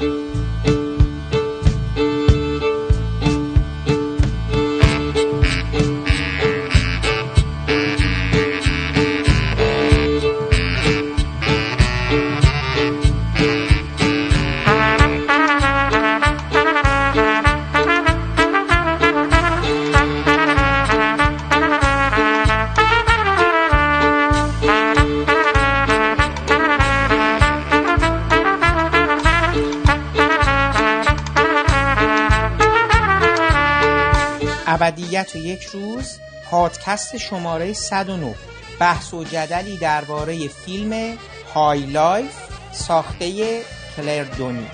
ابدیت و یک روز پادکست شماره 109 بحث و جدلی درباره فیلم High Life ساخته کلر دنی.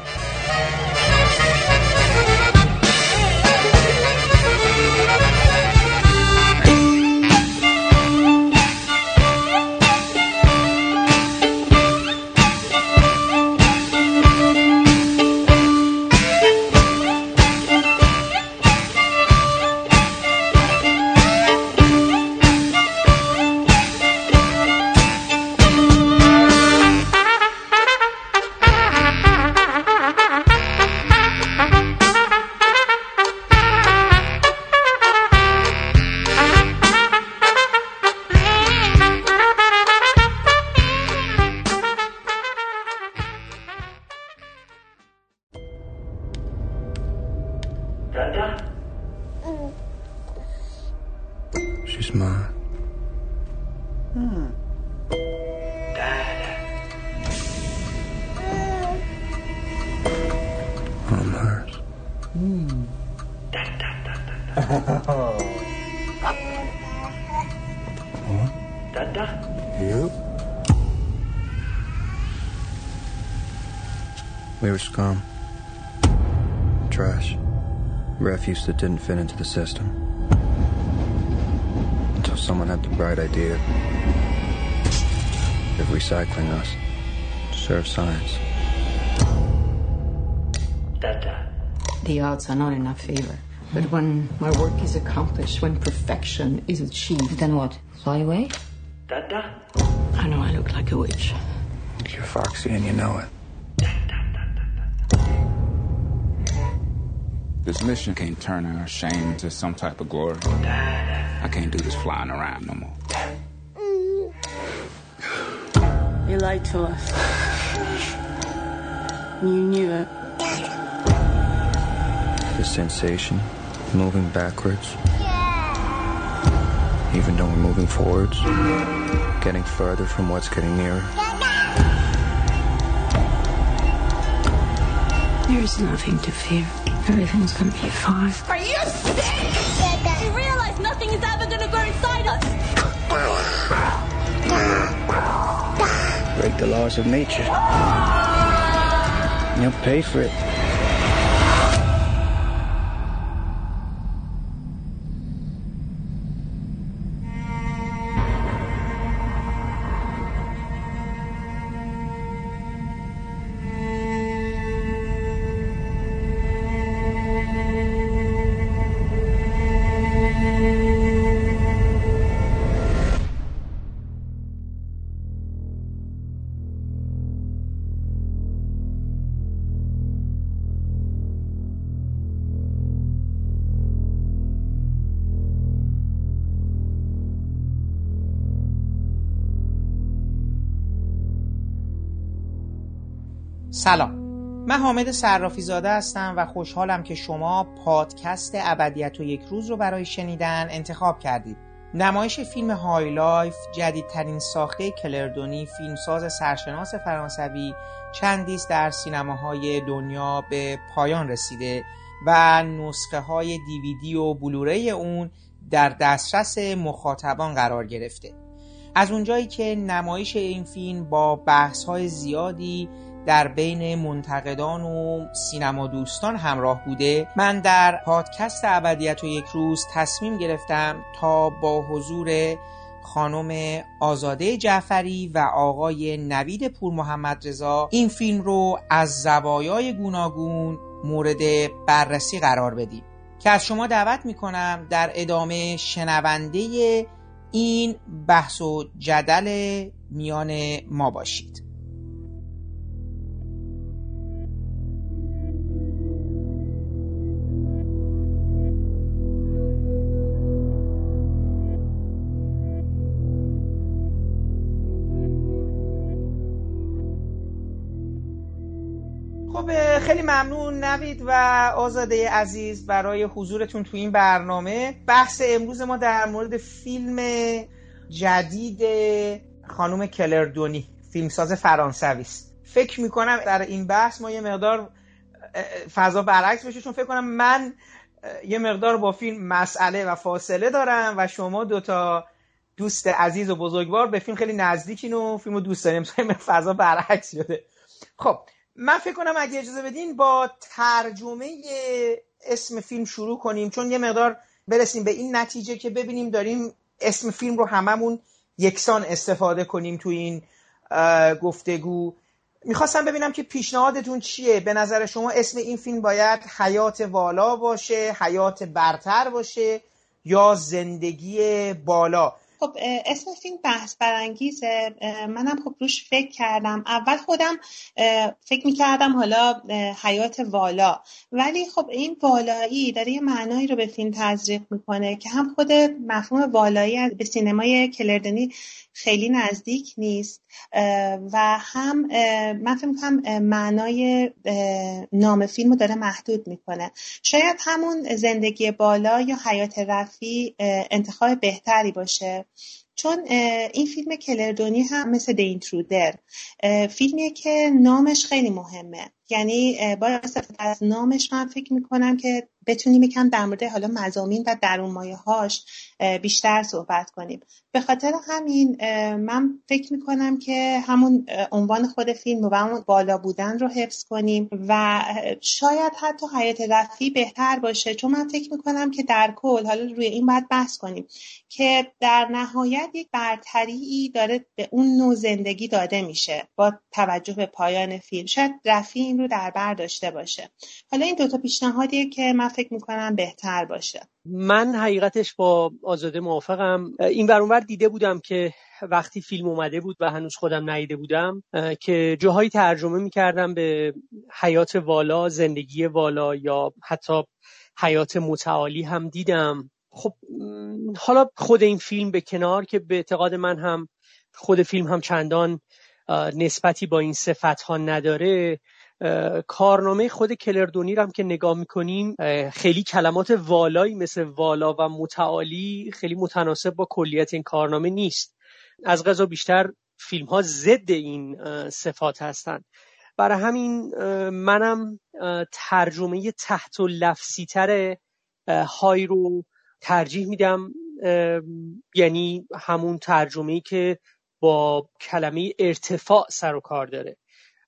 Refuse that didn't fit into the system. Until someone had the bright idea of recycling us to serve science. The odds are not in our favor. But when my work is accomplished, when perfection is achieved, then what? Fly away? I know I look like a witch. You're foxy and you know it. This mission can't turn our shame into some type of glory. I can't do this flying around no more. You lied to us. You knew it. The sensation, moving backwards. Even though we're moving forwards, getting further from what's getting nearer. There is nothing to fear. Everything's gonna be fine. Are you sick? You realize nothing is ever gonna grow inside us. Break the laws of nature. You'll pay for it. سلام. من حامد صرافی زاده هستم و خوشحالم که شما پادکست ابدیت و یک روز رو برای شنیدن انتخاب کردید. نمایش فیلم High Life جدیدترین ساخته کلر دنی فیلمساز سرشناس فرانسوی چندیست در سینماهای دنیا به پایان رسیده و نسخه های دیویدی و Blu-ray اون در دسترس مخاطبان قرار گرفته. از اونجایی که نمایش این فیلم با بحث های زیادی در بین منتقدان و سینما دوستان همراه بوده من در پادکست ابدیت و یک روز تصمیم گرفتم تا با حضور خانم آزاده جعفری و آقای نوید پور محمد رضا این فیلم رو از زوایای گوناگون مورد بررسی قرار بدیم. که از شما دعوت می‌کنم در ادامه شنونده این بحث و جدل میان ما باشید. خیلی ممنون نوید و آزاده عزیز برای حضورتون تو این برنامه. بحث امروز ما در مورد فیلم جدید خانم کلردونی فیلمساز فرانسوی است. فکر می‌کنم در این بحث ما یه مقدار فضا برعکس بشه چون فکر کنم من یه مقدار با فیلم مسئله و فاصله دارم و شما دوتا دوست عزیز و بزرگوار به فیلم خیلی نزدیکین و فیلم رو دوست داریم فضا برعکس شده. خب من فکر کنم اگه اجازه بدین با ترجمه اسم فیلم شروع کنیم چون یه مقدار برسیم به این نتیجه که ببینیم داریم اسم فیلم رو هممون یکسان استفاده کنیم تو این گفتگو. می‌خواستم ببینم که پیشنهادتون چیه؟ به نظر شما اسم این فیلم باید حیات والا باشه حیات برتر باشه یا زندگی بالا؟ خب اسم فیلم بحث برانگیزه. منم خب روش فکر کردم. اول خودم فکر می‌کردم حالا حیات والا. ولی خب این والایی داره یه معنایی رو به فیلم تزریق می‌کنه که هم خود مفهوم والایی به سینمای کلردنی خیلی نزدیک نیست. و هم من فکر می‌کنم معنای نام فیلم رو داره محدود می‌کنه. شاید همون زندگی بالا یا حیات رفی انتخاب بهتری باشه. چون این فیلم کلردونی هم مثل دینترودر فیلمیه که نامش خیلی مهمه. یعنی با از نامش من فکر می‌کنم که بتونیم یکم در مورد حالا مزامین و درون مایه هاش بیشتر صحبت کنیم. به خاطر همین من فکر می‌کنم که همون عنوان خود فیلم و همون بالا بودن رو حفظ کنیم و شاید حتی حیات رفی بهتر باشه. چون من فکر می‌کنم که در کل حالا روی این باید بحث کنیم که در نهایت یک برتری داره به اون نوع زندگی داده میشه با توجه به پایان فیلم. شاید رفی این رو در بر داشته باشه. حالا این دوتا پیشنهادیه که من فکر می‌کنم بهتر باشه. من حقیقتش با آزاده موافقم. این ور دیده بودم که وقتی فیلم اومده بود و هنوز خودم ندیده بودم که جاهایی ترجمه می‌کردم به حیات والا زندگی والا یا حتی حیات متعالی هم دیدم. خب حالا خود این فیلم به کنار که به اعتقاد من هم خود فیلم هم چندان نسبتی با این صفت ها نداره کارنامه خود کلردونی هم که نگاه می‌کنیم خیلی کلمات والایی مثل والا و متعالی خیلی متناسب با کلیت این کارنامه نیست. از غذا بیشتر فیلم ها ضد این صفات هستند. برای همین منم ترجمه تحت و لفظی تر های رو ترجیح میدم. یعنی همون ترجمه که با کلمه ارتفاع سر و کار داره.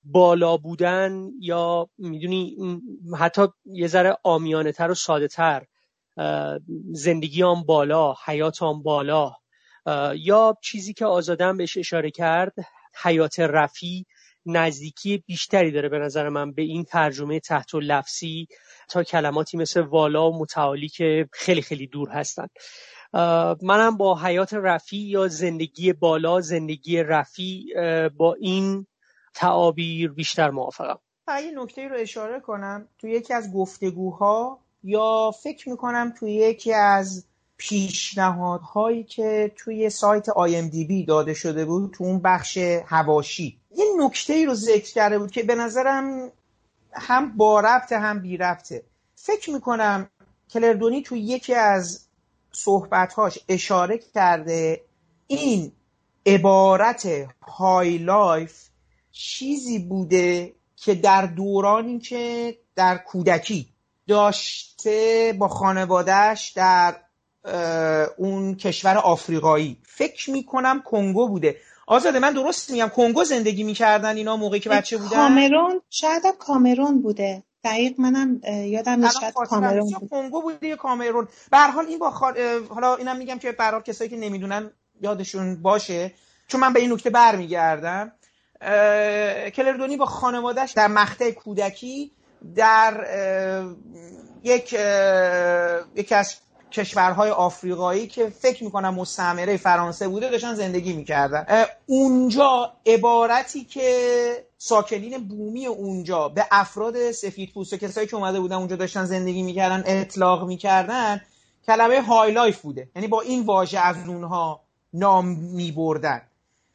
بالا بودن یا می‌دونی حتی یه ذره آمیانه تر و ساده تر زندگی آن بالا حیات آن بالا یا چیزی که آزادم بهش اشاره کرد حیات رفی نزدیکی بیشتری داره به نظر من به این ترجمه تحت و لفظی تا کلماتی مثل والا و متعالی که خیلی خیلی دور هستن. منم با حیات رفی یا زندگی بالا زندگی رفی با این تعابیر بیشتر موافقم. یه نکته رو اشاره کنم. توی یکی از گفتگوها یا فکر می‌کنم توی یکی از پیشنهادهایی که توی سایت IMDb داده شده بود تو اون بخش هواشی. یه نکته رو ذکر کرده بود که به نظرم هم با ربط هم بی ربطه. فکر می‌کنم کلردونی توی یکی از صحبتهاش اشاره کرده این عبارت های لایف چیزی بوده که در دورانی که در کودکی داشته با خانوادهش در اون کشور آفریقایی. فکر می‌کنم کنگو بوده. آزاده من درست میگم کنگو زندگی می‌کردن اینا موقعی که بچه بودن؟ کامرون شاید کامرون بوده. دقیق منم یادم نیست کامرون بود. کنگو بوده یا کامرون؟ به حال این با حالا اینم میگم که برای کسایی که نمی‌دونن یادشون باشه. چون من به این نکته برمیگردم. کلردونی با خانوادهش در مقطع کودکی در یک یکی از کشورهای آفریقایی که فکر می‌کنم مستعمره فرانسه بوده داشتن زندگی می‌کردن. اونجا عبارتی که ساکنین بومی اونجا به افراد سفید پوست و کسایی که اومده بودن اونجا داشتن زندگی می‌کردن اطلاق می‌کردن کلمه High Life بوده. یعنی با این واژه از اونها نام میبردن.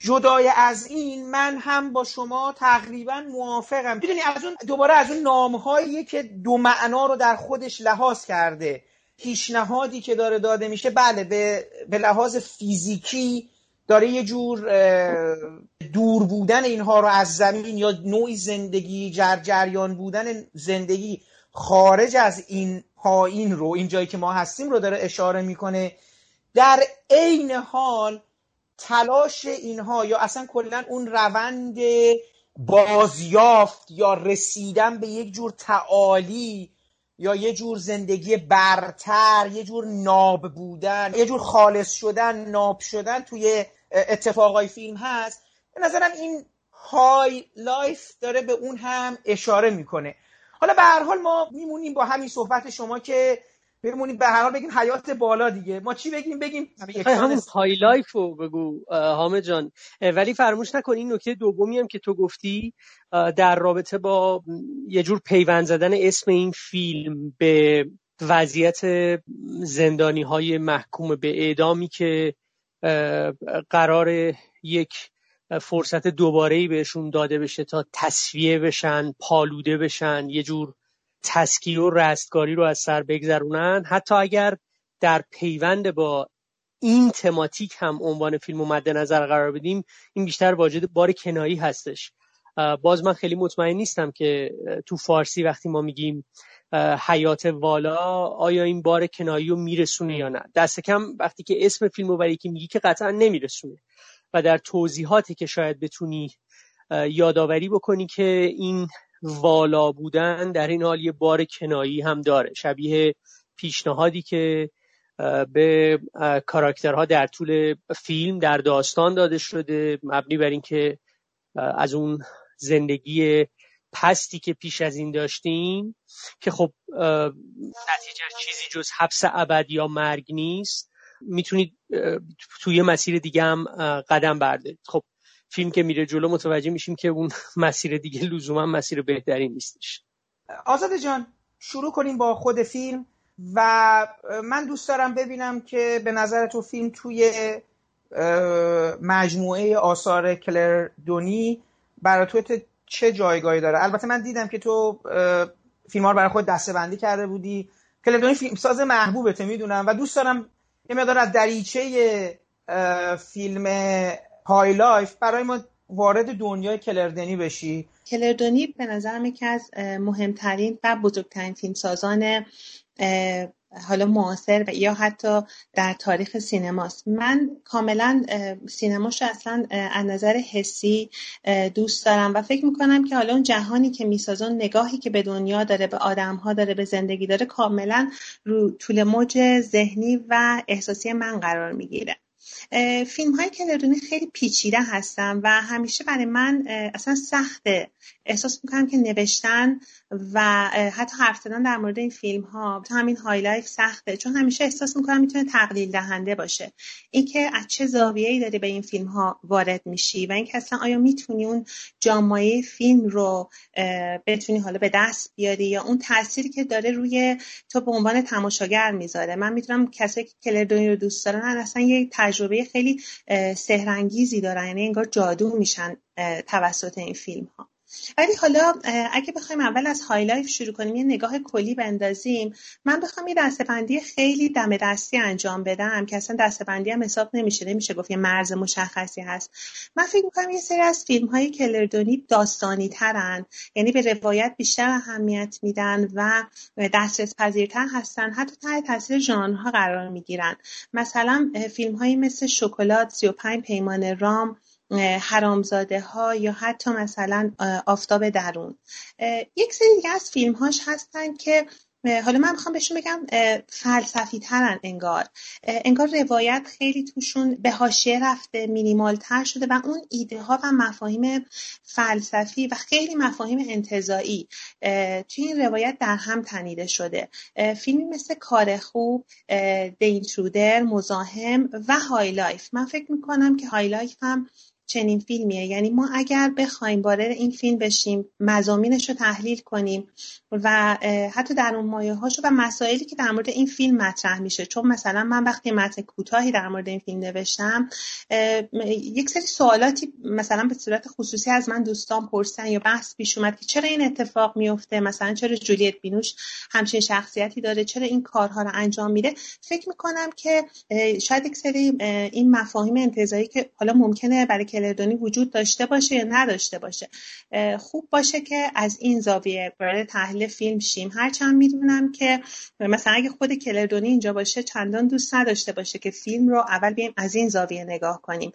جدای از این من هم با شما تقریبا موافقم. می‌دونی از اون دوباره از اون نامهایی که دو معنا رو در خودش لحاظ کرده پیشنهادی که داره داده میشه بله به, به لحاظ فیزیکی داره یه جور دور بودن اینها رو از زمین یا نوعی زندگی جریان بودن زندگی خارج از این پایین رو این جایی که ما هستیم رو داره اشاره می‌کنه. در عین حال تلاش اینها یا اصلا کلا اون روند بازیافت یا رسیدن به یک جور تعالی یا یه جور زندگی برتر یه جور ناب بودن یه جور خالص شدن ناب شدن توی اتفاقای فیلم هست. به نظرم این High Life داره به اون هم اشاره می‌کنه. حالا به هر حال ما میمونیم با همین صحبت شما که بمونیم به هر حال بگیم حیات بالا دیگه. ما چی بگیم؟ بگیم همون High Life رو بگو حامد جان. ولی فراموش نکن این نکته دومی هم که تو گفتی در رابطه با یه جور پیوند زدن اسم این فیلم به وضعیت زندانی های محکوم به اعدامی که قرار یک فرصت دوباره ای بهشون داده بشه تا تصفیه بشن پالوده بشن یه جور تسکیه و رستگاری رو از سر بگذرونن. حتی اگر در پیوند با این تماتیک هم عنوان فیلم و مد نظر قرار بدیم این بیشتر واجد بار کنایی هستش. باز من خیلی مطمئن نیستم که تو فارسی وقتی ما میگیم حیات والا آیا این بار کنایی رو میرسونه یا نه؟ دست کم وقتی که اسم فیلم رو که میگی که قطعا نمیرسونه و در توضیحاتی که شاید بتونی یادآوری بکنی که این والا بودن در این حال یه بار کنایی هم داره. شبیه پیشنهادی که به کاراکترها در طول فیلم در داستان داده شده مبنی بر اینکه از اون زندگی پستی که پیش از این داشتیم که خب نتیجه چیزی جز حبس ابد یا مرگ نیست. می‌تونید توی مسیر دیگه هم قدم بردارید. خب فیلم که میره جلو متوجه میشیم که اون مسیر دیگه لزوما مسیر بهتری نیستش. آزاده جان شروع کنیم با خود فیلم و من دوست دارم ببینم که به نظر تو فیلم توی مجموعه آثار کلر دونی برای تو چه جایگاهی داره؟ البته من دیدم که تو فیلم ها رو برای خود دسته بندی کرده بودی. کلر دنی فیلم ساز محبوبته می‌دونم. و دوست دارم یه مقدار از دریچه فیلم High Life برای ما وارد دنیای کلر دنی بشی. کلر دنی به نظرم یکی از مهمترین و بزرگترین فیلمسازان حالا معاصر و یا حتی در تاریخ سینماست. من کاملا سینماش اصلا از نظر حسی دوست دارم و فکر می‌کنم که حالا اون جهانی که می‌سازه نگاهی که به دنیا داره به آدم ها داره به زندگی داره کاملا رو طول موج ذهنی و احساسی من قرار می‌گیره. فیلم های کلرونی خیلی پیچیده هستن و همیشه برای من اصلا سخته احساس می‌کنم که نوشتن و حتی حرف زدن در مورد این فیلم ها همین هایلایت سخته چون همیشه احساس می‌کنم می‌تونه تقلیل دهنده باشه. اینکه از چه زاویه‌ای داری به این فیلم ها وارد میشی و اینکه اصلا آیا می‌تونی اون جامعه فیلم رو بتونی حالا به دست بیاری یا اون تأثیری که داره روی تو به عنوان تماشاگر می‌ذاره؟ من می‌تونم کسایی که کلر دنی رو دوست دارن اصلا یه تجربه خیلی سحرانگیزی دارن یعنی انگار جادو میشن توسط این فیلم ها. ولی حالا اگه بخوایم اول از High Life شروع کنیم یه نگاه کلی بندازیم. من بخوام یه دسته‌بندی خیلی دم دستی انجام بدم که اصلا دسته‌بندی هم حساب نمیشه نمیشه گفت یه مرز مشخصی هست. من فکر می‌کنم یه سری از فیلم های کلردونی داستانی ترن یعنی به روایت بیشتر اهمیت میدن و دسترس پذیرتر هستن. حتی تحت تاثیر ژانرها قرار می‌گیرن. مثلا فیلم هایی مثل شکلات 35 پیمان رام حرامزاده ها یا حتی مثلا آفتاب درون. یک سری دیگه از فیلم هاش هستن که حالا من می‌خوام بهشون بگم فلسفی ترن انگار. انگار روایت خیلی توشون به حاشیه رفته مینیمال تر شده و اون ایده ها و مفاهیم فلسفی و خیلی مفاهیم انتزاعی توی این روایت در هم تنیده شده. فیلمی مثل کار خوب The Intruder مزاحم و High Life من فکر می‌کنم که High Life هم چنین فیلمیه. یعنی ما اگر بخوایم وارد این فیلم بشیم مضامینش رو تحلیل کنیم و حتی در اون مایه هاشو و مسائلی که در مورد این فیلم مطرح میشه. چون مثلا من وقتی متن کوتاهی در مورد این فیلم نوشتم یک سری سوالاتی مثلا به صورت خصوصی از من دوستان پرسن یا بحث پیش اومد که چرا این اتفاق میفته مثلا چرا جولیت بینوش همچین شخصیتی داره چرا این کارها رو انجام میده. فکر می‌کنم که شاید یک سری این مفاهیم انتظایی که حالا ممکنه برای کلردونی وجود داشته باشه یا نداشته باشه. خوب باشه که از این زاویه برای تحلیل فیلم شیم. هرچند می‌دونم که مثلا اگه خود کلر دنی اینجا باشه چندان دوست نداشته باشه که فیلم رو اول بیایم از این زاویه نگاه کنیم.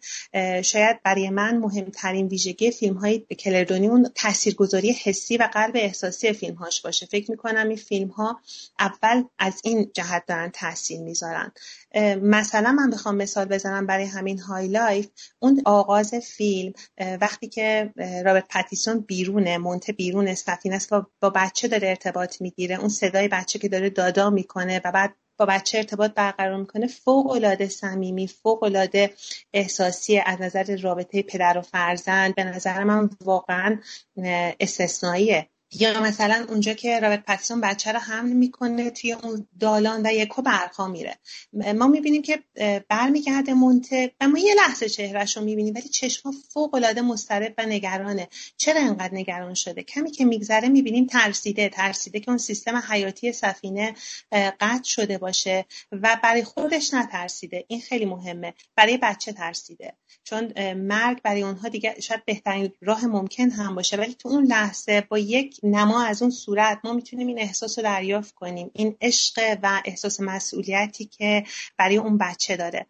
شاید برای من مهمترین ویژگی فیلم های کلر دنی اون تاثیرگذاری حسی و قلب احساسی فیلم هاش باشه. فکر می‌کنم این فیلم ها اول از این جهت دارن تاثیر می‌ذارن. مثلا من بخوام مثال بزنم برای همین High Life اون آغاز فیلم وقتی که رابرت پتیسون بیرونه مونته بیرون سفینه است با بچه داره ارتباط می‌گیره. اون صدای بچه که داره دادا می‌کنه و بعد با بچه ارتباط برقرار می‌کنه فوق العاده صمیمی فوق العاده احساسی از نظر رابطه پدر و فرزند. به نظر من واقعا استثنائیه. یا مثلا اونجا که رابرت پتیسون بچه رو حمل می‌کنه توی اون دالان و یکو برخا میره. ما می‌بینیم که برمیگرده مونته و ما یه لحظه چهرهش رو می‌بینیم ولی چشما فوق العاده مضطرب و نگرانه. چرا انقدر نگران شده؟ کمی که میگذره می‌بینیم ترسیده ترسیده که اون سیستم حیاتی سفینه قطع شده باشه و برای خودش نترسیده. این خیلی مهمه. برای بچه ترسیده. چون مرگ برای اونها دیگه شاید بهترین راه ممکن هم باشه. ولی تو اون لحظه با یک نما از اون صورت ما می‌تونیم این احساس رو دریافت کنیم. این عشق و احساس مسئولیتی که برای اون بچه داره.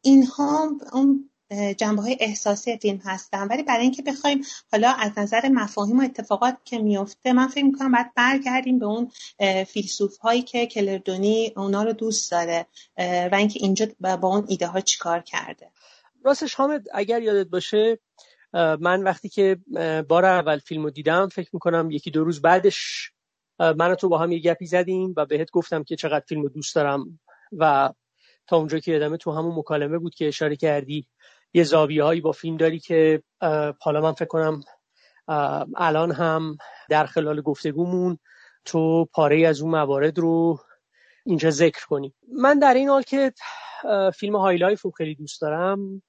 اینها اون جنبه های احساسی فیلم هستن. ولی برای اینکه بخوایم حالا از نظر مفاهیم و اتفاقات که میفته من فکر می‌کنم باید برگردیم به اون فیلسوف هایی که کلردونی اونا رو دوست داره و اینکه اینجا با اون ایده ها چیکار کرده. راستش حامد اگر یادت باشه من وقتی که بار اول فیلم رو دیدم فکر می‌کنم یکی دو روز بعدش من تو با هم یه گپی زدیم و بهت گفتم که چقدر فیلم رو دوست دارم و تا اونجا که یادمه تو همون مکالمه بود که اشاره کردی یه زاویه هایی با فیلم داری که حالا من فکر کنم الان هم در خلال گفتگومون تو پاره‌ای از اون موارد رو اینجا ذکر کنی. من در عین حال که فیلم High Life رو خیلی دوست دارم.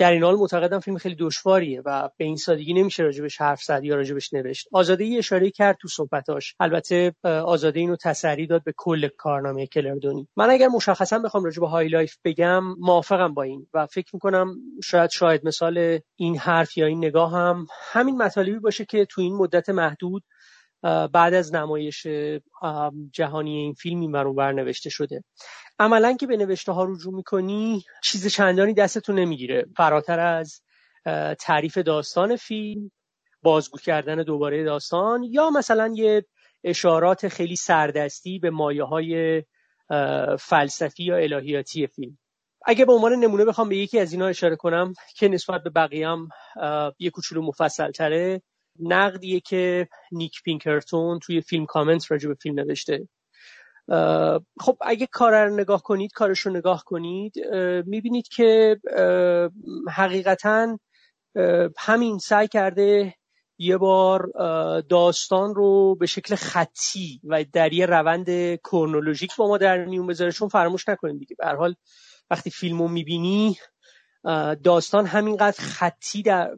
در عین حال معتقدم فیلم خیلی دشواریه و به این سادگی نمیشه راجبش حرف زد یا راجبش نوشت. آزاده ای اشاره کرد تو صحبتاش. البته آزاده اینو تسری داد به کل کارنامه کلر دنی من اگر مشخصا بخوام راجب High Life بگم موافقم با این و فکر می‌کنم شاید شاید مثال این حرف یا این نگاه هم همین مطالبی باشه که تو این مدت محدود بعد از نمایش جهانی این فیلم این بر نوشته شده. عملا که به نوشته ها رجوع می‌کنی چیز چندانی دستتون نمی‌گیره. فراتر از تعریف داستان فیلم بازگو کردن دوباره داستان یا مثلا یه اشارات خیلی سردستی به مایه های فلسفی یا الهیاتی فیلم. اگه به عنوان نمونه بخوام به یکی از اینا اشاره کنم که نسبت به بقیه هم یه کوچولو مفصل تره نقدیه که نیک پینکرتون توی فیلم کامنت راجع به فیلم نوشته. خب اگه کار رو نگاه کنید کارش رو نگاه کنید. می‌بینید که حقیقتا همین سعی کرده یه بار داستان رو به شکل خطی و در یه روند کرونولوژیک با ما در میون بذاره. چون فراموش نکنید دیگه. به حال وقتی فیلم رو می‌بینی داستان همینقدر خطی در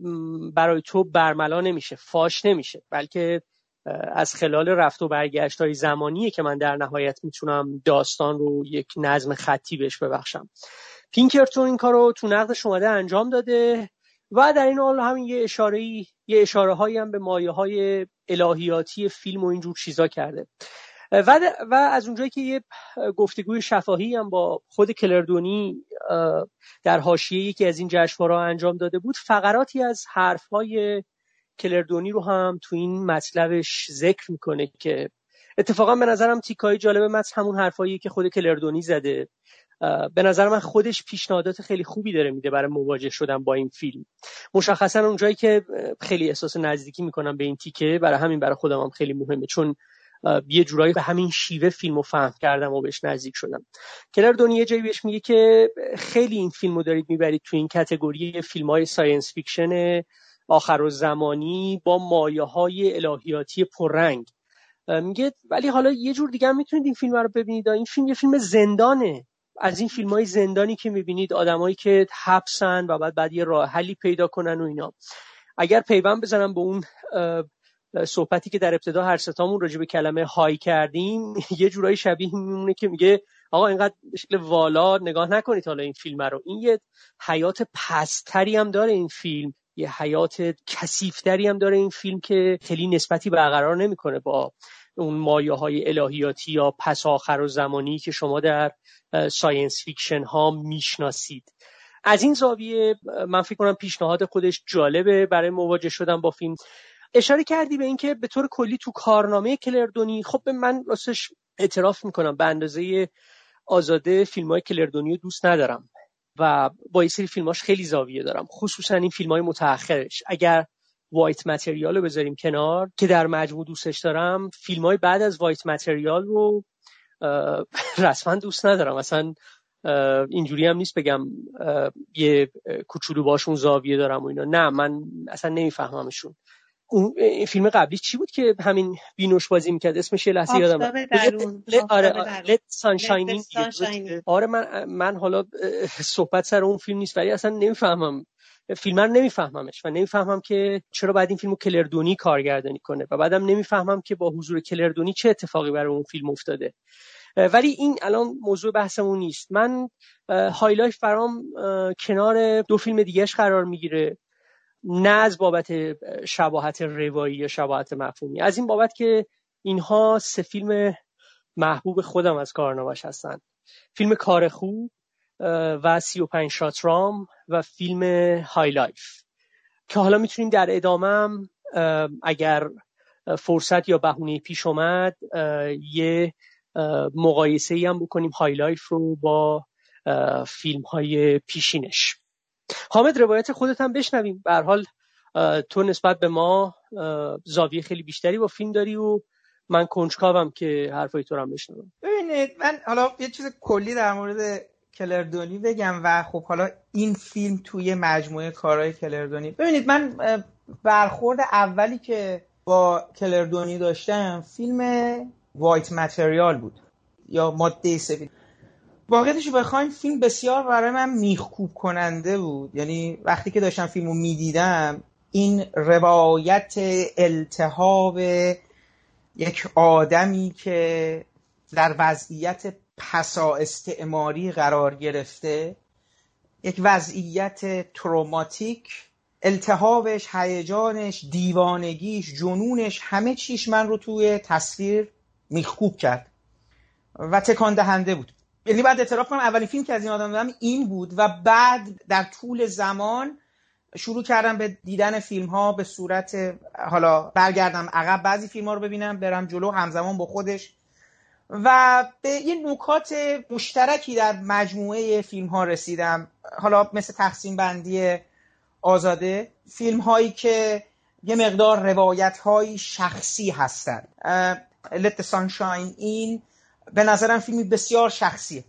برای تو برملا نمیشه فاش نمیشه. بلکه از خلال رفت و برگشت های زمانیه که من در نهایت می‌تونم داستان رو یک نظم خطی بهش ببخشم. پینکرتون این کار رو تو نقدش اومده انجام داده و در این حال همین یه اشاره یه اشاره هایی هم به مایه های الهیاتی فیلم و اینجور چیزا کرده. و, و از اونجایی که یه گفتگوی شفاهی هم با خود کلردونی در حاشیه یکی از این جشنواره‌ها انجام داده بود فقراتی از حرفهای کلردونی رو هم تو این مطلبش ذکر می‌کنه که اتفاقا به نظرم تیکای جالب متن همون حرفایی که خود کلردونی زده. به نظر من خودش پیشنهادات خیلی خوبی داره میده برای مواجه شدن با این فیلم. مشخصا اونجایی که خیلی احساس نزدیکی می‌کنم به این تیکه برای همین برای خودم هم خیلی مهمه چون یه جورایی به همین شیوه فیلم رو فهم کردم و بهش نزدیک شدم. کلر دنی یه جایی بهش میگه که خیلی این فیلم رو دارید می‌برید تو این category فیلم های science fiction آخرالزمانی با مایه های الهیاتی پررنگ. میگه ولی حالا یه جور دیگه هم می‌تونید این فیلم رو ببینید. این فیلم یه فیلم زندانه. از این فیلم های زندانی که می‌بینید آدمایی که حبسن و بعد بعد یه راه حلی پیدا کنن و اینا. اگر پیوند بزنم به اون صحبتی که در ابتدا هر سه‌تامون راجع به کلمه high کردیم یه جورایی شبیه میمونه که میگه آقا اینقدر به شکل والا نگاه نکنید حالا این فیلم رو. این یه حیات پست‌تری هم داره این فیلم. یه حیات کثیفتری هم داره این فیلم که خیلی نسبتی برقرار نمی‌کنه با اون مایه های الهیاتی یا پس آخر و زمانی که شما در science fiction ها می‌شناسید. از این زاویه من فکر کنم پیشنهاد خودش جالبه. برای مواجه شدن با فیلم اشاره کردی به اینکه به طور کلی تو کارنامه کلردونی خب من راستش اعتراف می‌کنم به اندازه آزاده فیلم های کلردونی رو دوست ندارم و با یه سری فیلماش خیلی زاویه دارم. خصوصا این فیلم های متأخرش. اگر وایت متریال رو بذاریم کنار که در مجموع دوستش دارم فیلم های بعد از وایت متریال رو رسما دوست ندارم. اصلا اینجوری هم نیست بگم یه کوچولو باشون زاویه دارم و اینا. نه من اصلا نمیفهممشون. اون فیلم قبلی چی بود که همین بینوش بازی می‌کرد؟ اسمش یه لحظه یادم آره آره من من حالا صحبت سر اون فیلم نیست ولی اصلا نمی‌فهمم. فیلم رو نمیفهممش و نمی‌فهمم که چرا بعد این فیلمو کلردونی کارگردانی کنه و بعدم نمی‌فهمم که با حضور کلردونی چه اتفاقی برای اون فیلم افتاده. ولی این الان موضوع بحثمون نیست. من High Life برام کنار دو فیلم دیگهش قرار می‌گیره. نه از بابت شباهت روایی یا شباهت مفهومی از این بابت که اینها سه فیلم محبوب خودم از کارنامش هستن. فیلم کار خوب و سی و پنج shot rum و فیلم High Life. که حالا می‌تونیم در ادامم اگر فرصت یا بهونه پیش اومد یه مقایسه ای هم بکنیم High Life رو با فیلم های پیشینش. حامد روایت خودت هم بشنویم. به حال تو نسبت به ما زاویه خیلی بیشتری با فیلم داری و من کنجکاوم که حرفای تو رو هم بشنوم. ببینید من حالا یه چیز کلی در مورد کلر دنی بگم و خب حالا این فیلم توی مجموعه کارهای کلر دنی ببینید من برخورد اولی که با کلردونی داشتم فیلم وایت متریال بود یا ماده سفید. واقعیتش بخوایم فیلم بسیار برای من میخکوب کننده بود. یعنی وقتی که داشتم فیلم رو می‌دیدم این روایت التهاب یک آدمی که در وضعیت پسا استعماری قرار گرفته یک وضعیت تروماتیک التهابش هیجانش دیوانگیش جنونش همه چیش من رو توی تصویر میخکوب کرد و تکان دهنده بود. یعنی بعد اعتراف کنم اولین فیلم که از این آدم دیدم این بود و بعد در طول زمان شروع کردم به دیدن فیلم ها به صورت حالا برگردم عقب بعضی فیلم ها رو ببینم برم جلو همزمان با خودش. و به یه نکات مشترکی در مجموعه فیلم ها رسیدم. حالا مثل تقسیم بندی آزاده فیلم هایی که یه مقدار روایت های شخصی هستند the Sunshine این به نظرم فیلمی بسیار شخصیه.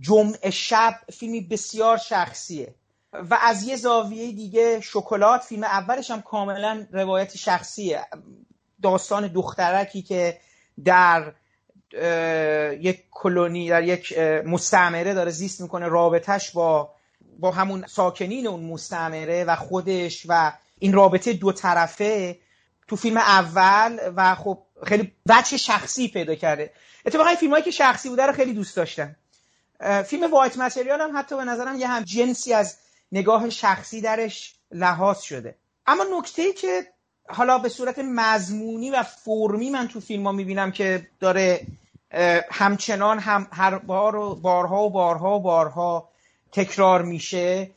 جمعه شب فیلمی بسیار شخصیه. و از یه زاویه دیگه شکلات فیلم اولش هم کاملا روایت شخصیه. داستان دخترکی که در یک کلونی در یک مستعمره داره زیست می‌کنه رابطهش با با همون ساکنین اون مستعمره و خودش و این رابطه دو طرفه. تو فیلم اول و خب خیلی وجه شخصی پیدا کرده. اتفاقا فیلم هایی که شخصی بوده رو خیلی دوست داشتم. فیلم وایت متریال هم حتی به نظرم یه هم جنسی از نگاه شخصی درش لحاظ شده. اما نکته ای که حالا به صورت مضمونی و فرمی من تو فیلم ها می‌بینم که داره همچنان هم هر بار و بارها و بارها و بارها تکرار میشه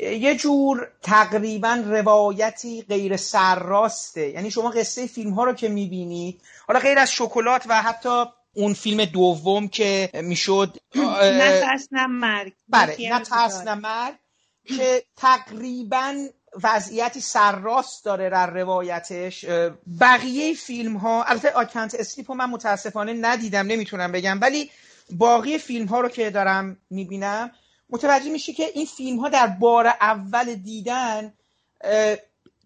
یه جور تقریبا روایتی غیر سرراسته. یعنی شما قصه فیلم ها رو که می‌بینید حالا غیر از شکلات و حتی اون فیلم دوم که می‌شد نه ترس نه مرگ. بله نه ترس نه مرگ که تقریبا وضعیتی سرراست داره در روایتش. بقیه فیلم ها البته آکنت اسلیپ من متاسفانه ندیدم نمی‌تونم بگم ولی باقی فیلم ها رو که دارم می‌بینم متوجه میشه که این فیلم ها در بار اول دیدن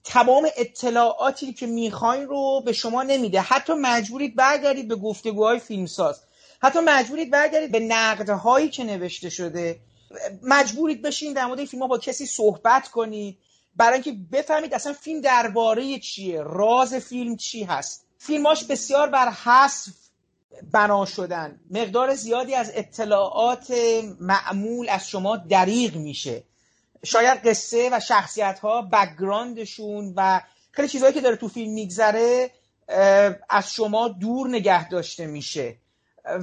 تمام اطلاعاتی که می‌خواین رو به شما نمیده. حتی مجبورید برگردید به گفتگوهای فیلمساز. حتی مجبورید برگردید به نقدهایی که نوشته شده. مجبورید بشین در مورد فیلم ها با کسی صحبت کنید. برای اینکه بفهمید اصلا فیلم درباره چیه راز فیلم چی هست. فیلماش بسیار بر حذف بنا شدن. مقدار زیادی از اطلاعات معمول از شما دریغ میشه. شاید قصه و شخصیت ها background شون و خیلی چیزهایی که داره تو فیلم میگذره از شما دور نگه داشته میشه.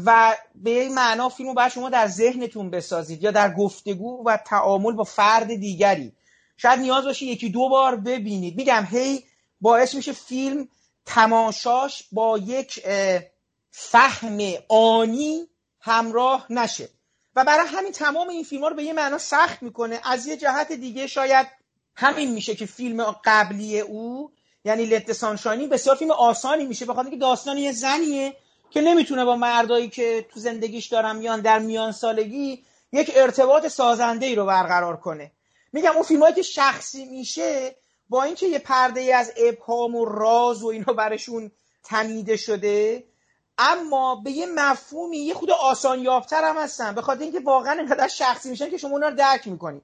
و به این معنا فیلم رو باید شما در ذهنتون بسازید یا در گفتگو و تعامل با فرد دیگری. شاید نیاز باشه یکی دو بار ببینید. میگم هی باعث میشه فیلم تماشاش با یک فهم آنی همراه نشه. و برای همین تمام این فیلم ها رو به یه معنا سخت می‌کنه. از یه جهت دیگه شاید همین میشه که فیلم قبلی او یعنی لت سانشانی بسیار فیلم آسانی میشه. بخاطر که داستان یه زنیه که نمی‌تونه با مردایی که تو زندگیش دارن میان در میان سالگی یک ارتباط سازنده ای رو برقرار کنه. میگم اون فیلمایی که شخصی میشه با اینکه یه پرده از ابهام و راز و اینا برشون تنیده شده اما به یه مفهومی یه خود آسان یافتر هم هستن. به خاطر اینکه واقعا انقدر شخصی میشن که شما اونا رو درک می‌کنید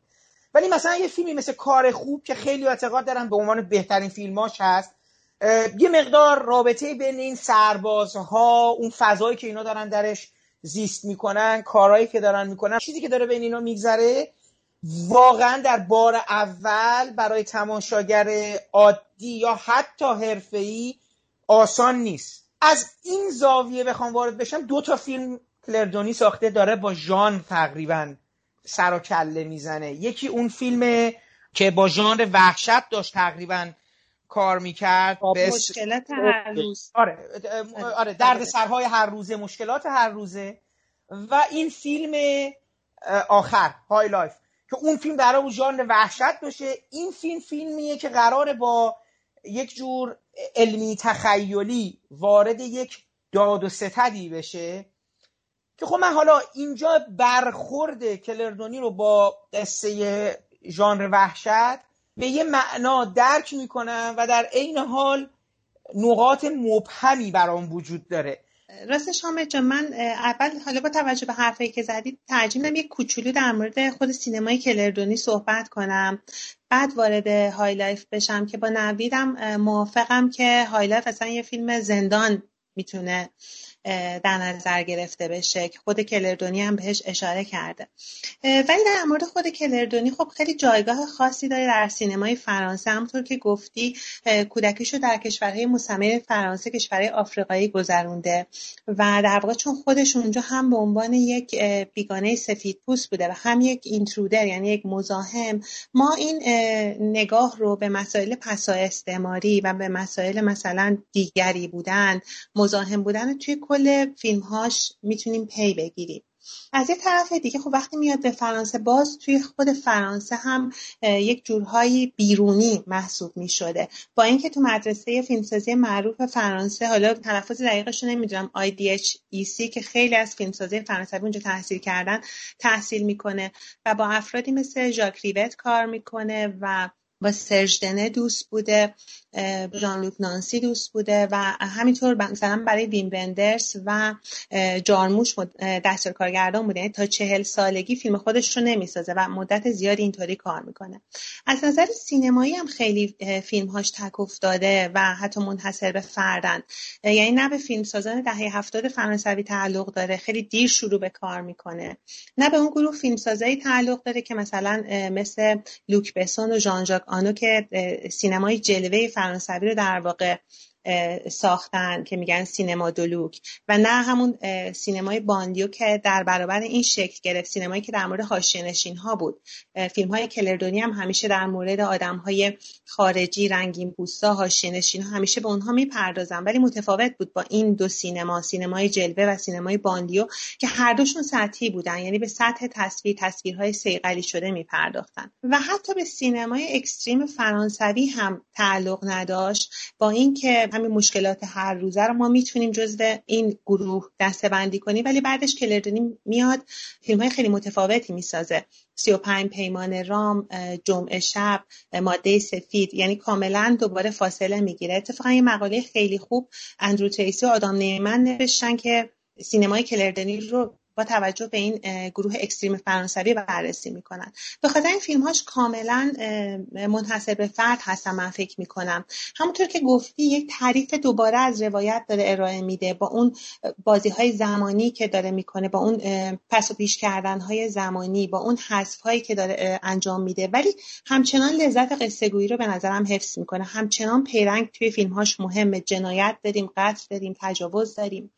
ولی مثلا یه فیلمی مثل کار خوب که خیلی اعتقاد دارن به عنوان بهترین فیلماش هست یه مقدار رابطه بین این سربازها اون فضایی که اینا دارن درش زیست می‌کنن کارهایی که دارن می‌کنن چیزی که داره بین اینا میگذره واقعا در بار اول برای تماشاگر عادی یا حتی حرفه‌ای آسان نیست. از این زاویه بخوام وارد بشم دو تا فیلم کلردونی ساخته داره با ژان تقریبا سر و کله می‌زنه. یکی اون فیلم که با ژانر وحشت داشت تقریبا کار می‌کرد به مشکلات هر روز. آره آره درد سرهای هر روزه مشکلات هر روزه. و این فیلم آخر High Life که اون فیلم در اون ژانر وحشت باشه. این فیلم فیلمیه که قراره با یک جور علمی تخیلی وارد یک داد و ستدی بشه که خب من حالا اینجا برخورد کلر دنی رو با قصه ژانر وحشت به یه معنا درک می‌کنم و در عین حال نقاط مبهمی برام وجود داره. راستش حامد جان من اول حالا با توجه به حرفایی که زدید ترجیح یک کوچولو در مورد خود سینمای کلر دنی صحبت کنم. بعد وارد High Life بشم که با نویدم موافقم که High Life اصلا یه فیلم زندان می‌تونه در نظر گرفته بشه که خود کلر دنی هم بهش اشاره کرده. ولی در مورد خود کلردونی خب خیلی جایگاه خاصی داره در سینمای فرانسه. همونطور که گفتی کودکیشو در کشورهای مستعمره فرانسه کشورهای آفریقایی گذرونده و در واقع چون خودش اونجا هم به عنوان یک بیگانه سفید پوست بوده و هم یک اینترودر یعنی یک مزاحم ما این نگاه رو به مسائل پسا استعماری و به مسائل مثلا دیگری بودن مزاحم بودن توی کل فیلمهاش می‌تونیم پی بگیریم. از یه طرف دیگه خب وقتی میاد به فرانسه باز توی خود فرانسه هم یک جورهایی بیرونی محسوب می شده با اینکه تو مدرسه فیلمسازی معروف فرانسه حالا تلفظ دقیقش رو نمی‌دونم IDHEC که خیلی از فیلمسازی فرانسوی اونجا تحصیل کردن تحصیل می‌کنه و با افرادی مثل ژاک ریوت کار می‌کنه و با سرژ دوست بوده ژان لوک نانسی دوست بوده و همینطور مثلا برای ویم بندرس و جارموش دستور کارگردان بوده. یعنی تا چهل سالگی فیلم خودش رو نمی‌سازه و مدت زیادی اینطوری کار می‌کنه. از نظر سینمایی هم خیلی فیلمهاش تک افتاده و حتی منحصر به فردن. یعنی نه به فیلم سازان دهه هفتاد فرانسوی تعلق داره خیلی دیر شروع به کار می‌کنه. نه به اون گروه فیلمسازایی تعلق داره که مثلا مثل لوک بسون و ژان ژاک آنو که سینمای جلوه فرانسوی رو در واقع ساختن که میگن cinéma du look و نه همون سینمای banlieue که در برابر این شکل گرفت سینمایی که در مورد حاشیه ها بود. فیلم های کلر دنی هم همیشه در مورد آدم های خارجی رنگین پوستا حاشیه ها همیشه به اونها می‌پردازن. ولی متفاوت بود با این دو سینما سینمای جلوه و سینمای banlieue که هر دوشون سطحی بودن. یعنی به سطح تصویر تصویرهای صیقلی شده میپرداختن. و حتی به سینمای extreme فرانسوی هم تعلق نداشت با اینکه همین مشکلات هر روزه رو ما می‌تونیم جزو این گروه دسته بندی کنیم ولی بعدش کلر دنی میاد. فیلم های خیلی متفاوتی می‌سازه. سی و پنج پیمان رام جمعه شب ماده سفید. یعنی کاملا دوباره فاصله می‌گیره. اتفاقا یه مقاله خیلی خوب اندرو تریسی و آدام نیمن نوشتن که سینمای کلردنی رو با توجه به این گروه اکستریم فرانسوی بررسی می‌کنن. به خاطر این فیلم هاش کاملا منحصر به فرد هستن من فکر می‌کنم. همونطور که گفتی یک تعریف دوباره از روایت داره ارائه میده با اون بازی های زمانی که داره می‌کنه با اون پس و پیش کردن های زمانی با اون حذف هایی که داره انجام میده. ولی همچنان لذت قصه گویی رو به نظرم حفظ می‌کنه. همچنان پیرنگ توی فیلم هاش مهمه. جنایت داریم قتل داریم تجاوز داریم.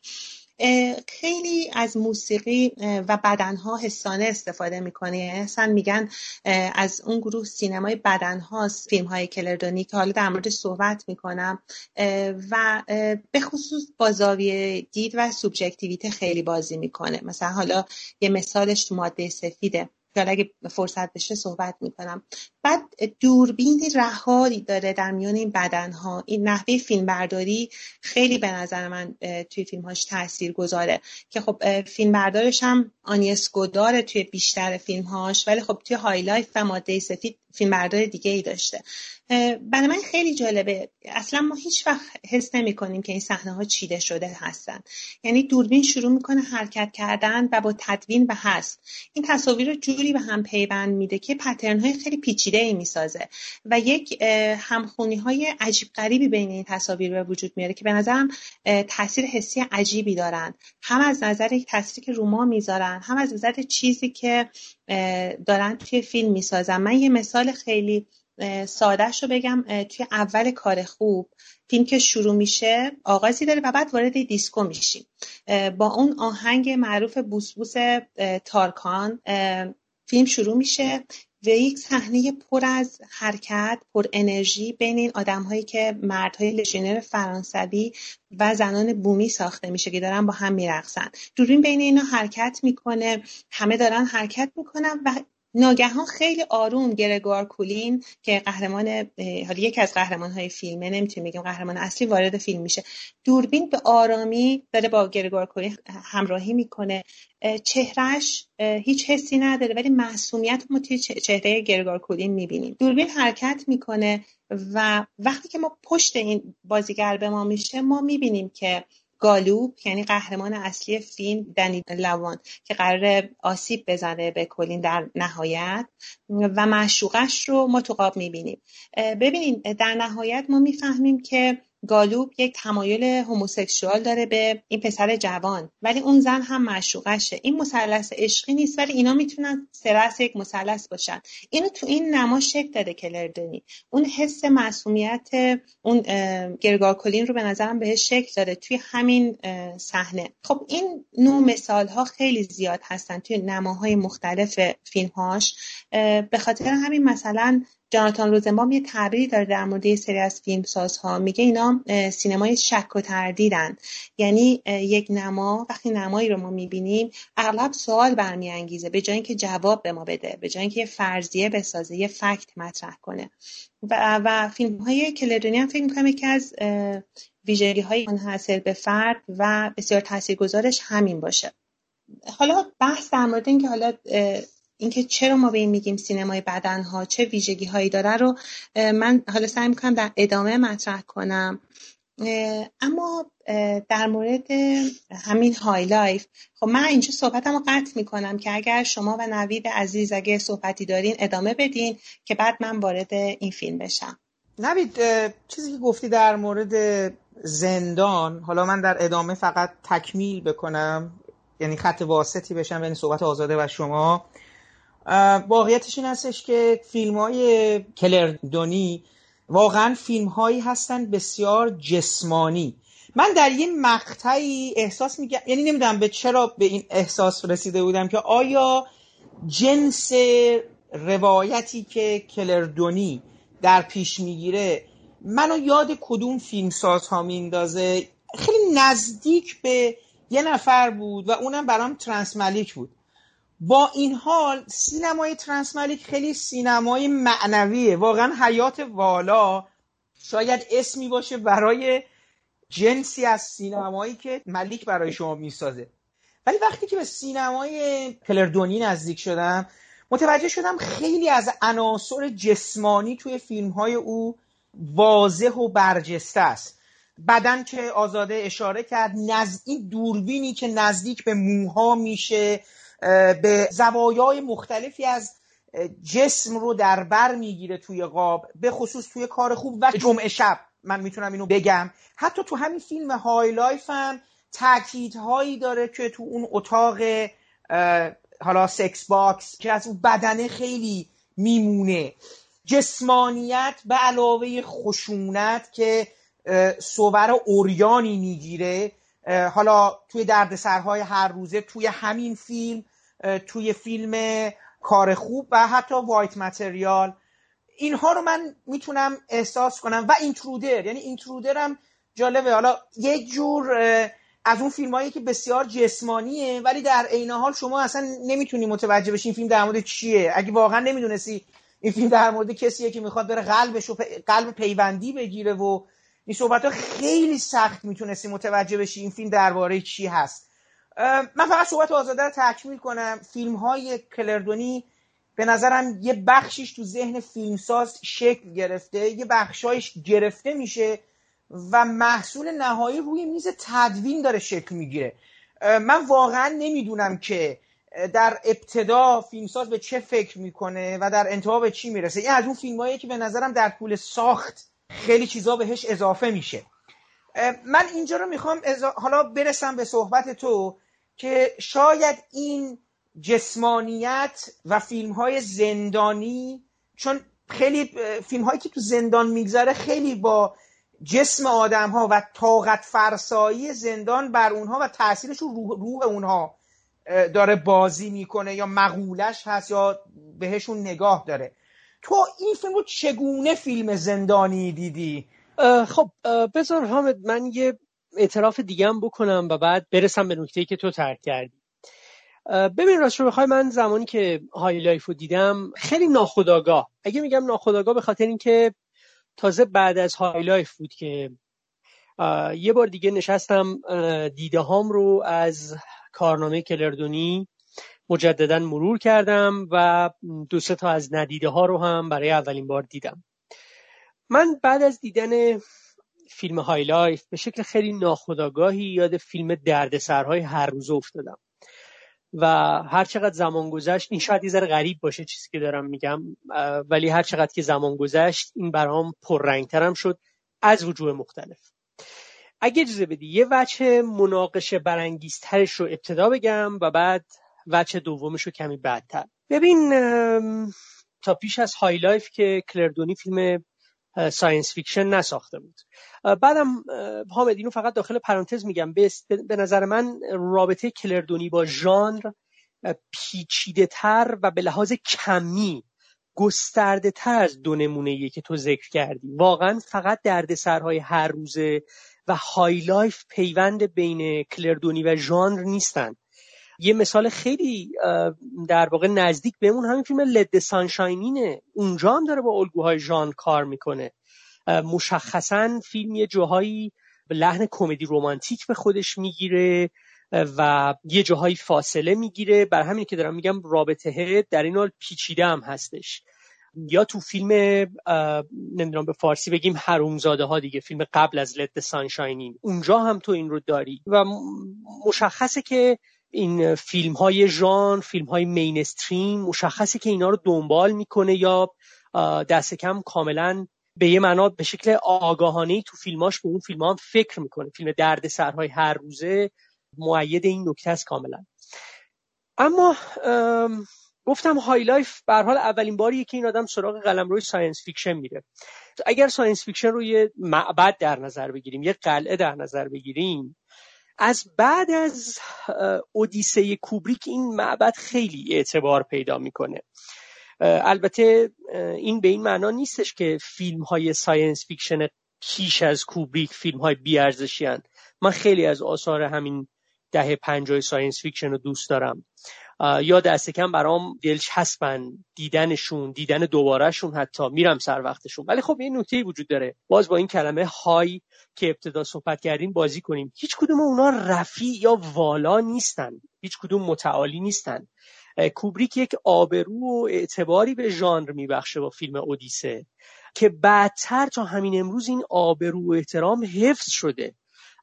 خیلی از موسیقی و بدنها حسانه استفاده می‌کنه اصلا میگن از اون گروه سینمای بدنهاست فیلم های کلردونی که حالا در مورد صحبت می‌کنم. و به خصوص با زاویه دید و سوبژکتیویته خیلی بازی می‌کنه. مثلا حالا یه مثالش تو ماده سفیده. که اگه فرصت بشه صحبت می‌کنم. بعد دوربین رهایی داره در میان این بدنها. این نحوه فیلم برداری خیلی به نظر من توی فیلمهاش تاثیر گذاره. که خب فیلم بردارش هم آنیس گوداره توی بیشتر فیلمهاش ولی خب توی High Life و ماده سفید فیلم بردار دیگه ای داشته. برای من خیلی جالبه. اصلا ما هیچ وقت حس نمی کنیم که این صحنه ها چیده شده هستن. یعنی دوربین شروع می‌کنه حرکت کردن و با تدوین و هست این تصاویر رو جوری به هم پیوند میده که پترن های خیلی پیچیده ای می‌سازه. و یک همخونی های عجیب غریبی بین این تصاویر به وجود میاره که به نظرم تاثیر حسی عجیبی دارن. هم از نظر یک تاثیری که روما می‌ذارن هم از نظر چیزی که دارن توی فیلم می‌سازن. من یه مثال خیلی سادهش رو بگم توی اول کار خوب فیلم که شروع میشه آغازی داره و بعد وارد دیسکو میشیم. با اون آهنگ معروف بوسبوس تارکان فیلم شروع میشه. و یک صحنه پر از حرکت پر انرژی بین این آدم هایی که مردهای لژیونر فرانسوی و زنان بومی ساخته میشه که دارن با هم میرقصن. دورین بین اینا حرکت می‌کنه. همه دارن حرکت می‌کنن و ناگهان خیلی آروم گرگوار کولین که قهرمان حالا یکی از قهرمان های فیلمه نمی‌تونیم بگیم قهرمان اصلی وارد فیلم میشه. دوربین به آرامی داره با گرگوار کولین همراهی می‌کنه. چهرش هیچ حسی نداره ولی معصومیت ما توی چهره گرگار کولین می‌بینیم. دوربین حرکت می‌کنه و وقتی که ما پشت این بازیگر به ما میشه ما می‌بینیم که گالوب یعنی قهرمان اصلی فیلم دنی لوان که قرار آسیب بزنه به کلین در نهایت و معشوقش رو ما تو قاب می‌بینیم. ببینید در نهایت ما می‌فهمیم که گالوب یک تمایل هموسکسوال داره به این پسر جوان. ولی اون زن هم معشوقشه. این مثلث عشقی نیست ولی اینا می‌تونن سرس یک مثلث باشن. اینو تو این نما شکل داده کلردنی اون حس معصومیت اون گرگارکولین رو به نظرم بهش شکل داده توی همین صحنه. خب این نوع مثال ها خیلی زیاد هستن توی نماهای مختلف فیلم هاش به خاطر همین مثلا جاناتان روزنبام یه تعبیری داره در مورد یه سری از فیلمسازها. میگه اینا سینمای شک و تردیدن. یعنی یک نما وقتی نمایی رو ما می‌بینیم اغلب سوال برمیانگیزه. به جای اینکه جواب به ما بده به جای اینکه یه فرضیه بسازه یه فکت مطرح کنه. و, و فیلم های کلر دنی هم فکر می‌کنم یکی از ویژگی های منحصر به فرد و بسیار تاثیرگذارش همین باشه. حالا بحث در مورد اینکه حالا اینکه چرا ما به این میگیم سینمای بدنها چه ویژگی هایی داره رو من حالا سعی می‌کنم در ادامه مطرح کنم. اما در مورد همین High Life خب من اینجا صحبتم رو قطع می‌کنم که اگر شما و نوید عزیز اگه صحبتی دارین ادامه بدین که بعد من وارد این فیلم بشم. نوید چیزی که گفتی در مورد زندان حالا من در ادامه فقط تکمیل بکنم یعنی خط واسطی بشم بین صحبت آزاده و شما. واقعیتش این هستش که فیلم های کلر دونی واقعا فیلم هایی هستن بسیار جسمانی. من در یه مقطعی احساس میگم یعنی نمی‌دونم به چرا به این احساس رسیده بودم که آیا جنس روایتی که کلردونی در پیش می‌گیره منو یاد کدوم فیلمساز ها میندازه؟ خیلی نزدیک به یه نفر بود و اونم برام ترانسملیک بود. با این حال سینمای ترانسملیک خیلی سینمای معنویه. واقعا حیات والا. شاید اسمی باشه برای جنسی از سینمایی که ملیک برای شما می‌سازه. ولی وقتی که به سینمای کلردونی نزدیک شدم متوجه شدم خیلی از عناصر جسمانی توی فیلم های او واضح و برجسته است. بدن که آزاده اشاره کرد نزد این دوربینی که نزدیک به موها میشه. به زوایای مختلفی از جسم رو در بر می‌گیره توی قاب به خصوص توی کار خوب و جمعه شب. من می‌تونم اینو بگم. حتی تو همین فیلم High Life هم تاکیدهایی داره که تو اون اتاق حالا sex box که از اون بدنه خیلی میمونه. جسمانیت به علاوه خشونت که صور عریانی می‌گیره حالا توی دردسرهای هر روزه توی همین فیلم توی فیلم کار خوب و حتی White Material اینها رو من می‌تونم احساس کنم و اینترودر یعنی اینترودر هم جالبه. حالا یک جور از اون فیلم هایی که بسیار جسمانیه ولی در عین حال شما اصلا نمی‌تونی متوجه بشی فیلم در مورد چیه. اگه واقعا نمی‌دونستی این فیلم در مورد کسیه که می‌خواد بره قلبش و قلب پیوندی بگیره و این صحبت ها خیلی سخت می‌تونستی متوجه بشی این فیلم درباره چی هست. من فقط صحبت آزاده رو تکمیل کنم. فیلم های کلردونی به نظرم یه بخشیش تو ذهن فیلمساز شکل گرفته یه بخشایش گرفته میشه و محصول نهایی روی میز تدوین داره شکل می‌گیره. من واقعا نمی‌دونم که در ابتدا فیلمساز به چه فکر می‌کنه و در انتها به چی می‌رسه. این از اون فیلمایی که به نظرم در طول ساخت خیلی چیزا بهش اضافه میشه. من اینجا رو می‌خوام حالا برسم به صحبت تو که شاید این جسمانیت و فیلم های زندانی چون خیلی فیلم هایی که تو زندان میگذره خیلی با جسم آدم ها و طاقت فرسایی زندان بر اونها و تاثیرش رو روح, روح اونها داره بازی می‌کنه یا مقولش هست یا بهشون نگاه داره. تو این فیلم رو چگونه فیلم زندانی دیدی؟ خب بذار حامد من یه اعتراف دیگه هم بکنم و بعد برسم به نکته که تو ترک کردی ببین راست رو بخوای من زمانی که High Life رو دیدم خیلی ناخداگاه اگه میگم ناخداگاه به خاطر اینکه تازه بعد از High Life بود که یه بار دیگه نشستم دیده هام رو از کارنامه کلر دنی مجددا مرور کردم و دو سه تا از ندیده ها رو هم برای اولین بار دیدم. من بعد از دیدن فیلم High Life به شکل خیلی ناخداگاهی یاد فیلم دردسرهای هر روز افتادم. و هر چقدر زمان گذشت این شاید یه غریب باشه چیزی که دارم میگم ولی هر چقدر که زمان گذشت این برام پررنگترم شد از وجوه مختلف. اگه اجازه بدی یه وجه مناقشه برانگیزترش رو ابتدا بگم و بعد وجه دومش رو کمی بعدتر ببین تا پیش از High Life که کلر دنی فیلم science fiction نساخته بود. بعدم حامد اینو فقط داخل پرانتز میگم. به نظر من رابطه کلر دنی با ژانر پیچیده تر و به لحاظ کمی گسترده تر از دو نمونه که تو ذکر کردی. واقعا فقط دردسرهای هر روزه و High Life پیوند بین کلر دنی و ژانر نیستن. یه مثال خیلی در واقع نزدیک بهمون همین فیلم لد سانشاینینه اونجا هم داره با الگوهای ژان کار می‌کنه. مشخصا فیلم یه جاهایی لحن کمدی رومانتیک به خودش می‌گیره و یه جاهایی فاصله می‌گیره. بر همین که دارم میگم رابطه در این حال پیچیده هم هستش. یا تو فیلم نمی‌دونم به فارسی بگیم حرومزاده ها دیگه فیلم قبل از لد سانشاینین اونجا هم تو این رو داری. و مشخصه که این فیلم های ژانر فیلم های mainstream مشخصه که اینا رو دنبال می‌کنه یا دست کم کاملا به یه معنا به شکل آگاهانه تو فیلماش به اون فیلم هم فکر می‌کنه. فیلم دردسرهای هر روزه مؤید این نکته است کاملا. اما گفتم High Life به حال اولین باریه که این آدم سراغ قلمروی science fiction میره. اگر science fiction رو یه معبد در نظر بگیریم یه قلعه در نظر بگیریم از بعد از اودیسه کوبریک این معبد خیلی اعتبار پیدا می‌کنه. البته این به این معنا نیستش که فیلم های science fiction پیش از کوبریک فیلم های بی‌ارزشی من خیلی از آثار همین دهه پنجاه science fiction رو دوست دارم. یا دست کم برام دلش هستن دیدنشون دیدن دوباره‌شون حتی. میرم سر وقتشون. ولی خب این نکته وجود داره. باز با این کلمه های که ابتدا صحبت کردیم بازی کنیم. هیچ کدوم اونا رفی یا والا نیستن. هیچ کدوم متعالی نیستن. کوبریک یک آبرو و اعتباری به ژانر میبخشه با فیلم اودیسه که بعدتر تا همین امروز این آبرو و احترام حفظ شده.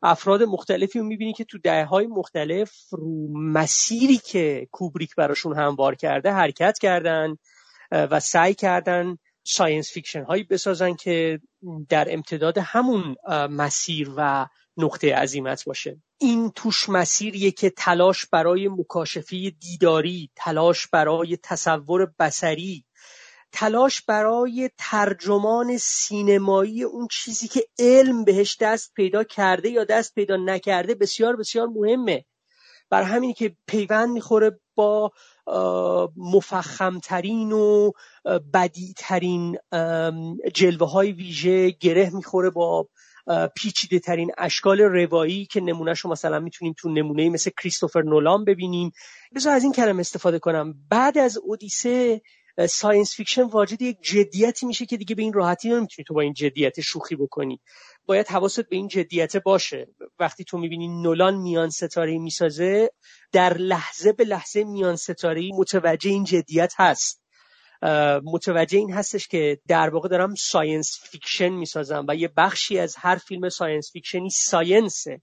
افراد مختلفی رو می‌بینی که تو دهه های مختلف رو مسیری که کوبریک براشون هموار کرده حرکت کردن و سعی کردن science fiction هایی بسازن که در امتداد همون مسیر و نقطه عزیمت باشه. این توش مسیریه که تلاش برای مکاشفه دیداری تلاش برای تصور بصری تلاش برای ترجمان سینمایی اون چیزی که علم بهش دست پیدا کرده یا دست پیدا نکرده بسیار بسیار مهمه. بر همینی که پیوند می‌خوره با مفخمترین و بدیع‌ترین جلوه های ویژه گره می‌خوره با پیچیده ترین اشکال روایی که نمونه‌ش رو مثلا می‌تونیم تو نمونه مثل کریستوفر نولان ببینیم. بذار از این کلمه استفاده کنم. بعد از اودیسه science fiction واجد یک جدیتی میشه که دیگه به این راحتی نمی‌تونی تو با این جدیت شوخی بکنی. باید حواست به این جدیت باشه. وقتی تو می‌بینی نولان میان ستاره می‌سازه در لحظه به لحظه میان ستاره متوجه این جدیت هست. متوجه این هستش که در واقع دارم science fiction می‌سازم و یه بخشی از هر فیلم science fiction ی science ه.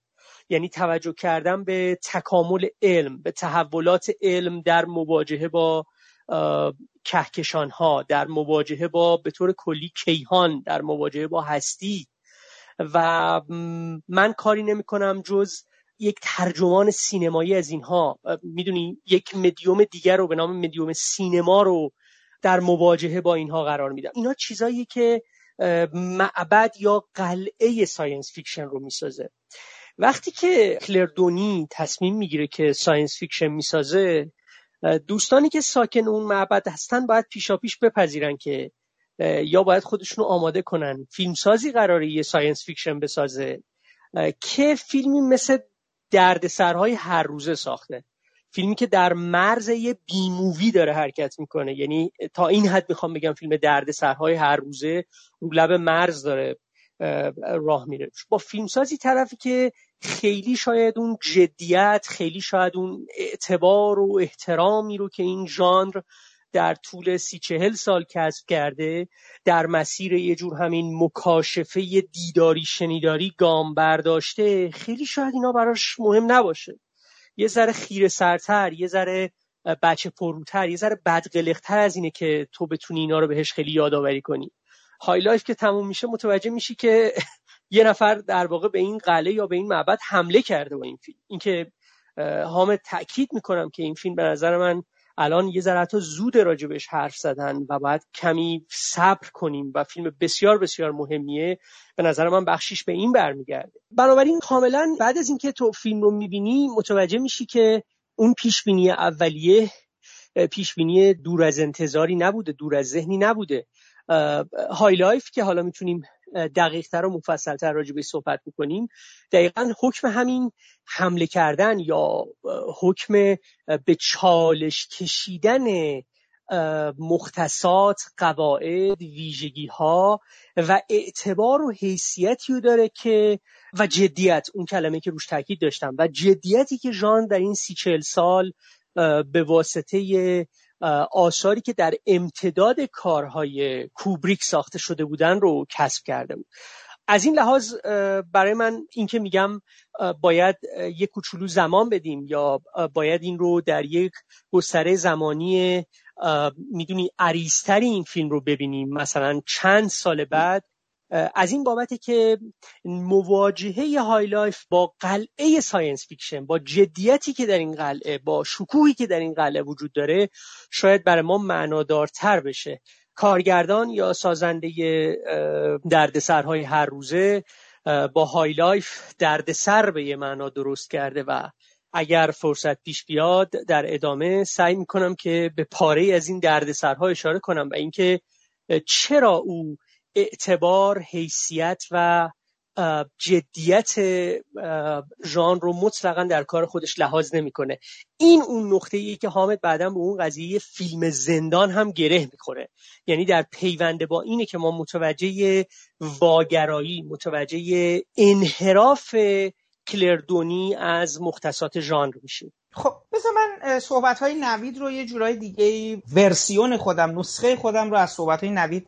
یعنی توجه کردن به تکامل علم به تحولات علم در مواجهه با کهکشان ها در مواجهه با به طور کلی کیهان در مواجهه با هستی. و من کاری نمی کنم جز یک ترجمان سینمایی از اینها. می‌دونی یک مدیوم دیگر رو به نام مدیوم سینما رو در مواجهه با اینها قرار میدم. اینا چیزایی که معبد یا قلعه science fiction رو می‌سازه. وقتی که کلر دنی تصمیم می‌گیره که science fiction می‌سازه دوستانی که ساکن اون معبد هستن باید پیشاپیش بپذیرن که یا باید خودشون رو آماده کنن. فیلمسازی قراره یه science fiction بسازه. که فیلمی مثل دردسرهای هر روزه ساخته. فیلمی که در مرز یه B movie داره حرکت می‌کنه. یعنی تا این حد می‌خوام بگم فیلم دردسرهای هر روزه رو لب مرز داره راه میره. با فیلمسازی طرفی که خیلی شاید اون جدیت خیلی شاید اون اعتبار و احترامی رو که این ژانر در طول سی چهل سال کسب کرده در مسیر یه جور همین مکاشفه دیداری شنیداری گام برداشته خیلی شاید اینا براش مهم نباشه. یه ذره خیره سرتر یه ذره بچه پرروتر یه ذره بدقلقتر از اینه که تو بتونی اینا رو بهش خیلی یادآوری کنی. High Life که تموم میشه متوجه میشی که یه نفر در واقع به این قلعه یا به این معبد حمله کرده با این فیلم. اینکه حامد تاکید می‌کنم که این فیلم به نظر من الان یه ذره حتی زود راجبش حرف زدن و باید کمی صبر کنیم و فیلم بسیار بسیار مهمیه. به نظر من بخشیش به این برمیگرده. بنابراین کاملا بعد از اینکه تو فیلم رو می‌بینی متوجه میشی که اون پیشبینی اولیه پیشبینی دور از انتظاری نبوده دور از ذهنی نبوده. High Life که حالا می‌تونیم دقیقتر و مفصلتر راجع به صحبت می‌کنیم دقیقا حکم همین حمله کردن یا حکم به چالش کشیدن مختصات قواعد ویژگی ها و اعتبار و حیثیتی رو داره که و جدیت اون کلمه که روش تاکید داشتم و جدیتی که ژان در این سی چل سال به واسطه آثاری که در امتداد کارهای کوبریک ساخته شده بودن رو کسب کرده بود. از این لحاظ برای من اینکه میگم باید یک کوچولو زمان بدیم یا باید این رو در یک گستره زمانی می‌دونی عریضتری این فیلم رو ببینیم. مثلا چند سال بعد از این بابته که مواجهه High Life با قلعه science fiction با جدیتی که در این قلعه با شکوهی که در این قلعه وجود داره شاید برای ما معنادارتر بشه. کارگردان یا سازنده دردسرهای هر روزه با High Life دردسر به یه معنا درست کرده و اگر فرصت پیش بیاد در ادامه سعی می‌کنم که به پاره‌ای از این دردسرها اشاره کنم و اینکه چرا او اعتبار حیثیت و جدیت ژانر رو مطلقا در کار خودش لحاظ نمی‌کنه. این اون نقطه ایه که حامد بعدا به اون قضیه فیلم زندان هم گره می‌خوره. یعنی در پیوند با اینه که ما متوجه واگرایی متوجه انحراف کلر دنی از مختصات ژانر میشیم. خب بذار من صحبت های نوید رو یه جورای دیگه version خودم نسخه خودم رو از صحبت های نوید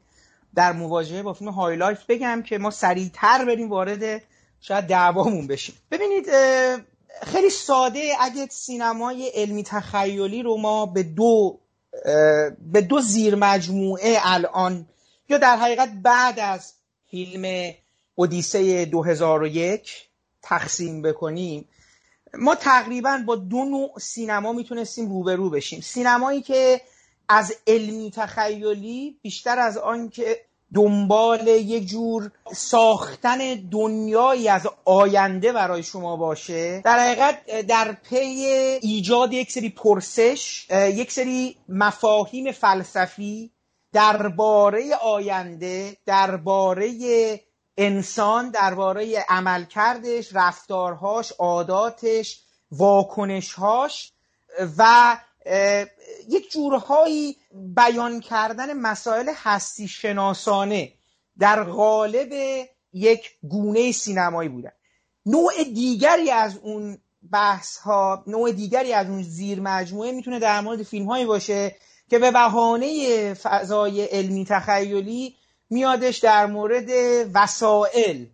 در مواجهه با فیلم High Life بگم که ما سریعتر بریم وارد شاید دعوامون بشیم. ببینید خیلی ساده اگه سینمای علمی تخیلی رو ما به دو به دو زیر مجموعه الان یا در حقیقت بعد از فیلم اودیسه 2001 تقسیم بکنیم ما تقریبا با دو نوع سینما می‌تونستیم روبرو بشیم. سینمایی که از علمی تخیلی بیشتر از آن که دنبال یک جور ساختن دنیایی از آینده برای شما باشه. در حقیقت در پی ایجاد یک سری پرسش یک سری مفاهیم فلسفی درباره آینده درباره انسان درباره عملکردش رفتارهاش عاداتش واکنشهاش و یک جورهایی بیان کردن مسائل هستی شناسانه در قالب یک گونه سینمایی بودن. نوع دیگری از اون بحث ها نوع دیگری از اون زیر مجموعه می‌تونه در مورد فیلم هایی باشه که به بهانه فضای علمی تخیلی میادش در مورد وسایل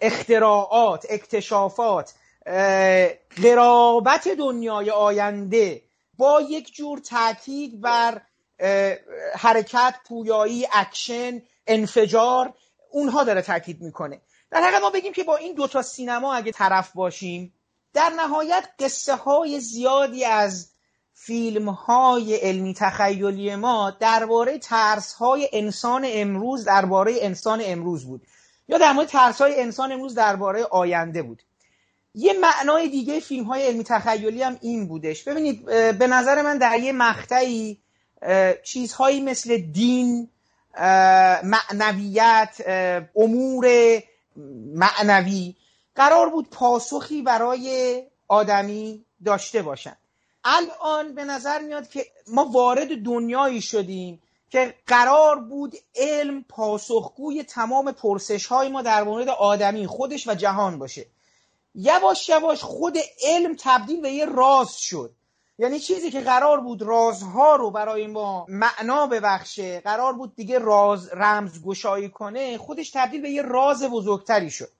اختراعات اکتشافات قرابت دنیای آینده با یک جور تاکید بر حرکت پویایی اکشن انفجار اونها داره تاکید می‌کنه. در حقیقت ما بگیم که با این دوتا سینما اگه طرف باشیم در نهایت قصه های زیادی از فیلم های علمی تخیلی ما درباره ترس های انسان امروز درباره انسان امروز بود. یا در مورد ترس های انسان امروز درباره آینده بود. یه معنای دیگه فیلم های علمی تخیلی هم این بودش. ببینید به نظر من در یه مقطعی چیزهایی مثل دین معنویت امور معنوی قرار بود پاسخی برای آدمی داشته باشن. الان به نظر میاد که ما وارد دنیایی شدیم که قرار بود علم پاسخگوی تمام پرسش های ما در مورد آدمی خودش و جهان باشه. یواش یواش خود علم تبدیل به یه راز شد. یعنی چیزی که قرار بود رازها رو برای ما معنا ببخشه قرار بود دیگه راز رمز گشایی کنه خودش تبدیل به یه راز بزرگتری شد.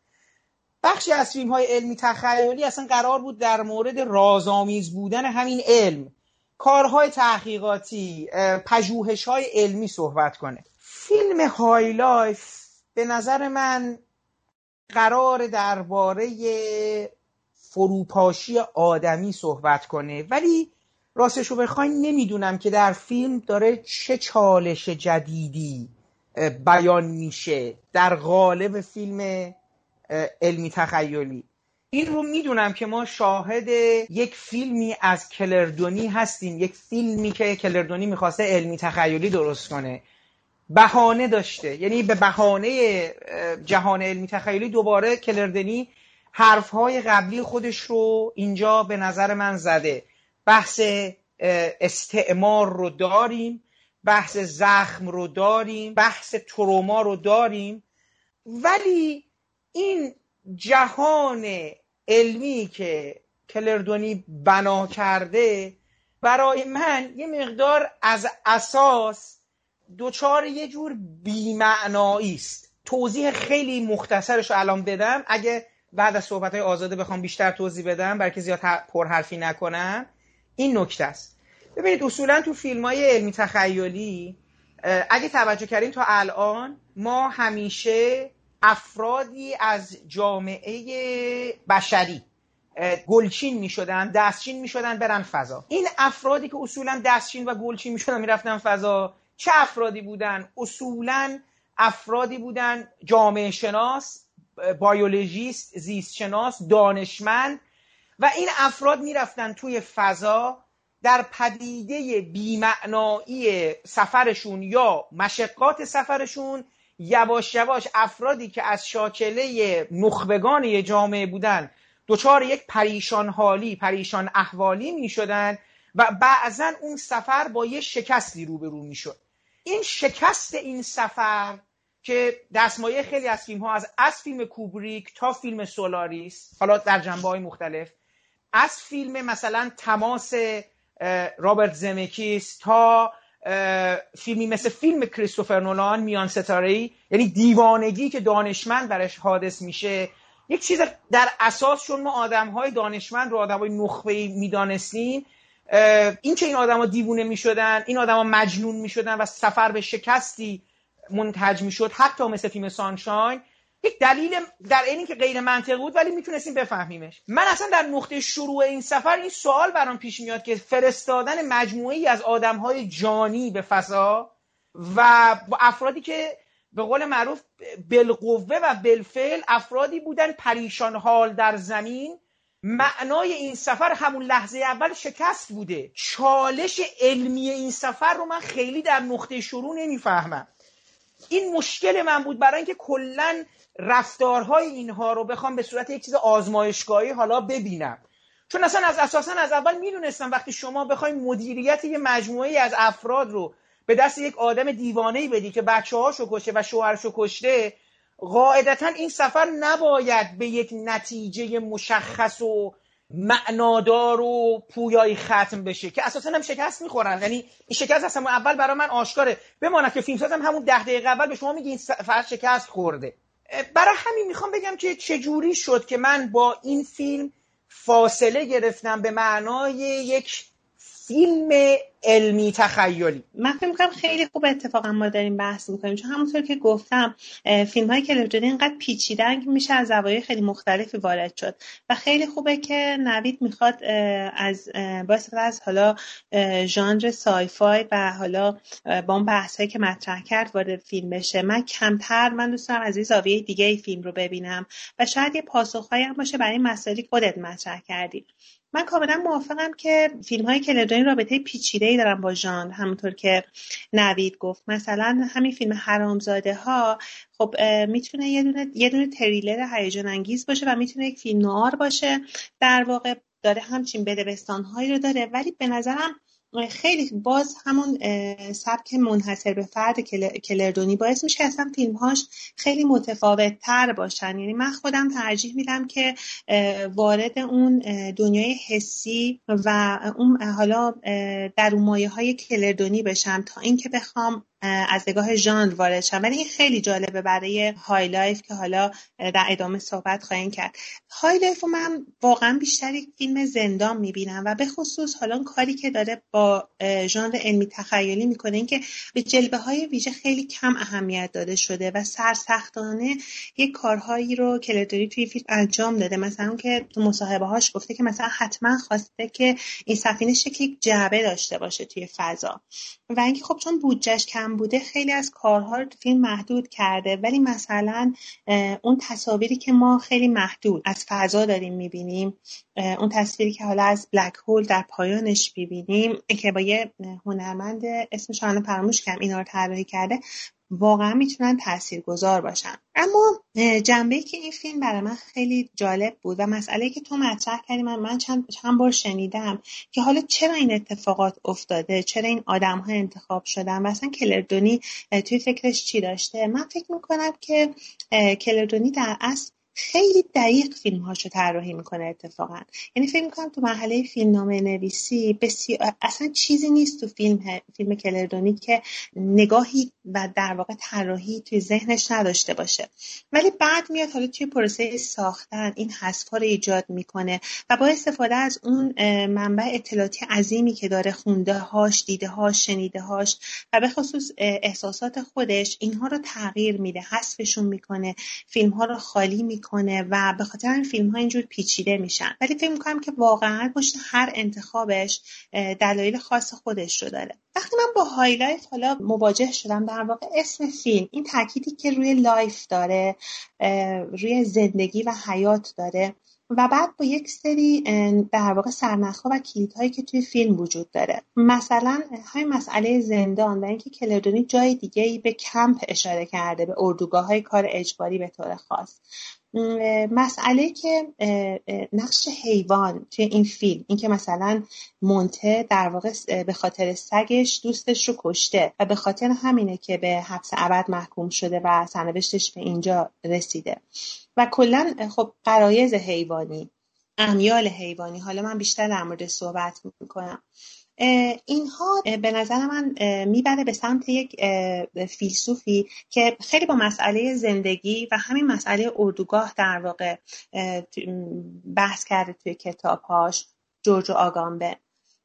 بخشی از فیلم های علمی تخیلی اصلا قرار بود در مورد رازآمیز بودن همین علم کارهای تحقیقاتی پژوهش های علمی صحبت کنه. فیلم های لایف به نظر من قرار درباره فروپاشی آدمی صحبت کنه. ولی راستشو بخواین نمی‌دونم که در فیلم داره چه چالش جدیدی بیان میشه در قالب فیلم علمی تخیلی. این رو می‌دونم که ما شاهد یک فیلمی از کلردونی هستیم یک فیلمی که کلردونی می‌خواسته علمی تخیلی درست کنه. بهانه داشته. یعنی به بهانه جهان علمی تخیلی دوباره کلردنی حرفهای قبلی خودش رو اینجا به نظر من زده. بحث استعمار رو داریم بحث زخم رو داریم بحث تروما رو داریم. ولی این جهان علمی که کلردونی بنا کرده برای من یه مقدار از اساس دوچار یه جور بیمعنایی است. توضیح خیلی مختصرش رو الان بدم. اگه بعد از صحبت های آزاده بخوام بیشتر توضیح بدم برای که زیاد پرحرفی نکنم این نکته است. ببینید اصولا تو فیلم های علمی تخیلی اگه توجه کردیم تا الان ما همیشه افرادی از جامعه بشری گلچین می شدن دستچین می شدن برن فضا. این افرادی که اصولا دستچین و گلچین می شدن می فضا. چه افرادی بودن؟ اصولا افرادی بودن جامعه شناس بایولوژیست زیست شناس دانشمند و این افراد می‌رفتن توی فضا در پدیده بیمعنایی سفرشون یا مشقات سفرشون. یواش یواش افرادی که از شاکله نخبگان جامعه بودن دچار یک پریشان حالی پریشان احوالی می شدن و بعضا اون سفر با یه شکستی روبرو می شد این شکست این سفر که دستمایه خیلی از فیلم ها از از فیلم کوبریک تا فیلم سولاریس حالا در جنبه های مختلف از فیلم مثلا تماس رابرت زمکیس تا فیلمی مثل فیلم کریستوفر نولان میان ستاره یعنی دیوانگی که دانشمند برش حادث میشه. یک چیز در اساس چون ما آدم های دانشمند رو آدم های نخبه می‌دانستیم این که این آدما دیوونه می‌شدن این آدما مجنون می‌شدن و سفر به شکستی منتج می‌شد حتی مثل فیلم سانشاین یک دلیل در اینی که غیر منطقی بود ولی می‌تونستیم بفهمیمش. من اصلا در نقطه شروع این سفر این سوال برام پیش میاد که فرستادن مجموعه ای از آدم های جانی به فضا و با افرادی که به قول معروف بالقوه و بالفعل افرادی بودن پریشان حال در زمین معنای این سفر همون لحظه اول شکست بوده. چالش علمی این سفر رو من خیلی در نقطه شروع نمی‌فهمم. این مشکل من بود برای اینکه کلا رفتارهای اینها رو بخوام به صورت یک چیز آزمایشگاهی حالا ببینم. چون اصلا از اساسا از اول می‌دونستم وقتی شما بخواید مدیریت یه مجموعه از افراد رو به دست یک آدم دیوانه بدی که بچه هاشو کشه و شوهرشو کشته قاعدتا این سفر نباید به یک نتیجه مشخص و معنادار و پویایی ختم بشه که اساسا هم شکست می‌خورن. یعنی این شکست اصلا اول برای من آشکاره. بماند که فیلمسازم همون ده دقیقه اول به شما میگه این سفر شکست خورده. برای همین می‌خوام بگم که چجوری شد که من با این فیلم فاصله گرفتم به معنای یک فیلم علمی تخیلی. من فکر می‌کنم خیلی خوب اتفاقا ما داریم بحث می‌کنیم چون همونطور که گفتم فیلم های کلرجانی اینقدر پیچیدن میشه از زوایای خیلی مختلفی وارد شد. و خیلی خوبه که نوید می‌خواد از با از حالا ژانر سایفای و حالا با اون بحث هایی که مطرح کرد وارد فیلم بشه. من کمتر من دوست دارم از این زاویه دیگه ای فیلم رو ببینم و شاید یه پاسخهایی هم باشه برای مسائلی خودت مطرح کردی. من کاملا موافقم که فیلم های کلردانی رابطه پیچیده ای دارن با ژانر همونطور که نوید گفت. مثلا همین فیلم حرامزاده ها خب می‌تونه یه دونه یه دونه تریلر هیجان انگیز باشه و می‌تونه یک فیلم نوار باشه. در واقع داره همچین بدبستان هایی رو داره ولی به نظرم خیلی باز همون سبک منحصر به فرد کلر دنی باعث میشه اصلا فیلمهاش خیلی متفاوت تر باشن. یعنی من خودم ترجیح میدم که وارد اون دنیای حسی و اون حالا در اون مایه های کلر دنی بشم تا اینکه بخوام از نگاه ژانر وارد شم. ولی این خیلی جالبه برای High Life که حالا در ادامه صحبت خواهیم کرد. High Life رو من واقعا بیشتر یک فیلم زندان می‌بینم و به خصوص حالا کاری که داره با ژانر علمی تخیلی می‌کنه. اینکه به جلبه های ویژه خیلی کم اهمیت داده شده و سرسختانه یک کارهایی رو کلدری توی فیلم انجام داده. مثلا که تو مصاحبه هاش گفته که مثلا حتما خواسته که این سفینه شکل جعبه داشته باشه توی فضا. و اینکه خب چون بودجهش کم بوده خیلی از کارها رو تو فیلم محدود کرده. ولی مثلا اون تصاویری که ما خیلی محدود از فضا داریم می‌بینیم اون تصویری که حالا از بلک هول در پایانش می‌بینیم که با یه هنرمند اسمش الان فراموش کردم اینا رو طراحی کرده. واقعا می‌تونن تاثیرگذار باشن. اما جنبه که این فیلم برای من خیلی جالب بود و مسئله که تو مطرح کردی من من چند, چند بار شنیدم که حالا چرا این اتفاقات افتاده؟ چرا این آدم ها انتخاب شدن؟ و اصلا کلردونی توی فکرش چی داشته؟ من فکر می‌کنم که کلردونی در اصل خیلی دقیق فیلم هاشو طراحی می‌کنه اتفاقا. یعنی فکر می‌کنم تو مرحله فیلمنامه نویسی بسیار اصلا چیزی نیست تو فیلم فیلم کلردونی که نگاهی و در واقع طراحی توی ذهنش نداشته باشه. ولی بعد میاد حالا توی پروسه ساختن این حذف رو ایجاد می‌کنه و با استفاده از اون منبع اطلاعاتی عظیمی که داره خونده هاش دیده هاش شنیده هاش و به خصوص احساسات خودش اینها رو تغییر میده حذفشون می‌کنه فیلم ها رو خالی می‌کنه و به خاطر این فیلم ها اینجور پیچیده میشن. ولی فکر می‌کنم که واقعا پشت هر انتخابش دلایل خاص خودش رو داره. وقتی من با High Life حالا مواجه شدم در واقع اسم فیلم این تاکیدی که روی life داره روی زندگی و حیات داره و بعد با یک سری در واقع سرنخها و کلیدهایی که توی فیلم وجود داره. مثلا های مسئله زندان و اینکه کلردونی جای دیگه ای به کمپ اشاره کرده به اردوگاه های کار اجباری به طور خاص. مسئله که نقش حیوان توی این فیلم اینکه مثلا مونته در واقع به خاطر سگش دوستش رو کشته و به خاطر همینه که به حبس ابد محکوم شده و سرنوشتش به اینجا رسیده. و کلا خب قرایز حیوانی امیال حیوانی. حالا من بیشتر در مورد صحبت می‌کنم. اینها به نظر من می‌بره به سمت یک فیلسوفی که خیلی با مسئله زندگی و همین مسئله اردوگاه در واقع بحث کرده توی کتابهاش جورج آگامبه.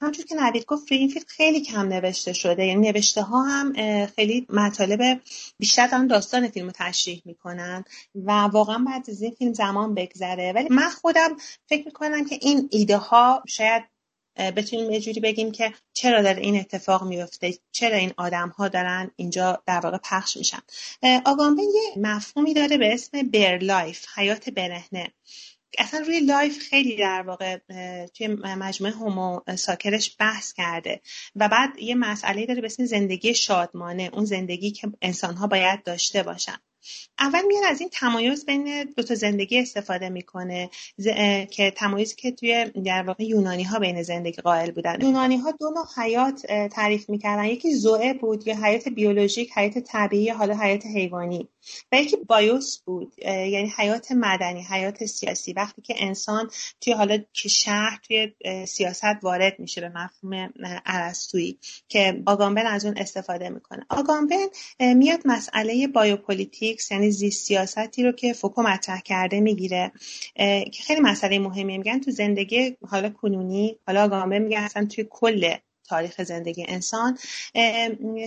همونجور که نوید گفت روی این فیلم خیلی کم نوشته شده. یعنی نوشته ها هم خیلی مطالب بیشتر دارن داستان فیلم رو تشریح می‌کنن و واقعا بعد از این فیلم زمان بگذره. ولی من خودم فکر می‌کنم که این ایده ها شاید بتونیم یه جوری بگیم که چرا داره این اتفاق میفته؟ چرا این آدم ها دارن اینجا در واقع پخش میشن؟ آگامبن یه مفهومی داره به اسم bare life حیات برهنه. اصلا روی life خیلی در واقع توی مجموعه Homo Sacer ش بحث کرده و بعد یه مسئله داره به اسم زندگی شادمانه اون زندگی که انسان ها باید داشته باشن. اول میاد از این تمایز بین دو تا زندگی استفاده می‌کنه. که تمایزی که توی در واقع یونانی ها بین زندگی قائل بودن. یونانی ها دو نوع حیات تعریف می‌کردن. یکی زوئه بود یا حیات بیولوژیک حیات طبیعی حالا حیات حیوانی. و یکی بایوس بود یعنی حیات مدنی حیات سیاسی. وقتی که انسان توی حالا که شهر توی سیاست وارد میشه به مفهوم ارسطویی که آگامبن از اون استفاده می‌کنه. آگامبن میاد مسئله biopolitics یعنی زیست سیاستی رو که فوکو مطرح کرده می‌گیره که خیلی مسئله مهمی میگن تو زندگی حالا کنونی حالا آگامبن میگن اصلا توی کل تاریخ زندگی انسان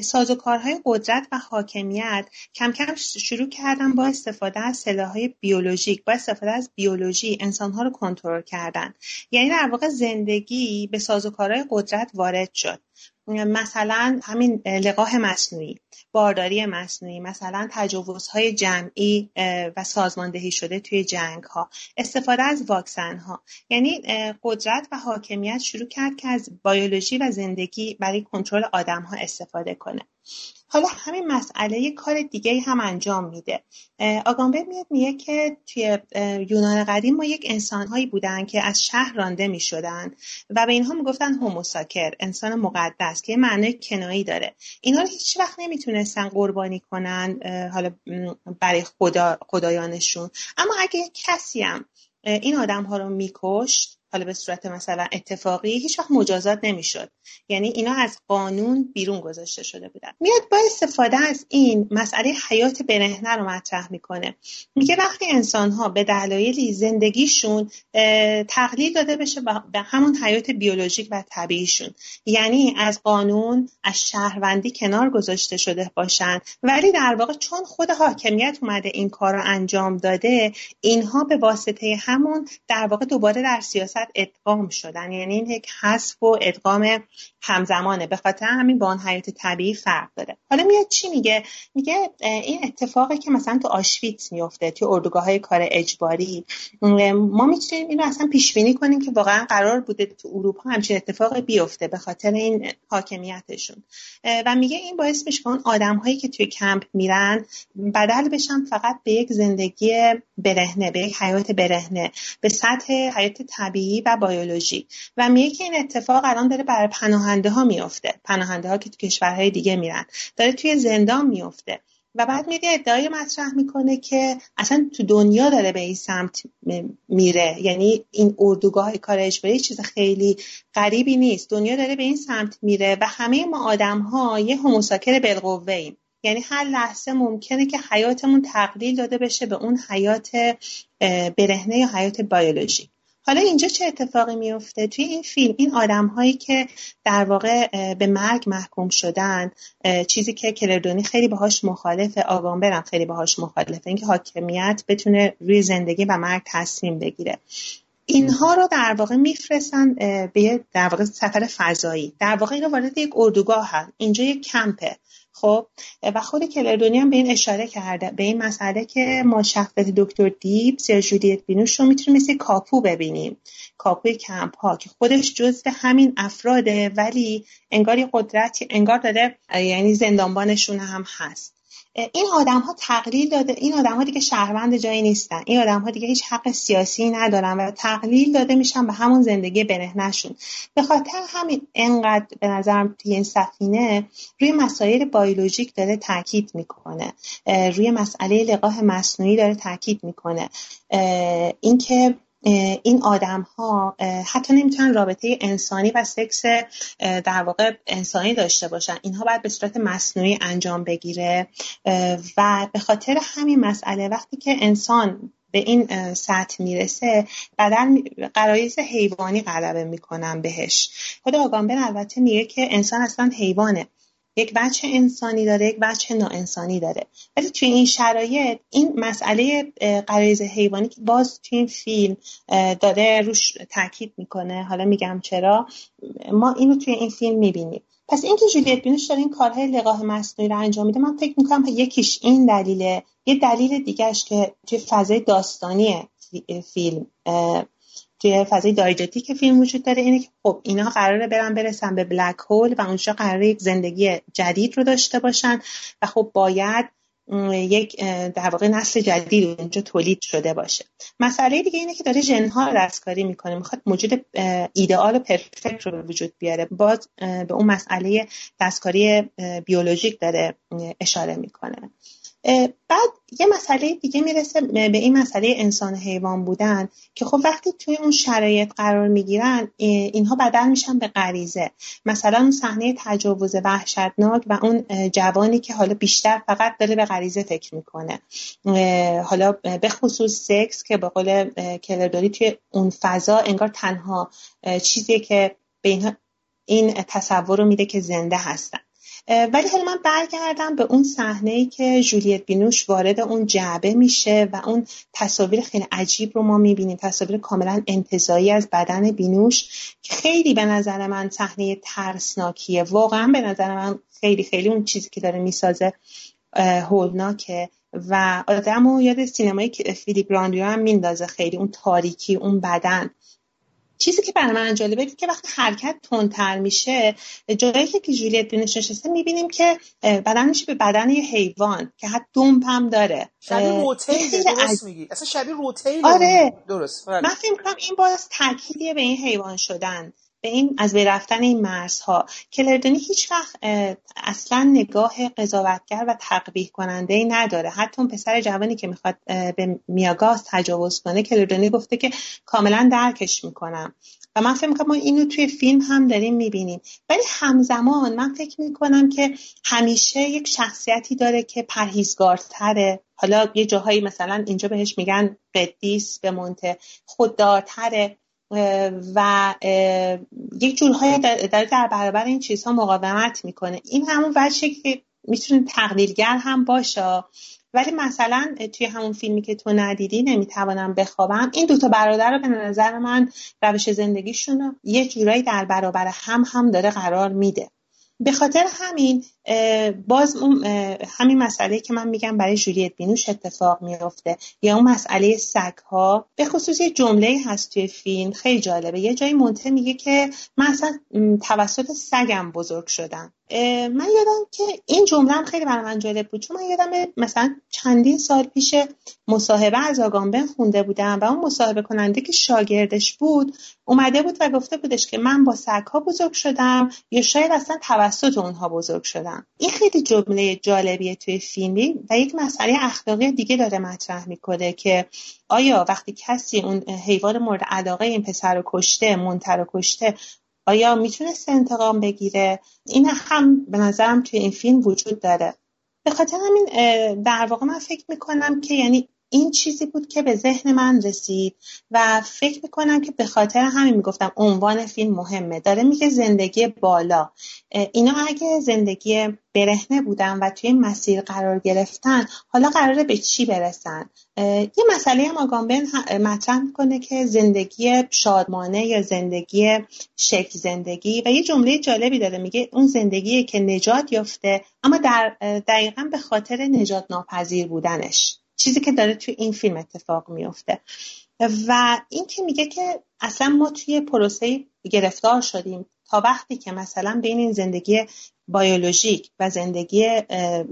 سازوکارهای قدرت و حاکمیت کم کم شروع کردن با استفاده از سلاحهای بیولوژیک با استفاده از بیولوژی انسانها رو کنترل کردن. یعنی در واقع زندگی به سازوکارهای قدرت وارد شد. مثلا همین لقاح مصنوعی بارداری مصنوعی مثلا تجاوزهای جمعی و سازماندهی شده توی جنگ ها استفاده از واکسن ها یعنی قدرت و حاکمیت شروع کرد که از بیولوژی و زندگی برای کنترل آدم ها استفاده کنه. حالا همین مسئله یه کار دیگه هم انجام میده. آگامبه میاد میگه که توی یونان قدیم ما یک انسانهایی بودن که از شهر رانده می‌شدن و به اینها می‌گفتن هوموساکر انسان مقدس که یه معنای کنایی داره. اینا رو هیچ وقت نمی‌تونستن قربانی کنن حالا برای خدا خدایانشون. اما اگه کسی هم این آدم ها رو میکشت حالا به صورت مثلا اتفاقی هیچ وقت مجازات نمی‌شد. یعنی اینا از قانون بیرون گذاشته شده بودن. میاد با استفاده از این مسئله حیات برهنه رو مطرح می‌کنه. میگه وقتی انسان ها به دلایلی زندگیشون تقلیل داده بشه به همون حیات بیولوژیک و طبیعیشون. یعنی از قانون از شهروندی کنار گذاشته شده باشن. ولی در واقع چون خود حاکمیت اومده این کار رو انجام داده اینها به واسطه همون در واقع دوباره در سیاست ادغام شدن. یعنی این یک حذف و ادغام همزمانه. به خاطر همین با آن حیات طبیعی فرق داره. حالا میاد چی میگه؟ میگه این اتفاقی که مثلا تو آشویتس میفته تو اردوگاه های کار اجباری ما می‌تونیم اینو اصلا پیش بینی کنیم که واقعا قرار بوده تو اروپا همچین اتفاقی بیفته به خاطر این حاکمیتشون. و میگه این باعث میشه اون آدم هایی که توی کمپ میرن بدل بشن فقط به یک زندگی برهنه به یک حیات برهنه به سطح حیات طبیعی و بیولوژی و میگه که این اتفاق الان داره برای پناهنده ها میفته پناهنده ها که تو کشورهای دیگه میرن. داره توی زندان میفته و بعد میره ادعای مطرح می‌کنه که اصلا تو دنیا داره به این سمت میره. یعنی این اردوگاه کار اجباری چیز خیلی غریبی نیست. دنیا داره به این سمت میره و همه ما آدم ها یه هموساکر بالقوه ایم یعنی هر لحظه ممکنه که حیاتمون تقلیل داده بشه به اون حیات برهنه یا حیات بیولوژی حالا اینجا چه اتفاقی میفته توی این فیلم این آدم هایی که در واقع به مرگ محکوم شدن چیزی که کلردونی خیلی باهاش مخالفه آگامبرم خیلی باهاش مخالفه. اینکه حاکمیت بتونه روی زندگی و مرگ تصمیم بگیره. اینها رو در واقع میفرستن به در واقع سفر فضایی. در واقع اینا وارد یک اردوگاه هست اینجا یک کمپه. خب و خود کلردونی هم به این اشاره کرده به این مسئله که ما شخصیت دکتر دیبز یا جولیت بینوش رو می‌تونیم مثل کاپو ببینیم. کاپوی کمپ ها که خودش جزو همین افراده ولی انگار قدرتی انگار داره یعنی زندانبانشون هم هست. این آدم ها تقلیل داده این آدم ها دیگه شهروند جایی نیستن. این آدم ها دیگه هیچ حق سیاسی ندارن و تقلیل داده میشن به همون زندگی برهنشون به خاطر همین انقدر به نظرم توی این سفینه روی مسائل بیولوژیک داره تاکید می‌کنه. روی مسئله لقاح مصنوعی داره تاکید می‌کنه. اینکه این آدم ها حتی نمی‌تونن رابطه انسانی و سکس در واقع انسانی داشته باشن. اینها باید به صورت مصنوعی انجام بگیره. و به خاطر همین مسئله وقتی که انسان به این سطح می‌رسه بدن قرایز حیوانی غلبه می‌کنن بهش. خود آگامبر البته میگه که انسان اصلا حیوانه. یک بچه انسانی داره یک بچه ناانسانی داره. ولی توی این شرایط این مسئله قرایز حیوانی که باز توی این فیلم داره روش تاکید می‌کنه. حالا میگم چرا. ما اینو توی این فیلم می‌بینیم. پس اینکه جولیت بینوش داره این کارهای لقاح مصنوعی رو انجام میده من فکر می‌کنم یکیش این دلیله. یه دلیل دیگهش که توی فضای داستانی فیلم توی فضای که فیلم وجود داره اینه که خب اینا قراره برن برسن به بلک هول و اونجا قراره یک زندگی جدید رو داشته باشن و خب باید یک در واقع نسل جدید اونجا تولید شده باشه. مسئله دیگه اینه که داره ژنها رو دستکاری می‌کنه می‌خواد موجود ایدئال و پرفکت رو به وجود بیاره. باز به اون مسئله دستکاری بیولوژیک داره اشاره می‌کنه. بعد یه مسئله دیگه می‌رسه به این مسئله انسان حیوان بودن که خب وقتی توی اون شرایط قرار می‌گیرن اینها بدل میشن به غریزه. مثلا اون صحنه تجاوز وحشتناک و اون جوانی که حالا بیشتر فقط داره به غریزه فکر می‌کنه. حالا به خصوص سکس که به قول کلردوری توی اون فضا انگار تنها چیزیه که به این تصور رو میده که زنده هستن. ولی حالا من برگردم به اون صحنه ای که جولیت بینوش وارد اون جعبه میشه و اون تصاویر خیلی عجیب رو ما می‌بینیم. تصاویر کاملا انتظایی از بدن بینوش که خیلی به نظر من صحنه ترسناکیه. واقعا به نظر من خیلی خیلی اون چیزی که داره می‌سازه هولناکه. و آدم و یاد سینمای فیلیپ راندیو هم میندازه خیلی اون تاریکی اون بدن. چیزی که برای من جالبه که وقتی حرکت تندتر میشه جایی که جولیت بینش نشسته می‌بینیم که بدن میشه به بدن یه حیوان که حتی دومپ هم داره. شبیه روتیل درست میگی. اصلا شبیه روتیل آره. درست. من فکر کنم این باز تأکیدیه به این حیوان شدن. به این از بین رفتن این مرزها. کلردونی هیچ وقت اصلا نگاه قضاوتگر و تقبیح کننده ای نداره. حتی اون پسر جوانی که می‌خواد به میاگاز تجاوز کنه کلردونی گفته که کاملا درکش می‌کنم. و من فکر می‌کنم ما اینو توی فیلم هم داریم می‌بینیم. ولی همزمان من فکر می‌کنم که همیشه یک شخصیتی داره که پرهیزگارتره. حالا یه جاهایی مثلا اینجا بهش میگن قدیس به منته خوددارتره. و یک جورهای داره در برابر این چیزها مقاومت می‌کنه. این همون وجهی که می‌تونه تقلیلگر هم باشه. ولی مثلا توی همون فیلمی که تو ندیدی نمی‌توانم بخوابم. این دوتا برادر رو به نظر من روش زندگیشون رو یه جورایی در برابر هم هم داره قرار میده. به خاطر همین باز همین مسئله که من میگم برای جولیت بینوش اتفاق میفته یا اون مسئله سگ ها به خصوص یه جمله هست توی فیلم خیلی جالبه. یه جایی مونته میگه که من اصلا توسط سگم بزرگ شدم. من یادم که این جمله هم خیلی برای من جالب بود. چون من یادم مثلا چندین سال پیش مصاحبه از آگامبن خونده بودم و اون مصاحبه کننده که شاگردش بود اومده بود و گفته بودش که من با سگها بزرگ شدم یا شاید اصلا توسط اونها بزرگ شدم. این خیلی جمله جالبیه توی فیلمی و یک مسئله اخلاقی دیگه داره مطرح می‌کنه که آیا وقتی کسی اون حیوان مورد علاقه این پسر رو کشته منتر رو کشته آیا می‌تونست انتقام بگیره؟ این هم به نظرم توی این فیلم وجود داره. به خاطر همین در واقع من فکر می‌کنم که یعنی این چیزی بود که به ذهن من رسید و فکر می‌کنم که به خاطر همین می‌گفتم عنوان فیلم مهمه. داره میگه زندگی بالا. اینا اگه زندگی برهنه بودن و توی مسیر قرار گرفتن حالا قراره به چی برسن؟ یه مسئله هم آگامبن مطرح می‌کنه که زندگی شادمانه یا زندگی شکل زندگی و یه جمله جالبی داره. میگه اون زندگی که نجات یافته اما در دقیقا به خاطر نجات ناپذیر بودنش. چیزی که داره توی این فیلم اتفاق میفته. و این که میگه که اصلا ما توی پروسه گرفتار شدیم تا وقتی که مثلا بین این زندگی بیولوژیک و زندگی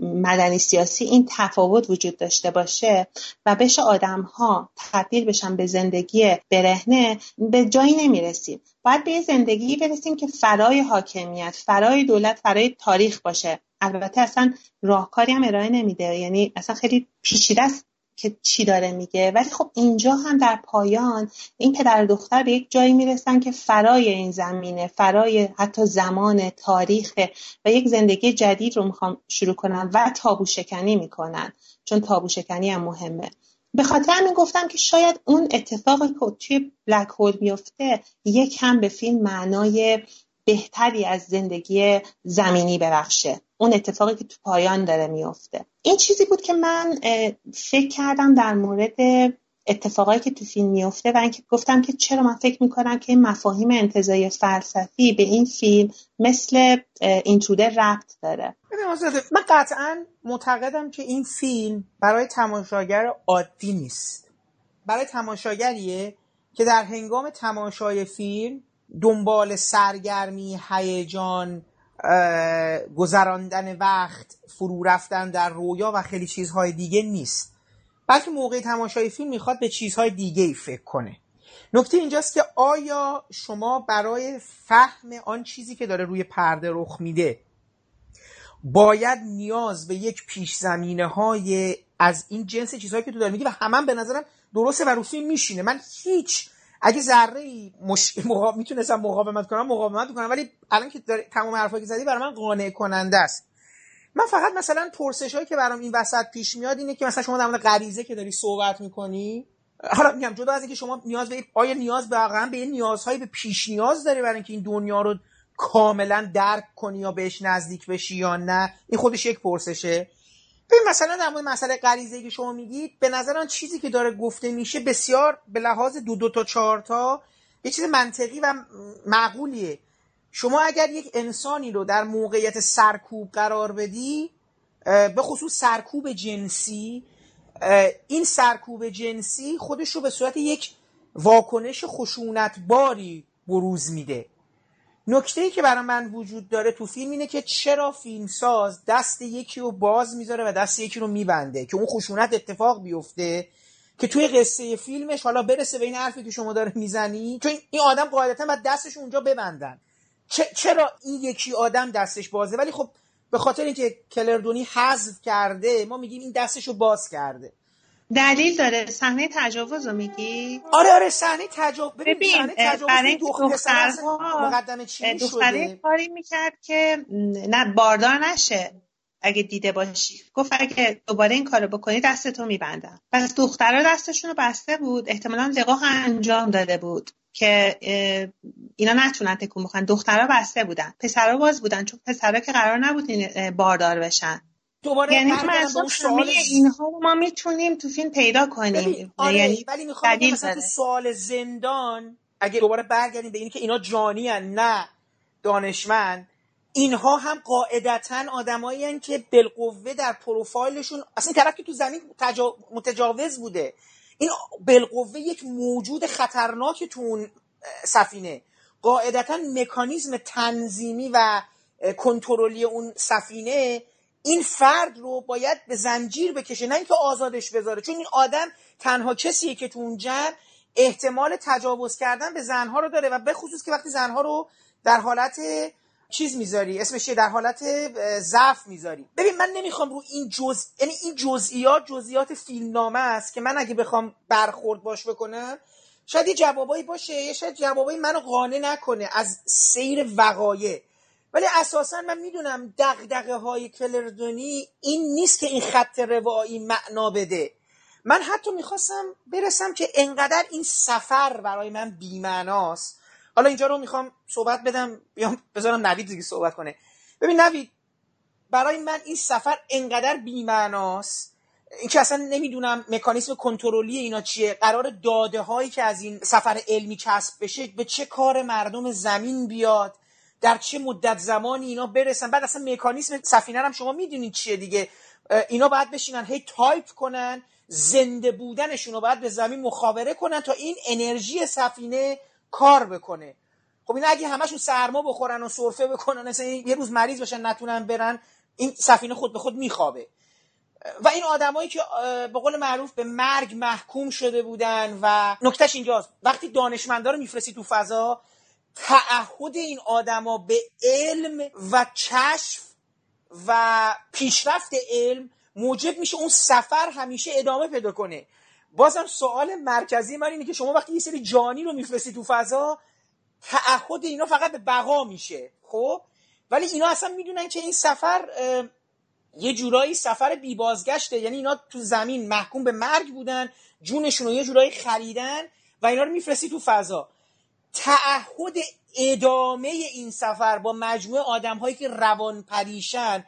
مدنی سیاسی این تفاوت وجود داشته باشه و بشه آدم ها تبدیل بشن به زندگی برهنه به جایی نمی‌رسیم. باید به زندگی برسیم که فرای حاکمیت فرای دولت فرای تاریخ باشه. البته اصلا راهکاری هم ارائه نمیده. یعنی اصلا خیلی پیچیده است که چی داره میگه. ولی خب اینجا هم در پایان این پدر و دختر به یک جایی می‌رسن که فرای این زمینه فرای حتی زمان تاریخ و یک زندگی جدید رو می‌خوام شروع کنن و تابو شکنی می‌کنن. چون تابو شکنی هم مهمه. به خاطر همین گفتم که شاید اون اتفاقی که توی بلک هول بیفته یک هم به فیلم معنای بهتری از زندگی زمینی ببخشه. اون اتفاقی که تو پایان داره میفته. این چیزی بود که من فکر کردم در مورد اتفاقایی که تو فیلم میفته و اینکه گفتم که چرا من فکر می‌کنم که این مفاهیم انتظایی فلسفی به این فیلم مثل اینتروده ربط داره. من قطعا معتقدم که این فیلم برای تماشاگر عادی نیست. برای تماشاگریه که در هنگام تماشای فیلم دنبال سرگرمی هیجان گذراندن وقت فرو رفتن در رویا و خیلی چیزهای دیگه نیست. بلکه موقع تماشای فیلم می‌خواد به چیزهای دیگه ای فکر کنه. نکته اینجاست که آیا شما برای فهم آن چیزی که داره روی پرده رخ میده باید نیاز به یک پیش زمینه های از این جنس چیزهایی که تو داری میگی و همه به نظرم درسته و روسی میشینه. من هیچ اگه ذره ای مش... مقا... می‌تونستم مقاومت کنم مقاومت کنم ولی الان که داری... تمام حرفایی که زدی برای من قانع کننده است. من فقط مثلا پرسش هایی که برام این وسط پیش میاد اینه که مثلا شما در مورد غریزه که داری صحبت می‌کنی حالا میگم جدا از اینکه شما نیاز به آیا نیاز به واقعا به این نیازهایی به پیش نیاز داری برای اینکه این دنیا رو کاملا درک کنی یا بهش نزدیک بشی یا نه؟ این خودش یک پرسشه. ببین مثلا در مورد مسئله غریزه که شما میگید به نظر آن چیزی که داره گفته میشه بسیار به لحاظ دو دو تا چهار تا یه چیز منطقی و معقولیه. شما اگر یک انسانی رو در موقعیت سرکوب قرار بدی به خصوص سرکوب جنسی این سرکوب جنسی خودش رو به صورت یک واکنش خشونتباری بروز میده. نکته ای که برای من وجود داره تو فیلم اینه که چرا فیلمساز دست یکی رو باز می‌ذاره و دست یکی رو میبنده که اون خشونت اتفاق بیفته که توی قصه فیلمش حالا برسه به این حرفی که شما داره می‌زنی؟ چون این آدم قاعدتا باید دستش اونجا ببندن. چرا این یکی آدم دستش بازه؟ ولی خب به خاطر اینکه کلردونی حذف کرده ما میگیم این دستش رو باز کرده. دلیل داره. صحنه تجاوز رو میگی؟ آره آره صحنه تجاوز ببین صحنه تجاوز دخترها مقدمه چی کاری می‌کرد که نه باردار نشه. اگه دیده باشی. گفت اگه دوباره این کارو بکنی دستتو میبندم. پس دخترها دستشون رو بسته بود. احتمالا لقاح انجام داده بود که اینا نتونن تکون بخورن. دخترها بسته بودن. پسرها باز بودن چون پسرها که قرار نبود باردار بشن. دوباره یعنی سوال اینها رو ما می‌تونیم تو فیلم پیدا کنیم. آره یعنی ولی می‌خوام مثلا تو سوال زندان اگه دوباره برگردیم به اینکه اینا جانی هن نه دانشمند اینها هم قاعدتا آدمایی که بالقوه در پروفایلشون اصلا این طرف که تو زمین تجا... متجاوز بوده. این بالقوه یک موجود خطرناک تو اون سفینه. قاعدتا مکانیزم تنظیمی و کنترلی اون سفینه این فرد رو باید به زنجیر بکشه نه اینکه آزادش بذاره. چون این آدم تنها کسیه که تو اون جمع احتمال تجاوز کردن به زنها رو داره و به خصوص که وقتی زنها رو در حالت چیز می‌ذاری اسمش در حالت ضعف می‌ذاری. ببین من نمی‌خوام رو این جز یعنی این جزئیات جزئیات فیلمنامه است که من اگه بخوام برخورد باش بکنم شاید جوابایی باشه یا شاید جوابایی منو قانع نکنه از سیر وقایع. ولی اساسا من می‌دونم دغدغه های کلردونی این نیست که این خط روایی معنا بده. من حتی می‌خواستم برسم که انقدر این سفر برای من بیمعناست. حالا اینجا رو می‌خوام صحبت بدم بیام بذارم نوید دیگه صحبت کنه. ببین نوید برای من این سفر انقدر بیمعناست. این که اصلا نمی‌دونم مکانیسم کنترلی اینا چیه قرار داده هایی که از این سفر علمی کسب بشه به چه کار مردم زمین بیاد. در چه مدت زمانی اینا برسن. بعد اصلا مکانیسم سفینه هم شما می‌دونید چیه دیگه. اینا باید بشینن هی تایپ کنن زنده بودنشون رو باید به زمین مخابره کنن تا این انرژی سفینه کار بکنه. خب اینا اگه همشون سرما بخورن و سرفه بکنن مثلا یه روز مریض بشن نتونن برن این سفینه خود به خود میخوابه. و این آدمایی که به قول معروف به مرگ محکوم شده بودن و نکتهش اینجاست. وقتی دانشمندا رو میفرستی تو فضا تعهد این آدما به علم و کشف و پیشرفت علم موجب میشه اون سفر همیشه ادامه پیدا کنه. بازم سوال مرکزی من اینه که شما وقتی یه سری جانی رو میفرستی تو فضا تعهد اینا فقط به بقا میشه خب؟ ولی اینا اصلا می‌دونن که این سفر یه جورایی سفر بی بازگشته یعنی اینا تو زمین محکوم به مرگ بودن جونشون رو یه جورایی خریدن و اینا رو میفرستی تو فضا. تعهد ادامه این سفر با مجموعه آدم هایی که روان پریشن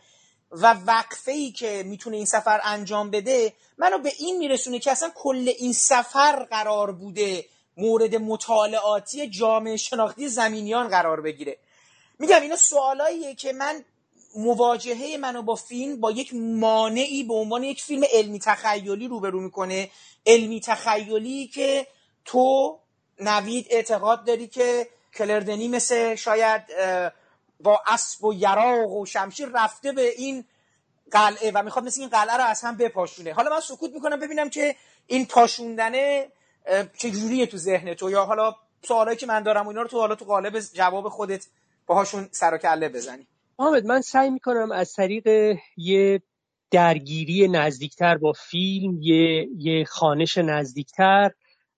و وقفه ای که می‌تونه این سفر انجام بده منو به این میرسونه که اصلا کل این سفر قرار بوده مورد مطالعاتی جامعه شناختی زمینیان قرار بگیره. میگم اینا سوالاییه که من مواجهه منو با فیلم با یک مانعی به عنوان یک فیلم علمی تخیلی روبرو می‌کنه. علمی تخیلی که تو نوید اعتقاد داری که کلردنی مثل شاید با اسب و یراق و شمشیر رفته به این قلعه و می‌خواد مثل این قلعه رو از هم بپاشونه. حالا من سکوت می‌کنم ببینم که این پاشوندنه چجوریه تو ذهن تو یا حالا سوالایی که من دارم و اینا رو تو حالا تو قالب جواب خودت باهاشون سر و کله بزنی. محمد من سعی می‌کنم از طریق یه درگیری نزدیکتر با فیلم یه, یه خانش نزدیکتر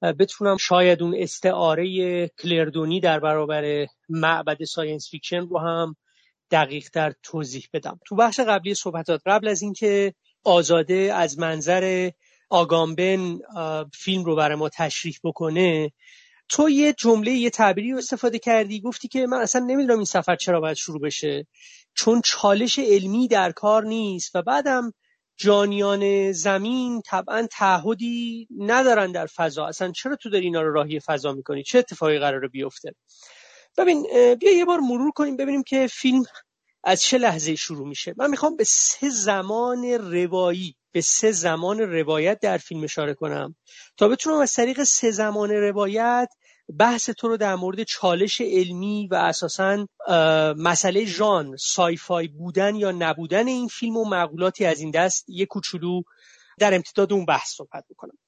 بتونم شاید اون استعاره کلر دنی در برابر معبد science fiction رو هم دقیق تر توضیح بدم. تو بخش قبلی صحبتات قبل از اینکه آزاده از منظر آگامبن فیلم رو برای ما تشریح بکنه تو یه جمله یه تعبیری رو استفاده کردی گفتی که من اصلا نمی‌دونم این سفر چرا باید شروع بشه چون چالش علمی در کار نیست و بعدم جانیان زمین طبعا تعهدی ندارن در فضا. اصلا چرا تو داری اینا رو راهی فضا می‌کنی؟ چه اتفاقی قراره بیفته؟ ببین بیا یه بار مرور کنیم ببینیم که فیلم از چه لحظه شروع میشه. من می‌خوام به سه زمان روایی به سه زمان روایت در فیلم اشاره کنم تا بتونم از طریق سه زمان روایت بحث تو رو در مورد چالش علمی و اساسا مسئله ژان سایفای بودن یا نبودن این فیلم و معقولاتی از این دست یه کوچولو در امتداد اون بحث صحبت بکنم.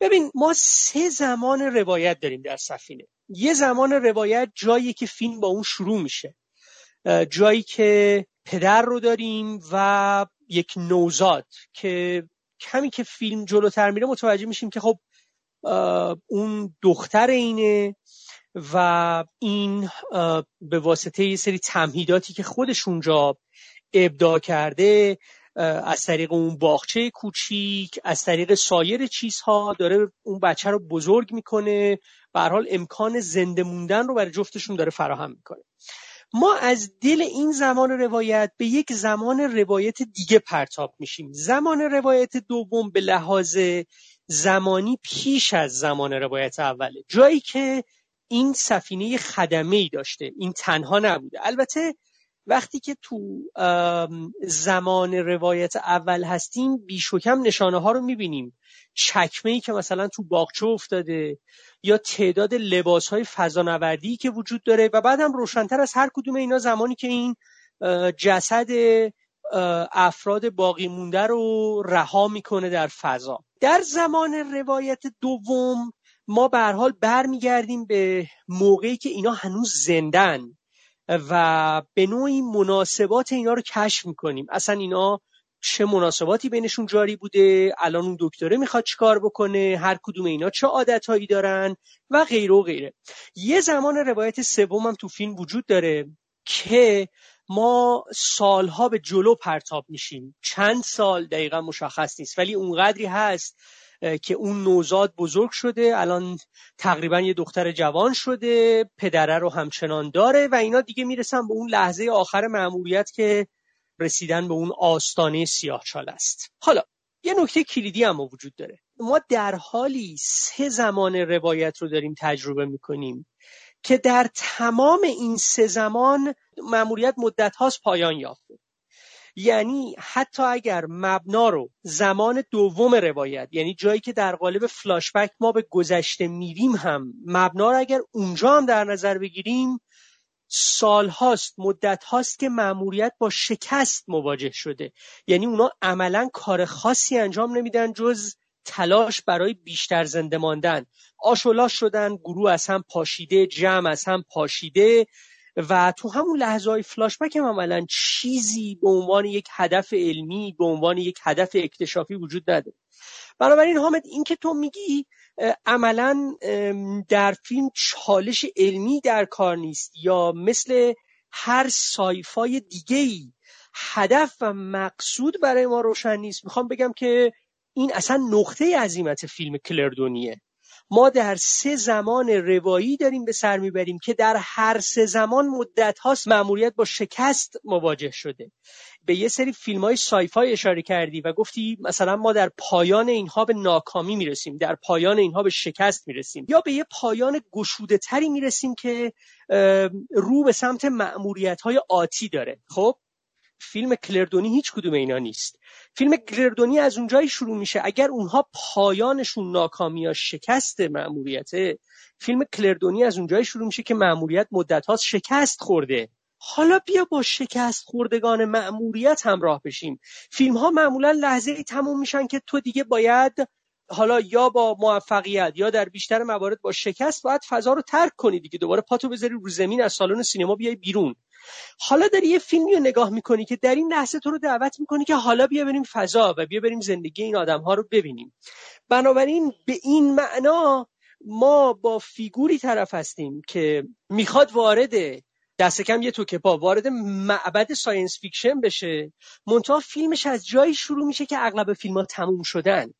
ببین ما سه زمان روایت داریم در سفینه. یه زمان روایت جایی که فیلم با اون شروع میشه. جایی که پدر رو داریم و یک نوزاد که کمی که فیلم جلوتر میره متوجه میشیم که خب اون دختر اینه و این به واسطه یه سری تمهیداتی که خودش اونجا ابداع کرده از طریق اون باغچه کوچیک از طریق سایر چیزها داره اون بچه رو بزرگ می‌کنه. به حال امکان زنده موندن رو برای جفتشون داره فراهم می‌کنه. ما از دل این زمان روایت به یک زمان روایت دیگه پرتاب میشیم. زمان روایت دوم به لحاظ زمانی پیش از زمان روایت اوله. جایی که این سفینه خدمه ای داشته این تنها نبوده. البته وقتی که تو زمان روایت اول هستیم بیش و نشانه ها رو می‌بینیم. چکمه ای که مثلا تو باغچه افتاده یا تعداد لباس های فضانوردی که وجود داره و بعد هم روشنتر از هر کدوم اینا زمانی که این جسد افراد باقی مونده رو رها می‌کنه در فضا. در زمان روایت دوم ما به حال برمیگردیم به موقعی که اینا هنوز زندن و به نوعی مناسبات اینا رو کشف می‌کنیم. اصلا اینا چه مناسباتی بینشون جاری بوده الان اون دکتره می‌خواد چیکار بکنه هر کدوم اینا چه عادتهایی دارن و غیره و غیره. یه زمان روایت سوم هم تو فیلم وجود داره که ما سالها به جلو پرتاب میشیم. چند سال دقیقا مشخص نیست. ولی اونقدری هست که اون نوزاد بزرگ شده الان تقریبا یه دختر جوان شده پدره رو همچنان داره و اینا دیگه می‌رسن به اون لحظه آخر معمولیت که رسیدن به اون آستانه سیاهچال است. حالا یه نکته کلیدی هم وجود داره. ما در حالی سه زمان روایت رو داریم تجربه می‌کنیم. که در تمام این سه زمان معمولیت مدت هاست پایان یافته. یعنی حتی اگر مبنا رو زمان دوم روایت یعنی جایی که در قالب فلاشبک ما به گذشته میریم هم مبنا رو اگر اونجا هم در نظر بگیریم سال هاست مدت هاست که مأموریت با شکست مواجه شده. یعنی اونا عملا کار خاصی انجام نمیدن جز تلاش برای بیشتر زنده ماندن. آشولا شدن گروه از هم پاشیده جمع از هم پاشیده و تو همون لحظه های فلاشبک هم عملا چیزی به عنوان یک هدف علمی به عنوان یک هدف اکتشافی وجود نداره. بنابراین حامد این که تو میگی عملا در فیلم چالش علمی در کار نیست یا مثل هر سایفای دیگه هدف و مقصود برای ما روشن نیست. می‌خوام بگم که این اصلا نقطه عظیمت فیلم کلردونیه ما در سه زمان روایی داریم به سر می‌بریم که در هر سه زمان مدت هاست معمولیت با شکست مواجه شده. به یه سری فیلم های سایفای اشاره کردی و گفتی مثلا ما در پایان اینها به ناکامی می‌رسیم در پایان اینها به شکست می‌رسیم. یا به یه پایان گشوده تری می‌رسیم که رو به سمت معمولیت های آتی داره. خب؟ فیلم کلردونی هیچ کدوم اینا نیست. فیلم کلردونی از اونجایی شروع میشه اگر اونها پایانشون ناکامی یا شکست مأموریته فیلم کلردونی از اونجایی شروع میشه که مأموریت مدت هاست شکست خورده. حالا بیا با شکست خوردگان مأموریت همراه بشیم. فیلم ها معمولا لحظه ای تموم میشن که تو دیگه باید حالا یا با موفقیت یا در بیشتر موارد با شکست باید فضا رو ترک کنی دیگه. دوباره پاتو بذاری رو زمین از سالن سینما بیای بیرون. حالا داری یه فیلمی رو نگاه می‌کنی که در این لحظه تو رو دعوت می‌کنی که حالا بیا بریم فضا و بیا بریم زندگی این آدم ها رو ببینیم. بنابراین به این معنا ما با فیگوری طرف هستیم که می‌خواد وارد دست کم یه تک پا وارد معبد science fiction بشه. منتها فیلمش از جایی شروع میشه که اغلب فیلم ها تموم شدن.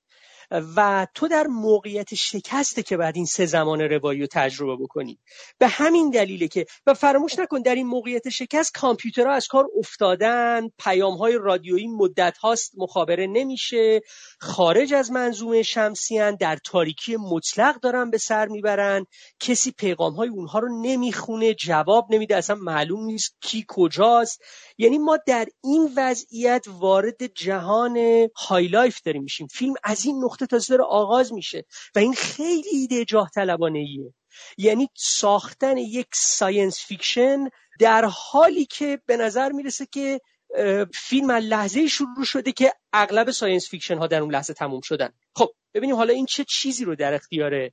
و تو در موقعیت شکسته که بعد این سه زمان روایی رو تجربه بکنی. به همین دلیله که و فراموش نکن در این موقعیت شکست کامپیوترها از کار افتادن پیام های رادیویی مدت هاست مخابره نمیشه خارج از منظومه شمسیان در تاریکی مطلق دارن به سر می‌برن کسی پیغام های اونها رو نمی‌خونه جواب نمیده اصلا معلوم نیست کی کجاست. یعنی ما در این وضعیت وارد جهان High Life داریم میشیم. فیلم از این نقطه تازه داره آغاز میشه و این خیلی ایده جاه طلبانه ایه یعنی ساختن یک science fiction در حالی که به نظر می‌رسه که فیلم از لحظه شروع شده که اغلب science fiction ها در اون لحظه تموم شدن. خب ببینیم حالا این چه چیزی رو در اختیار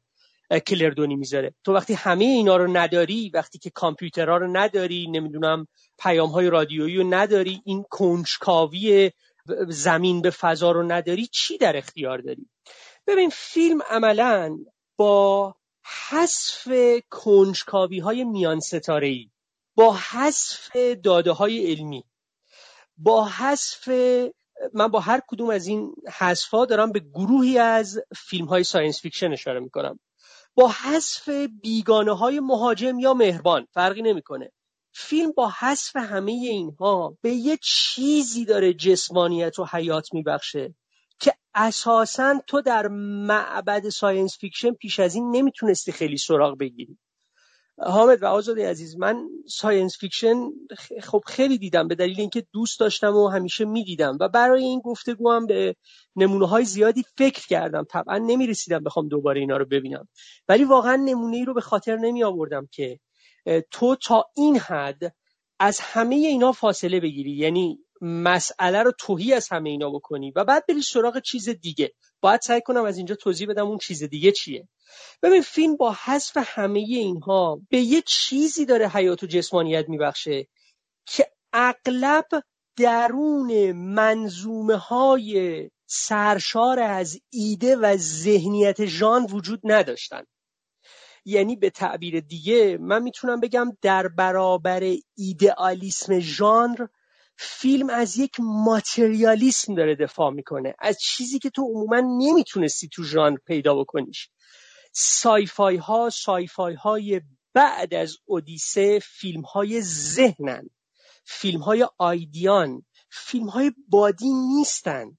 کلر دنی می‌ذاره. تو وقتی همه اینا رو نداری وقتی که کامپیوترها رو نداری نمی‌دونم پیام های رادیویی رو نداری این کنجکاوی زمین به فضا رو نداری چی در اختیار داری؟ ببین فیلم عملا با حذف کنجکاوی های میان ستاره ای با حذف داده های علمی با حذف من با هر کدوم از این حذف دارم به گروهی از فیلم های science fiction اشاره می‌کنم. با حذف بیگانه های مهاجم یا مهربان فرقی نمی‌کنه. فیلم با حذف همه اینها به یه چیزی داره جسمانیت و حیات میبخشه که اساسا تو در معبد science fiction پیش از این نمی‌تونستی خیلی سراغ بگیری. حامد و آزاده عزیز من science fiction خب خیلی دیدم به دلیل اینکه دوست داشتم و همیشه می‌دیدم و برای این گفتگو هم به نمونه های زیادی فکر کردم. طبعا نمی‌رسیدم بخوام دوباره اینا رو ببینم. ولی واقعا نمونه ای رو به خاطر نمی آوردم که تو تا این حد از همه اینا فاصله بگیری. یعنی مسئله رو توهی از همه اینا بکنی و بعد بری سراغ چیز دیگه. باید سعی کنم از اینجا توضیح بدم اون چیز دیگه چیه. ببین فیلم با حذف همه اینها به یه چیزی داره حیات و جسمانیت میبخشه که اغلب درون منظومه های سرشار از ایده و ذهنیت ژان وجود نداشتن. یعنی به تعبیر دیگه من می‌تونم بگم در برابر ایدئالیسم ژانر فیلم از یک ماتریالیسم داره دفاع می‌کنه. از چیزی که تو عموما نمی‌تونستی تو ژانر پیدا بکنیش. sci-fi ها sci-fi های بعد از اودیسه فیلم های ذهنن. فیلم های idea ان. فیلم های body نیستن.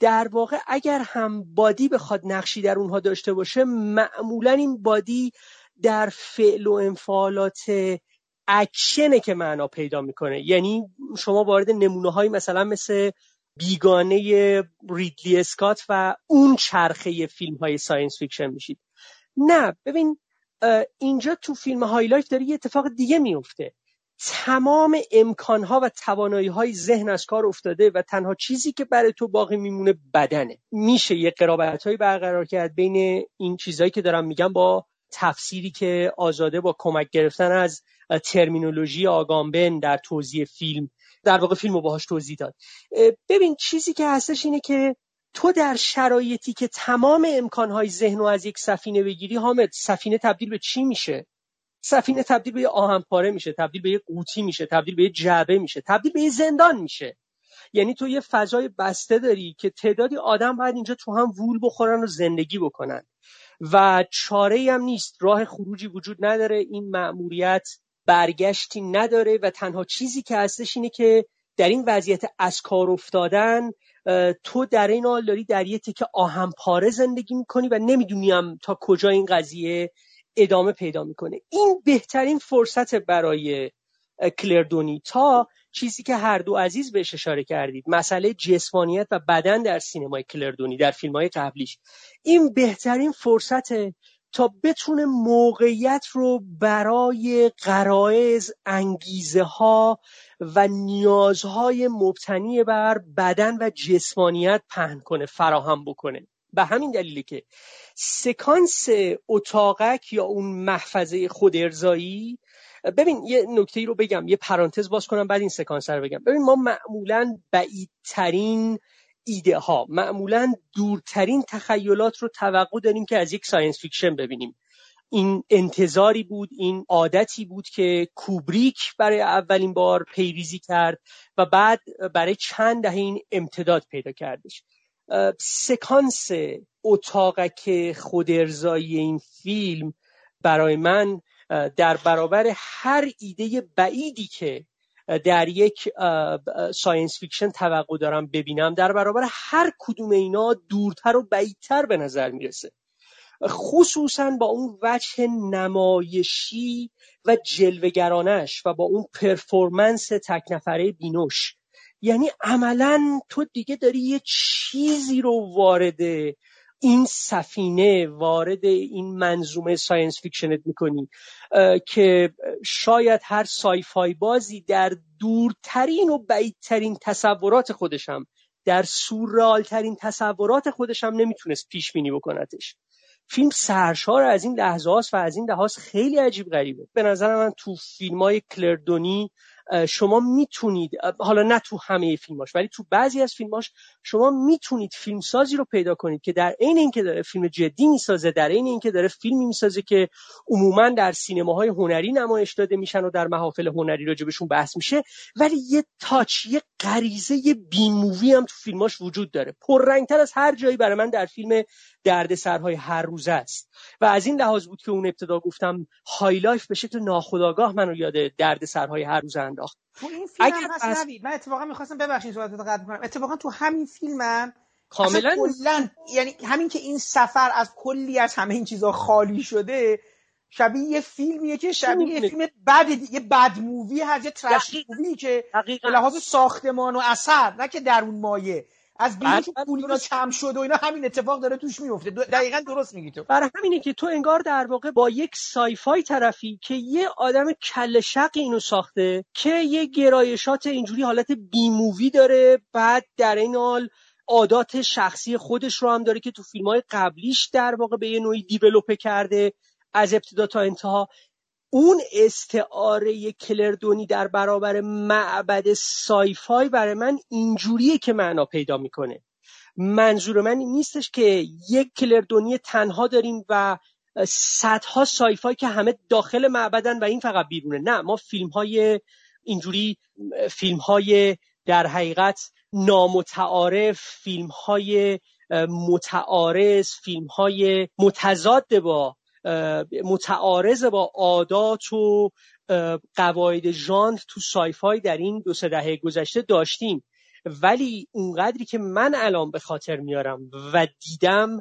در واقع اگر هم body بخواد نقشی در اونها داشته باشه معمولا این body در فعل و انفعالات اکشنه که معنا پیدا می‌کنه. یعنی شما وارد نمونه های مثلا مثل بیگانه ریدلی اسکات و اون چرخه فیلم های science fiction میشید. نه ببین اینجا تو فیلم High Life داره یه اتفاق دیگه میفته تمام امکانها و توانایی های ذهن از کار افتاده و تنها چیزی که برای تو باقی میمونه بدنه. میشه یه قرابت های برقرار کرد بین این چیزهایی که دارم میگم با تفسیری که آزاده با کمک گرفتن از ترمینولوژی آگامبن در توضیح فیلم در واقع فیلم رو باهاش توضیح داد. ببین چیزی که هستش اینه که تو در شرایطی که تمام امکانهای ذهن رو از یک سفینه بگیری حامد سفینه تبدیل به چی میشه؟ سفینه تبدیل به یه آهنپاره میشه تبدیل به یه قوطی میشه تبدیل به یه جعبه میشه تبدیل به یه زندان میشه. یعنی تو یه فضای بسته داری که تعدادی آدم باید اینجا تو هم وول بخورن و زندگی بکنن. و چاره هم نیست. راه خروجی وجود نداره. این مأموریت برگشتی نداره و تنها چیزی که هستش اینه که در این وضعیت از کار افتادن تو در این حال داری در یه تکه آهنپاره زندگی می‌کنی و نمی‌دونیم تا کجا این قضیه ادامه پیدا می‌کنه. این بهترین فرصت برای کلردونی تا چیزی که هر دو عزیز بهش اشاره کردید مسئله جسمانیت و بدن در سینمای کلردونی در فیلم های قبلیش. این بهترین فرصت تا بتونه موقعیت رو برای قرائز انگیزه ها و نیازهای مبتنی بر بدن و جسمانیت پهن کنه فراهم بکنه. به همین دلیلی که سکانس اتاقک یا اون محفظه خود ارزایی ببین یه نکته ای رو بگم یه پرانتز باز کنم بعد این سکانس رو بگم. ببین ما معمولا بعیدترین ایده ها معمولا دورترین تخیلات رو توقع داریم که از یک science fiction ببینیم. این انتظاری بود این عادتی بود که کوبریک برای اولین بار پیریزی کرد و بعد برای چند دهه این امتداد پیدا کردش. سکانس اتاقک خودارضایی این فیلم برای من در برابر هر ایده بعیدی که در یک science fiction توقع دارم ببینم. در برابر هر کدوم اینا دورتر و بعیدتر به نظر می‌رسه. خصوصا با اون وجه نمایشی و جلوگرانش و با اون performance تک نفره بینوش. یعنی عملا تو دیگه داری یه چیزی رو وارد این سفینه وارد این منظومه science fiction ت می‌کنی که شاید هر سایفای بازی در دورترین و بعیدترین تصورات خودشم در سورالترین تصورات خودشم نمی‌تونست پیش بینی بکنتش. فیلم سرشار از این لحظه و از این لحاظ خیلی عجیب غریبه. به نظر من تو فیلم های کلردونی شما می‌تونید حالا نه تو همه فیلماش ولی تو بعضی از فیلماش شما می‌تونید فیلمسازی رو پیدا کنید که در عین اینکه داره فیلم جدی می‌سازه در عین اینکه داره فیلمی می‌سازه که عموما در سینماهای هنری نمایش داده میشن و در محافل هنری راجبشون بحث میشه ولی یه touch یه غریزه B movie هم تو فیلماش وجود داره. پررنگتر از هر جایی برای من در فیلم دردسرهای هر روزه است. و از این لحاظ بود که اون ابتدا گفتم High Life به شکل ناخودآگاه منو یاد دردسرهای هر روزه انداخت. تو این فیلم اگر هست بس... من اتفاقا می‌خواستم ببخشید صحبتتو قطع کنم. اتفاقا تو همین فیلمم کاملا یعنی همین که این سفر از کلی از همه این چیزا خالی شده شبیه یه فیلمیه که شبیه یه فیلم بد یه بد مووی هست یه ترش مووی که به لحاظ ساختمان و اثر نه که درون مایه. از بیرونش پولینا کم شد و اینا همین اتفاق داره توش میفته. دقیقا درست میگی تو. برای همینه که تو انگار در واقع با یک سایفای طرفی که یه آدم کل شق اینو ساخته که یه گرایشات اینجوری حالت بی مووی داره بعد در این حال عادات شخصی خودش رو هم داره که تو فیلم های قبلیش در واقع به یه نوعی دیولوپه کرده. از ابتدا تا انتها اون استعاره کلردونی در برابر معبد سایفای برای من اینجوریه که معنا پیدا می‌کنه. منظور من این نیستش که یک کلردونی تنها داریم و صدها سایفای که همه داخل معبدن و این فقط بیرونه. نه ما فیلم های اینجوری فیلم های در حقیقت نامتعارف فیلم های متعارض فیلم های متضاد با متعارض با عادات و قواعد ژانر تو سایفای در این دو سه دهه گذشته داشتیم. ولی اونقدری که من الان به خاطر میارم و دیدم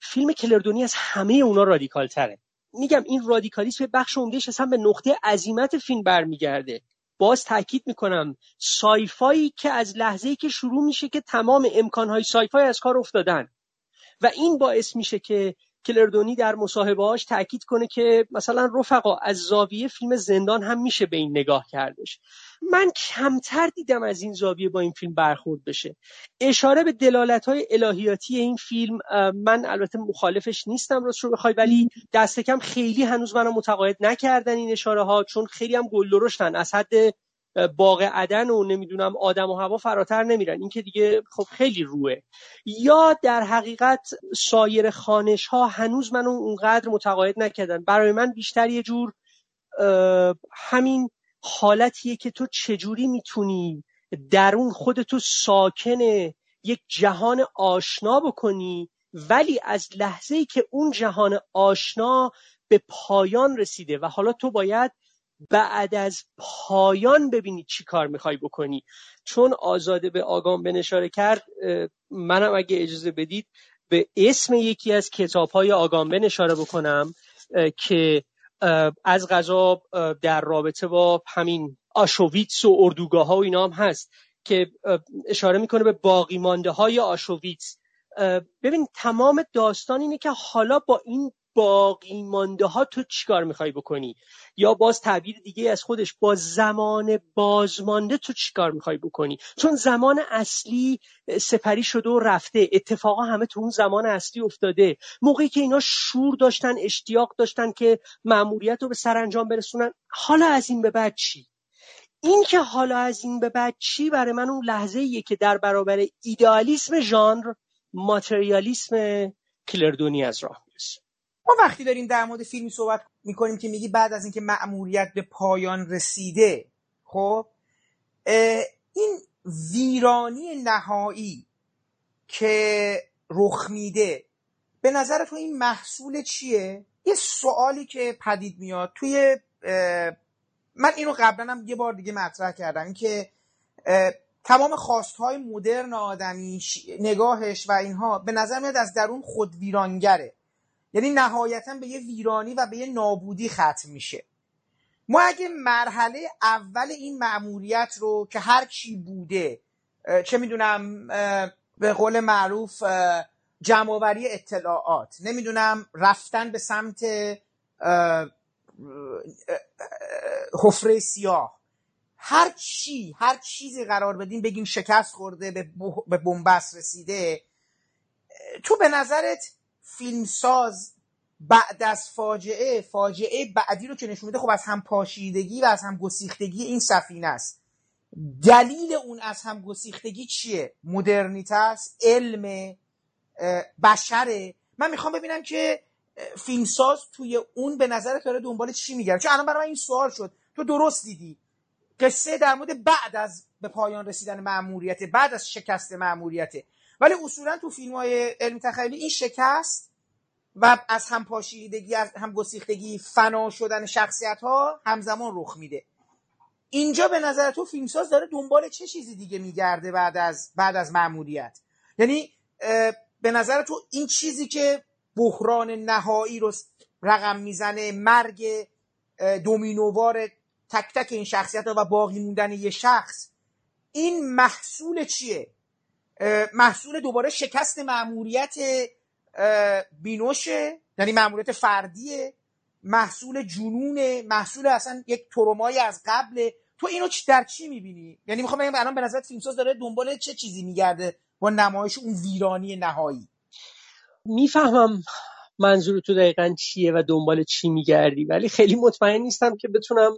فیلم کلردونی از همه اونا رادیکال تره میگم این رادیکالیسم بخش عمدهش اصلا به نقطه عظیمت فیلم برمیگرده. باز تاکید می‌کنم سایفایی که از لحظه که شروع میشه که تمام امکانهای سایفای از کار افتادن و این باعث میشه که کلردونی در مصاحبهاش تاکید کنه که مثلا رفقا از زاویه فیلم زندان هم میشه به این نگاه کردش. من کمتر دیدم از این زاویه با این فیلم برخورد بشه. اشاره به دلالت های الهیاتی این فیلم من البته مخالفش نیستم راست رو بخوای ولی دست کم خیلی هنوز منو متقاعد نکردن این اشاره ها چون خیلی هم گل درشتن. از حد باغ عدن و نمی‌دونم آدم و هوا فراتر نمیرن. این که دیگه خب خیلی روه. یا در حقیقت سایر خانش ها هنوز منو اونقدر متقاعد نکردن. برای من بیشتر یه جور همین حالتیه که تو چجوری می‌تونی درون خودتو ساکن یک جهان آشنا بکنی ولی از لحظه ای که اون جهان آشنا به پایان رسیده و حالا تو باید بعد از پایان ببینید چی کار می‌خوای بکنی. چون آزاده به آگام به نشاره کرد منم اگه اجازه بدید به اسم یکی از کتاب های آگامبه نشاره بکنم که از غذا در رابطه با همین آشویتس و اردوگاه ها و اینا هم هست که اشاره می‌کنه به باقی مانده های آشویتس ببین تمام داستان اینه که حالا با این باقی مانده ها تو چیکار می‌خوای بکنی؟ یا باز تعبیر دیگه از خودش با زمان بازمانده تو چیکار می‌خوای بکنی؟ چون زمان اصلی سپری شده و رفته اتفاقا همه تو اون زمان اصلی افتاده. موقعی که اینا شور داشتن اشتیاق داشتن که مأموریت رو به سرانجام برسونن حالا از این به بعد چی؟ این که حالا از این به بعد چی برای من اون لحظه ایه که در برابر ایدئالیسم ژانر ماتریالیسم کلردونی از راه. ما وقتی داریم در مورد فیلمی صحبت می‌کنیم که میگی بعد از اینکه مأموریت به پایان رسیده خب این ویرانی نهایی که رخ میده به نظر تو این محصول چیه؟ یه سوالی که پدید میاد توی من اینو قبلا هم یه بار دیگه مطرح کردم اینکه تمام خواستهای مدرن آدمی نگاهش و اینها به نظر میاد از درون خود ویرانگره یعنی نهایتا به یه ویرانی و به یه نابودی ختم میشه. ما اگه مرحله اول این مأموریت رو که هر چی بوده چه می‌دونم به قول معروف جمعآوری اطلاعات نمی‌دونم رفتن به سمت حفره سیاه هر چی هر چیزی قرار بدیم بگیم شکست خورده به بنبست رسیده تو به نظرت فیلمساز بعد از فاجعه فاجعه بعدی رو که نشون میده خب از هم پاشیدگی و از هم گسیختگی این سفینه است. دلیل اون از هم گسیختگی چیه؟ مدرنیت است علم بشره. من می‌خوام ببینم که فیلمساز توی اون به نظر داره دنبال چی میگرده؟ چون الان برای من این سوال شد. تو درست دیدی. قصه در مورد بعد از به پایان رسیدن معموریت بعد از شکست معموریته ولی اصولا تو فیلم های علم تخیلی این شکست و از هم پاشیدگی از هم گسیختگی فنا شدن شخصیت ها همزمان رخ میده. اینجا به نظر تو فیلمساز داره دنبال چه چیزی دیگه میگرده بعد از بعد از مأموریت یعنی به نظر تو این چیزی که بحران نهایی رو رقم می‌زنه مرگ دومینووار تک تک این شخصیت ها و باقی موندن یه شخص این محصول چیه؟ محصول دوباره شکست معمولیت بینوشه یعنی معمولیت فردیه. محصول جنونه محصول اصلا یک ترومایی از قبل تو اینو در چی می‌بینی؟ یعنی می‌خوام بگم الان به نظر فیلمساز داره دنبال چه چیزی میگرده با نمایش اون ویرانی نهایی؟ می‌فهمم منظور تو دقیقا چیه و دنبال چی میگردی ولی خیلی مطمئن نیستم که بتونم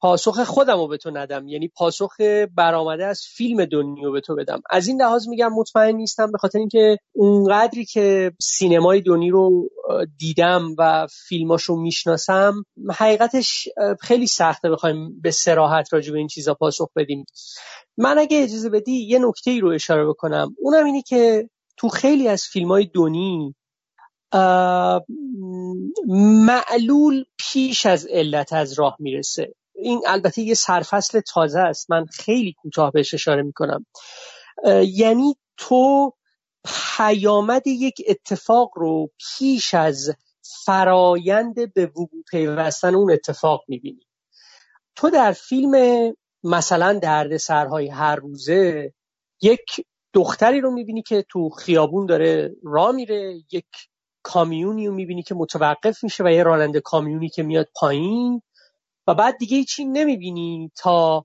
پاسخ خودم رو به تو ندم. یعنی پاسخ برآمده از فیلم دنیا رو به تو بدم. از این لحاظ میگم مطمئن نیستم به خاطر اینکه اونقدری که سینمای دنیا رو دیدم و فیلماشو می‌شناسم حقیقتش خیلی سخته بخوایم به سراحت راجع به این چیزا پاسخ بدیم. من اگه اجازه بدی یه نکته ای رو اشاره بکنم. اونم اینه که تو خیلی از فیلم های دونی معلول پیش از علت از راه می‌رسه. این البته یه سرفصل تازه است. من خیلی کوتاه بهش اشاره می‌کنم. یعنی تو پیامد یک اتفاق رو پیش از فرایند به وقوع پیوستن اون اتفاق می‌بینی. تو در فیلم مثلا درد سرهای هر روزه یک دختری رو می‌بینی که تو خیابون داره را میره یک کامیونی رو می‌بینی که متوقف میشه و یه راننده کامیونی که میاد پایین. و بعد دیگه هیچی نمی‌بینی تا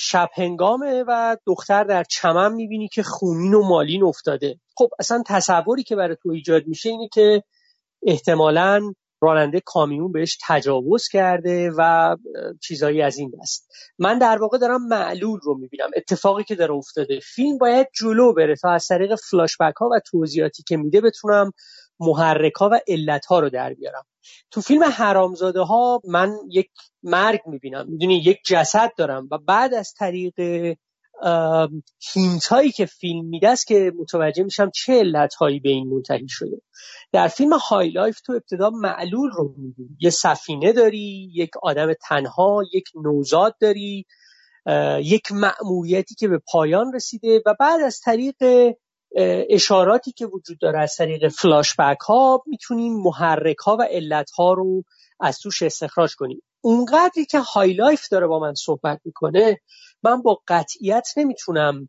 شب هنگامه و دختر در چمن می‌بینی که خونین و مالین افتاده. خب اصلا تصوری که برای تو ایجاد میشه اینه که احتمالا راننده کامیون بهش تجاوز کرده و چیزایی از این دست. من در واقع دارم معلول رو می‌بینم. اتفاقی که داره افتاده. فیلم باید جلو بره تا از طریق فلاشبک ها و توضیحاتی که میده بتونم محرک ها و علت ها رو در بیارم. تو فیلم حرامزاده ها من یک مرگ می‌بینم. می‌دونی یک جسد دارم و بعد از طریق هینت هایی که فیلم میده است که متوجه میشم چه علت هایی به این منتهی شده. در فیلم High Life تو ابتدا معلول رو می‌بینی. یه سفینه داری یک آدم تنها یک نوزاد داری یک مأموریتی که به پایان رسیده و بعد از طریق اشاراتی که وجود داره از طریق فلاشبک ها می‌تونیم محرک ها و علت ها رو از توش استخراج کنیم. اونقدری که High Life داره با من صحبت می‌کنه من با قطعیت نمی‌تونم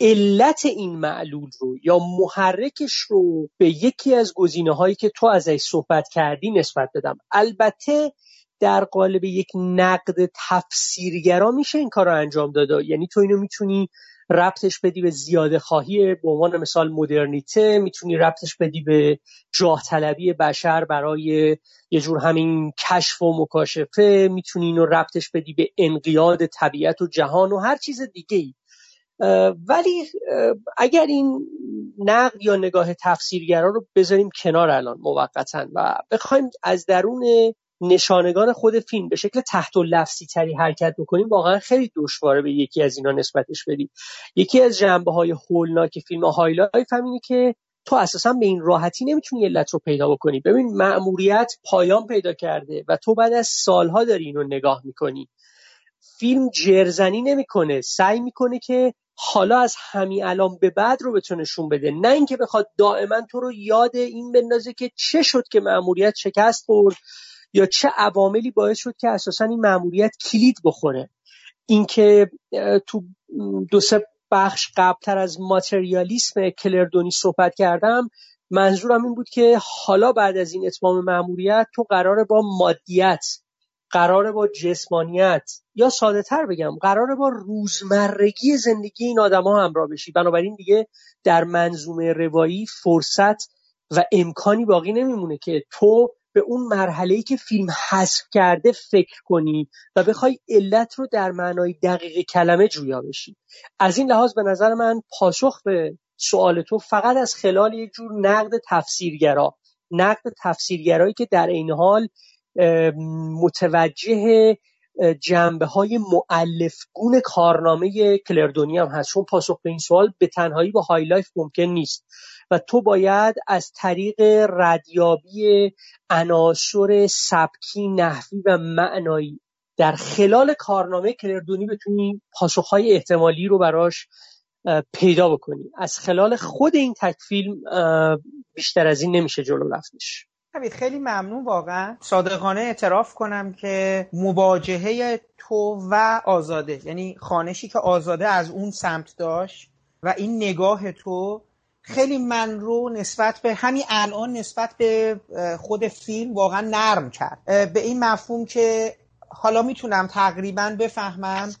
علت این معلول رو یا محرکش رو به یکی از گزینه هایی که تو ازش صحبت کردی نسبت بدم. البته در قالب یک نقد تفسیرگرا میشه این کار رو انجام داده. یعنی تو اینو می‌تونی ربطش بدی به زیاده خواهی به عنوان مثال مدرنیته می‌تونی ربطش بدی به جاه طلبی بشر برای یه جور همین کشف و مکاشفه می‌تونی اینو ربطش بدی به انقیاد طبیعت و جهان و هر چیز دیگه ای ولی اگر این نقد یا نگاه تفسیرگرا رو بذاریم کنار الان موقتا و بخوایم از درون نشانگان خود فیلم به شکل تحت اللفظی تری حرکت بکنیم واقعا خیلی دشواره به یکی از اینا نسبتش بدیم. یکی از جنبه های هولناک فیلم High Life هم اینه که تو اساسا به این راحتی نمی‌تونی علت رو پیدا بکنی. ببین مأموریت پایان پیدا کرده و تو بعد از سالها داری اینو نگاه می‌کنی. فیلم جرزنی نمی‌کنه سعی می‌کنه که حالا از همین الان به بعد رو به نشون بده. نه اینکه بخواد دائما تو رو یاد این بندازه که چه شد که مأموریت شکست خورد یا چه عواملی باعث شد که اساسا این مأموریت کلید بخوره. اینکه تو دو سه بخش قبلتر از ماتریالیسم کلردونی صحبت کردم منظورم این بود که حالا بعد از این اتمام مأموریت تو قراره با مادیت قراره با جسمانیت یا ساده تر بگم قراره با روزمرگی زندگی این آدما همراه بشی. بنابراین دیگه در منظومه روایی فرصت و امکانی باقی نمیمونه که تو به اون مرحله که فیلم حذف کرده فکر کنی و بخوای علت رو در معنای دقیق کلمه جویا بشی. از این لحاظ به نظر من پاسخ به سوال تو فقط از خلال یک جور نقد تفسیرگرا نقد تفسیرگرایی که در عین حال متوجه جنبه های مؤلف‌گون کارنامه کلر دنی هم هست. چون پاسخ به این سوال به تنهایی با High Life ممکن نیست. و تو باید از طریق ردیابی عناصر سبکی نحوی و معنایی در خلال کارنامه کلر دنی بتونی پاسخهای احتمالی رو براش پیدا بکنی. از خلال خود این تک فیلم بیشتر از این نمیشه جلو رفتش. نوید خیلی ممنون واقعا. صادقانه اعتراف کنم که مواجهه تو و آزاده یعنی خانشی که آزاده از اون سمت داشت و این نگاه تو خیلی من رو نسبت به همین الان نسبت به خود فیلم واقعا نرم کرد. به این مفهوم که حالا می‌تونم تقریبا بفهمم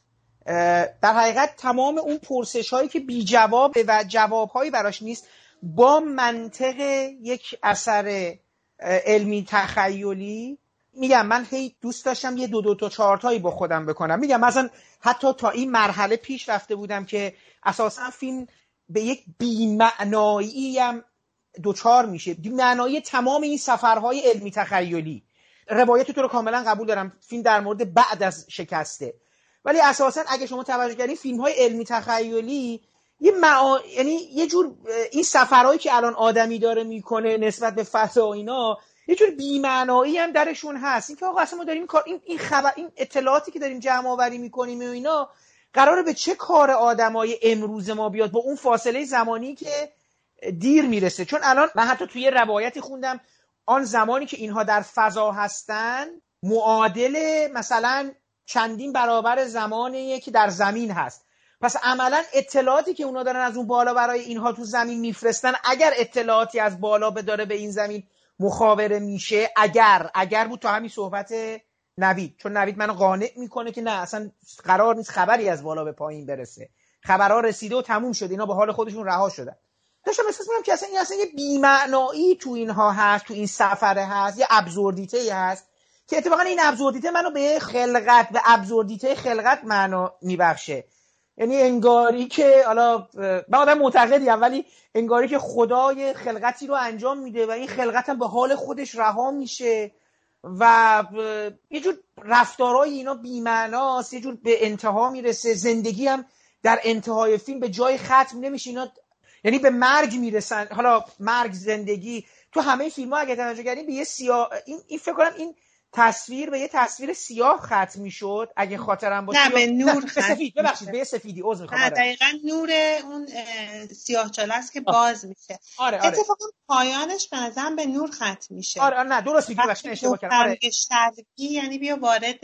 در حقیقت تمام اون پرسش هایی که بی جواب و جواب هایی براش نیست با منطق یک اثر علمی تخیلی میگم من هی دوست داشتم یه دو دو تا چارتایی با خودم بکنم. میگم مثلا حتی تا این مرحله پیش رفته بودم که اساسا فیلم به یک بیمعنایی هم دوچار میشه. بیمعنایی تمام این سفرهای علمی تخیلی. روایت تو رو کاملا قبول دارم. فیلم در مورد بعد از شکسته. ولی اساسا اگه شما توجه کردین فیلم های علمی تخیلی یه معا... یعنی یه جور این سفرهایی که الان آدمی داره می‌کنه نسبت به فضا و اینا یه جور بی‌معنایی هم درشون هست. اینکه آقا اصلا ما داریم کار این این خبر این اطلاعاتی که داریم جمع آوری می‌کنیم و اینا قراره به چه کار آدمای امروز ما بیاد با اون فاصله زمانی که دیر می‌رسه. چون الان من حتی توی روایتی خوندم آن زمانی که اینها در فضا هستن معادل مثلا چندین برابر زمانیه که در زمین هست. پس عملا اطلاعاتی که اونا دارن از اون بالا برای اینها تو زمین میفرستن اگر اطلاعاتی از بالا به داره به این زمین مخابره میشه اگر اگر بود تا همین صحبت نوید. چون نوید منو قانع می‌کنه که نه اصلا قرار نیست خبری از بالا به پایین برسه. خبرها رسیده و تموم شده. اینا به حال خودشون رها شدن. داشتم احساس می‌کنم که اصلا این اصلا یه بیمعنایی تو اینها هست تو این سفره هست یه ابزوردیته هست که اتفاقا این ابزوردیته منو به خلقت به ابزوردیته خلقت معنا میبخشه. یعنی انگاری که حالا من آدم معتقدی ولی انگاری که خدای خلقتی رو انجام میده و این خلقت هم به حال خودش رها میشه. و یه جور رفتارهای اینا بیمعناست یه جور به انتها می‌رسه زندگی هم در انتهای فیلم به جای ختم نمیشه اینا یعنی به مرگ می‌رسن. حالا مرگ زندگی تو همه فیلم ها اگه توجه کردیم به یه سیاه این, این فکر کنم این تصویر به یه تصویر سیاه ختم می‌شد اگه خاطرم باشه. نه به نور به سفید ببخشید به سفیدی عذر می‌خوام نه دقیقا نور اون سیاه چاله است که باز میشه. آره آره. اتفاقا پایانش به نظرم به نور ختم میشه. آره, آره نه درست میگی اشتباه کردم. آره. یعنی بیا وارد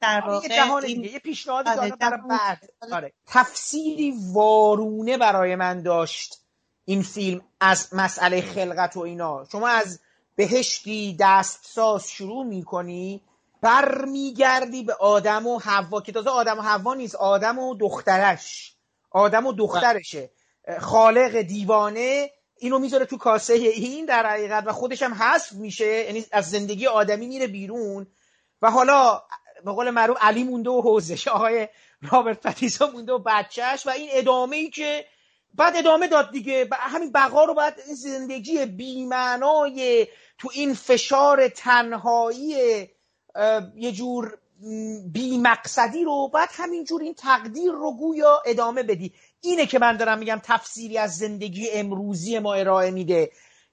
در آره، واقع یه جهان دیگه یه پیشنهادی آره، برای بعد. آره. تفسیری وارونه برای من داشت این فیلم از مسئله خلقت و اینا. شما از بهشتی دستساز شروع می‌کنی برمیگردی به آدم و حوا که تازه آدم و حوا نیست آدم و دخترش. آدم و دخترشه. خالق دیوانه اینو می‌ذاره تو کاسه این در حقیقت و خودش هم حذف میشه یعنی از زندگی آدمی میره بیرون. و حالا به قول معروف علی مونده و حوزش آقای رابرت پتیسون مونده و بچهش و این ادامه ای که بعد ادامه داد دیگه. همین بقا رو باید این زندگی بیمعنای تو این فشار تنهایی یه جور بی مقصدی رو باید همینجور این تقدیر رو گویا ادامه بدی. اینه که من دارم میگم تفسیری از زندگی امروزی ما ارائه میده.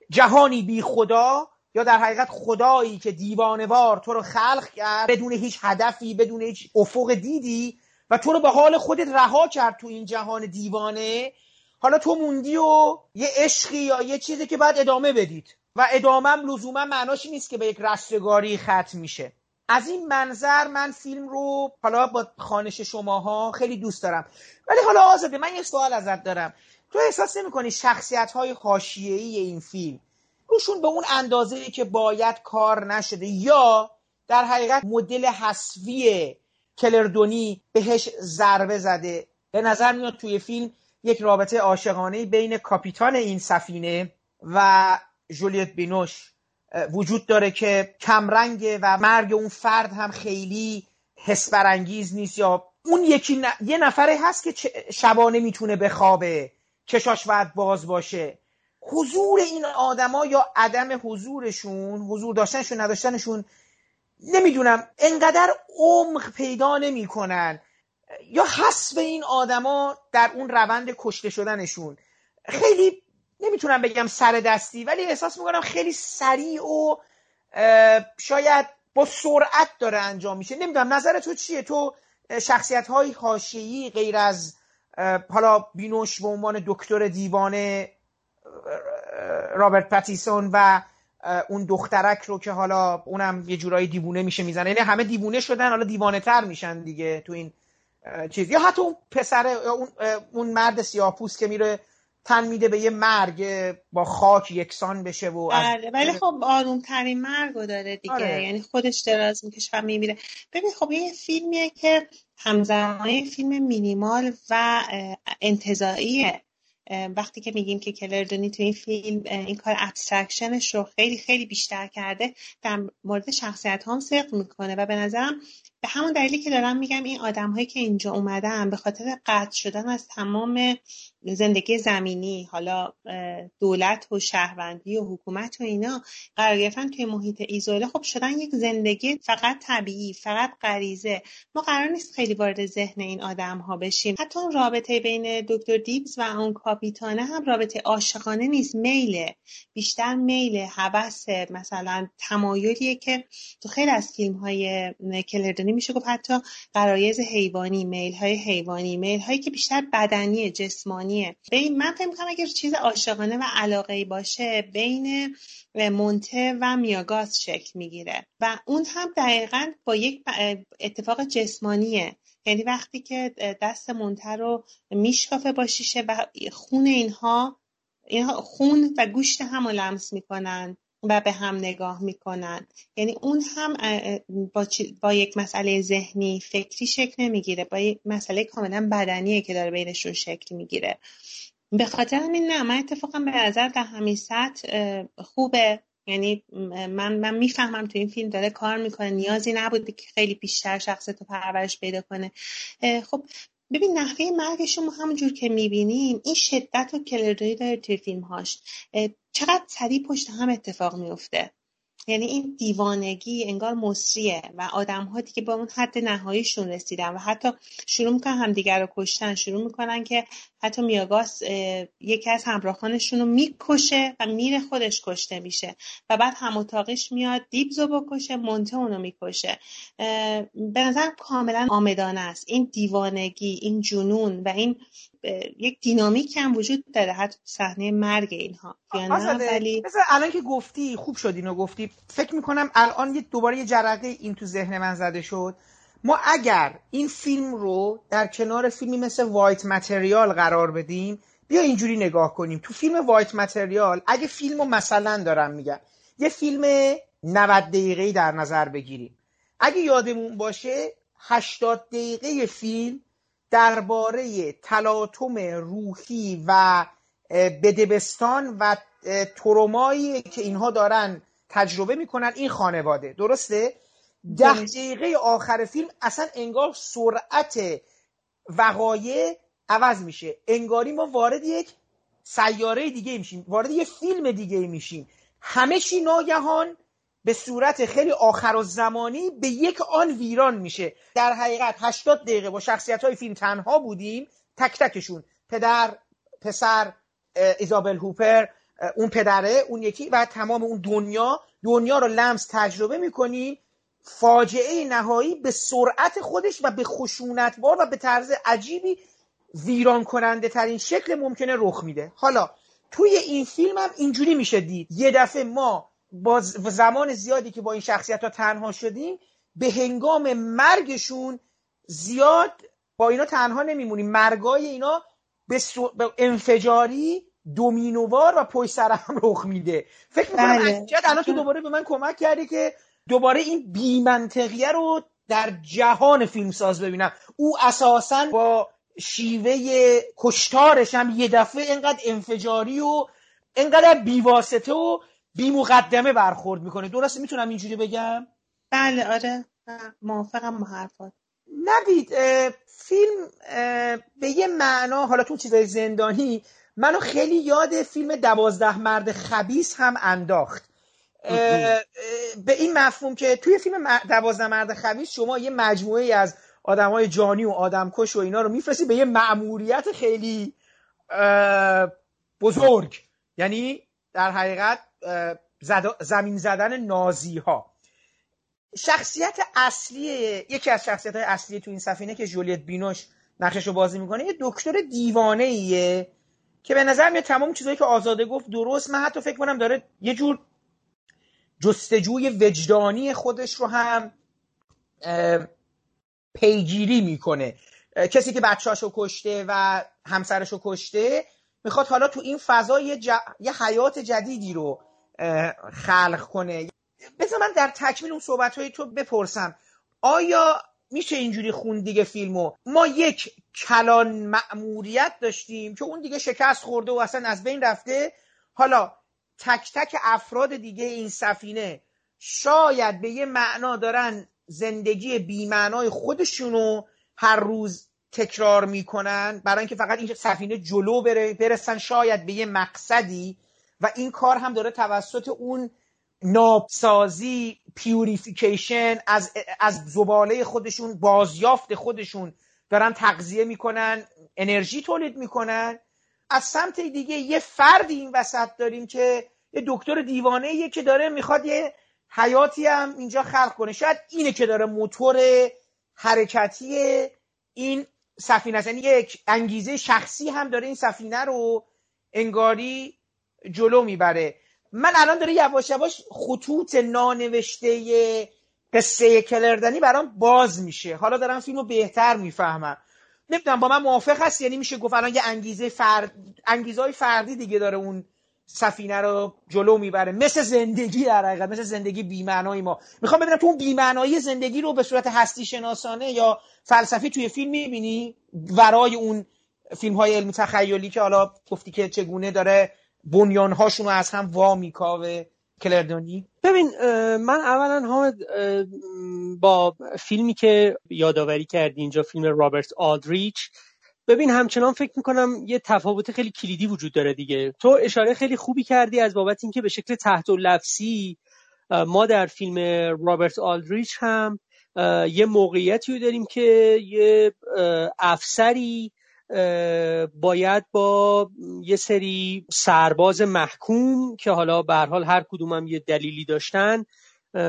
جهانی بی خدا یا در حقیقت خدایی که دیوانوار تو رو خلق کرد بدون هیچ هدفی بدون هیچ افق دیدی و تو رو به حال خودت رها کرد تو این جهان دیوانه. حالا تو موندی و یه عشقی یا یه چیزی که باید ادامه بدید. و ادامم لزوما معناش نیست که به یک رستگاری ختم میشه. از این منظر من فیلم رو حالا با خانش شماها خیلی دوست دارم. ولی حالا آزاده من یه سوال ازت دارم. تو احساس نمی‌کنی شخصیت های حاشیه‌ای این فیلم روشون به اون اندازه که باید کار نشده یا در حقیقت مدل حسفی کلردونی بهش ضربه زده؟ به نظر میاد توی فیلم یک رابطه عاشقانه بین کاپیتان این سفینه و جولیت بینوش وجود داره که کمرنگه و مرگ اون فرد هم خیلی حس برانگیز نیست یا اون یکی ن... یه نفره هست که شبانه می‌تونه بخوابه چشاش باید باز باشه. حضور این آدما یا عدم حضورشون حضور داشتنشون نداشتنشون نمی‌دونم انقدر عمق پیدا نمی‌کنن. یا حذف این آدما در اون روند کشته شدنشون. خیلی نمی‌تونم بگم سر دستی ولی احساس می‌کنم خیلی سریع و شاید با سرعت داره انجام میشه. نمی‌دونم نظر تو چیه؟ تو شخصیت های حاشیه‌ای غیر از حالا بینوش به عنوان دکتر دیوانه رابرت پتیسون و اون دخترک رو که حالا اونم یه جورایی دیوونه میشه می‌زنه. یعنی همه دیوونه شدن حالا دیوانه تر میشن دیگه تو این چیز. یا حتی اون پسر اون, اون مرد سیاپوست که میره تن میده به یه مرگ با خاک یکسان بشه و بله ولی خب آروم ترین مرگ داره دیگه. آره. یعنی خودش دراز می‌کشه و میمیره. ببین خب یه فیلمیه که همزمان فیلم مینیمال و انتظاییه وقتی که میگیم که کلردونی تو این فیلم این کار ابسترکشنش رو خیلی خیلی بیشتر کرده در مورد شخصیت هم صدق می‌کنه و به نظرم به همون دلیلی که دارم میگم این آدم هایی که اینجا اومدن به خاطر قطع شدن از تمام زندگی زمینی حالا دولت و شهروندی و حکومت و اینا قرار گرفتن توی محیط ایزوله خب شدن یک زندگی فقط طبیعی فقط غریزه. ما قرار نیست خیلی وارد ذهن این آدم ها بشیم. حتی اون رابطه بین دکتر دیبز و اون کاپیتانه هم رابطه عاشقانه نیست. میله بیشتر میله هوس مثلا تمایلیه که تو خیلی از فیلم های کلردنی میشه گفت حتی قرایز حیوانی میل های حیوانی میل هایی که بیشتر بدنی بین من فکر می‌کنم اگر چیز عاشقانه و علاقه باشه بین مونته و میاگاس شکل می‌گیره. و اون هم دقیقا با یک اتفاق جسمانیه. یعنی وقتی که دست مونته رو میشکافه با شیشه و خون اینها اینها خون و گوشت هم رو لمس می‌کنن. و به هم نگاه می‌کنن. یعنی اون هم با, با یک مسئله ذهنی فکری شکل نمی‌گیره با یک مسئله کاملا بدنیه که داره بینش رو شکل می‌گیره. به خاطر همین نه من اتفاقا به نظر در همین سطح خوبه. یعنی من من می‌فهمم تو این فیلم داره کار می‌کنه. نیازی نبوده که خیلی بیشتر شخصیت رو پرورش پیدا کنه. خب ببین نحوه مرگشون همونجور که می‌بینیم این شدت و کلردوی داره توی فیلمهاش. چقدر سریع پشت هم اتفاق میفته یعنی این دیوانگی انگار مصریه و آدم ها دیگه با اون حد نهاییشون رسیدن و حتی شروع می‌کنن همدیگر رو کشتن. شروع می‌کنن که حتی میاگاس یکی از همراهانشون رو می‌کشه و میره خودش کشته میشه و بعد هم میاد دیبزو بکشه مونته اونو می‌کشه. به نظر کاملا آمدانه است. این دیوانگی این جنون و این یک دینامیک هم وجود داره حتی صحنه مرگ اینها. ولی الان که گفتی خوب شد اینو گفتی. فکر می‌کنم الان یه دوباره یه جرقه این تو ذهن من زده شد. ما اگر این فیلم رو در کنار فیلمی مثل وایت متریال قرار بدیم بیا اینجوری نگاه کنیم. تو فیلم وایت متریال اگه فیلم رو مثلا دارم میگم یه فیلم 90 دقیقه‌ای در نظر بگیریم. اگه یادمون باشه 80 دقیقه فیلم درباره تلاطم روحی و بدبستان و ترومایی که اینها دارن تجربه می‌کنن این خانواده. درسته؟ ده دقیقه آخر فیلم اصلا انگار سرعت وقایع عوض میشه. انگاری ما وارد یک سیاره دیگه میشیم وارد یک فیلم دیگه میشیم. همه چی ناگهان به صورت خیلی آخر و زمانی به یک آن ویران میشه. در حقیقت 80 دقیقه با شخصیت های فیلم تنها بودیم. تک تکشون. پدر پسر ایزابل هوپر اون پدره اون یکی و تمام اون دنیا. دنیا رو لمس تجربه می‌کنیم. فاجعه نهایی به سرعت خودش و به خشونتبار و به طرز عجیبی ویران کننده ترین شکل ممکنه رخ میده. حالا توی این فیلم هم اینجوری میشه دید. یه دفعه ما با زمان زیادی که با این شخصیت ها تنها شدیم به هنگام مرگشون زیاد با اینا تنها نمیمونیم. مرگای اینا به, انفجاری دومینووار و پشت سر هم رخ میده. فکر می‌کنم بله. الان تو دوباره به من کمک کردی که دوباره این بیمنطقیه رو در جهان فیلمساز ببینم. او اساسا با شیوه کشتارش هم یه دفعه اینقدر انفجاری و اینقدر بیواسطه و بی مقدمه برخورد می‌کنه. درسته می‌تونم اینجوری بگم؟ بله آره. موافقم با حرفات. نبید فیلم به یه معنا حالا تو چیزای زندانی منو خیلی یاد فیلم دوازده مرد خبیس هم انداخت. به این مفهوم که توی فیلم دوازده مرد خبیس شما یه مجموعه از های جانی و آدمکش و اینا رو میفرستی به یه معمولیت خیلی بزرگ. یعنی در حقیقت زمین زدن نازی ها شخصیت اصلی یکی از شخصیت های اصلی تو این سفینه که جولیت بینوش نقشش رو بازی می‌کنه یه دکتر دیوانه ایه که به نظر میاد تمام چیزایی که آزاده گفت درست. من حتی فکر کنم داره یه جور جستجوی وجدانی خودش رو هم پیگیری می‌کنه. کسی که بچهاشو کشته و همسرشو کشته می‌خواد حالا تو این فضا یه, یه حیات جدیدی رو خلق کنه. بذار من در تکمیل اون صحبت های تو بپرسم. آیا میشه اینجوری خون دیگه فیلمو؟ ما یک کلان مأموریت داشتیم که اون دیگه شکست خورده و اصلا از بین رفته. حالا تک تک افراد دیگه این سفینه شاید به یه معنا دارن زندگی بیمعنای خودشونو هر روز تکرار می‌کنن برای اینکه فقط این سفینه جلو بره برسن شاید به یه مقصدی. و این کار هم داره توسط اون نابسازی پیوریفیکیشن از از زباله خودشون بازیافت خودشون دارن تغذیه می‌کنن انرژی تولید می‌کنن. از سمت دیگه یه فردی این وسط داریم که یه دکتر دیوانه که داره می‌خواد یه حیاتی هم اینجا خلق کنه. شاید اینه که داره موتور حرکتی این سفینه است. یعنی یک انگیزه شخصی هم داره این سفینه رو انگاری جلو می‌بره. من الان داره یواش یواش خطوط نانوشته قصه کلردنی برام باز میشه. حالا دارم فیلم رو بهتر می‌فهمم. نمی‌دونم با من موافق هست؟ یعنی میشه گفت الان یه انگیزه فرد انگیزه های فردی دیگه داره اون سفینه رو جلو می‌بره. مثل زندگی در حقیقت مثل زندگی بیمعنایی ما. می‌خوام ببینم تو اون بیمعنایی زندگی رو به صورت هستی شناسانه یا فلسفی توی فیلم می‌بینی؟ ورای اون فیلم های علمی تخیلی که حالا گفتی که چگونه داره بنیانهاشون رو از هم وا میکاوه کلردونی؟ ببین من اولا حامد با فیلمی که یادآوری کردی اینجا فیلم رابرت آلدریچ ببین همچنان فکر می‌کنم یه تفاوت خیلی کلیدی وجود داره دیگه. تو اشاره خیلی خوبی کردی از بابت اینکه به شکل تحت و لفظی ما در فیلم رابرت آلدریچ هم یه موقعیتی رو داریم که یه افسری باید با یه سری سرباز محکوم که حالا به حال هر کدوم یه دلیلی داشتن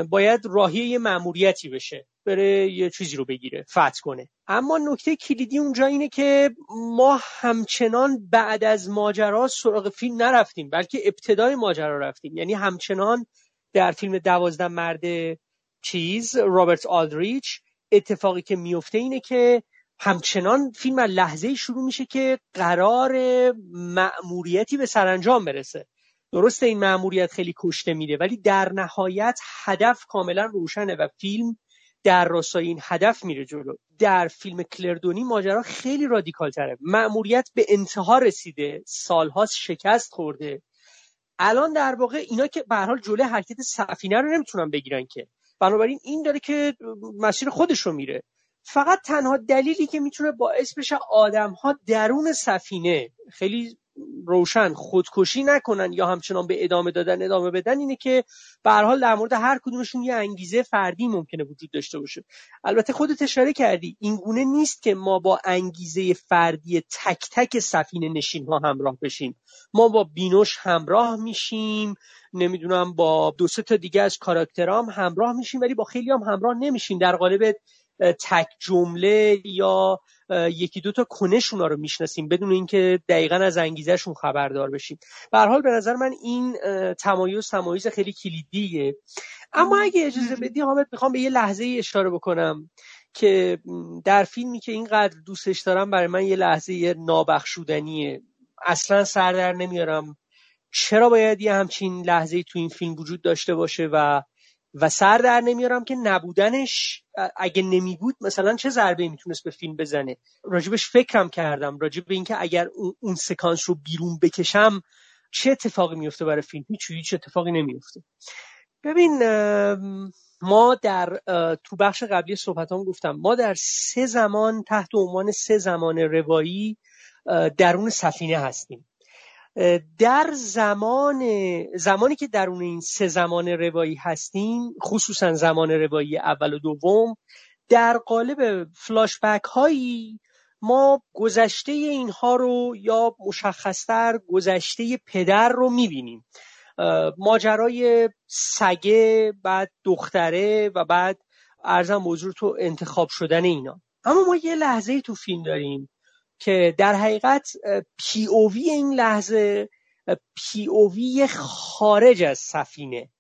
باید راهی یه مأموریتی بشه بره یه چیزی رو بگیره فتح کنه. اما نکته کلیدی اونجا اینه که ما همچنان بعد از ماجرا سراغ فیلم نرفتیم بلکه ابتدای ماجرا رفتیم. یعنی همچنان در فیلم دوازده مرد چیز رابرت آلدریچ اتفاقی که میفته اینه که همچنان فیلم از لحظه شروع میشه که قرار مأموریتی به سرانجام برسه. درسته این مأموریت خیلی کشته میره ولی در نهایت هدف کاملا روشنه و فیلم در راستای این هدف میره جلو. در فیلم کلردونی ماجرا خیلی رادیکال تره مأموریت به انتها رسیده سالهاست شکست خورده. الان در واقع اینا که به حال جلوی حرکت سفینه رو نمی‌تونن بگیرن که. بنابراین این داره که مسیر خودش رو میره. فقط تنها دلیلی که می‌تونه باعث بشه آدم ها درون سفینه خیلی روشن خودکشی نکنن یا همچنان به ادامه دادن ادامه بدن اینه که به حال در مورد هر کدومشون یه انگیزه فردی ممکنه وجود داشته باشه. البته خودت اشاره کردی این گونه نیست که ما با انگیزه فردی تک تک سفینه نشین ها همراه بشیم. ما با بینوش همراه میشیم نمی‌دونم با دو سه تا دیگه از کاراکترام همراه میشیم ولی با خیلی هم همراه نمیشیم. در قالب تک جمله یا یکی دو تا کنش اونا رو می‌شناسیم بدون اینکه دقیقا از انگیزشون خبردار بشیم. به حال به نظر من این تمایز تمایز خیلی کلیدیه. اما اگه اجازه بدی حامد می‌خوام به یه لحظه اشاره بکنم که در فیلمی که اینقدر دوستش دارم برای من یه لحظه نابخشودنیه. اصلا سر در نمیارم. چرا باید یه همچین لحظه تو این فیلم وجود داشته باشه و و سر در نمیارم که نبودنش اگه نمی بود مثلا چه ضربه می‌تونست به فیلم بزنه؟ راجبش فکرم کردم. راجب اینکه اگر اون, سکانس رو بیرون بکشم چه اتفاقی میفته برای فیلم؟ هیچ هیچ اتفاقی نمیفته ببین ما در تو بخش قبلی صحبتان گفتم ما در سه زمان تحت عنوان سه زمان روایی درون سفینه هستیم. در زمان زمانی که درون این سه زمان روایی هستیم خصوصا زمان روایی اول و دوم در قالب فلاشبک هایی ما گذشته اینها رو یا مشخصتر گذشته پدر رو می‌بینیم. ماجرای سگه بعد دختره و بعد ارزم موضوع تو انتخاب شدن اینا. اما ما یه لحظه تو فیلم داریم. که در حقیقت پی او وی این لحظه پی او وی خارج از سفینه.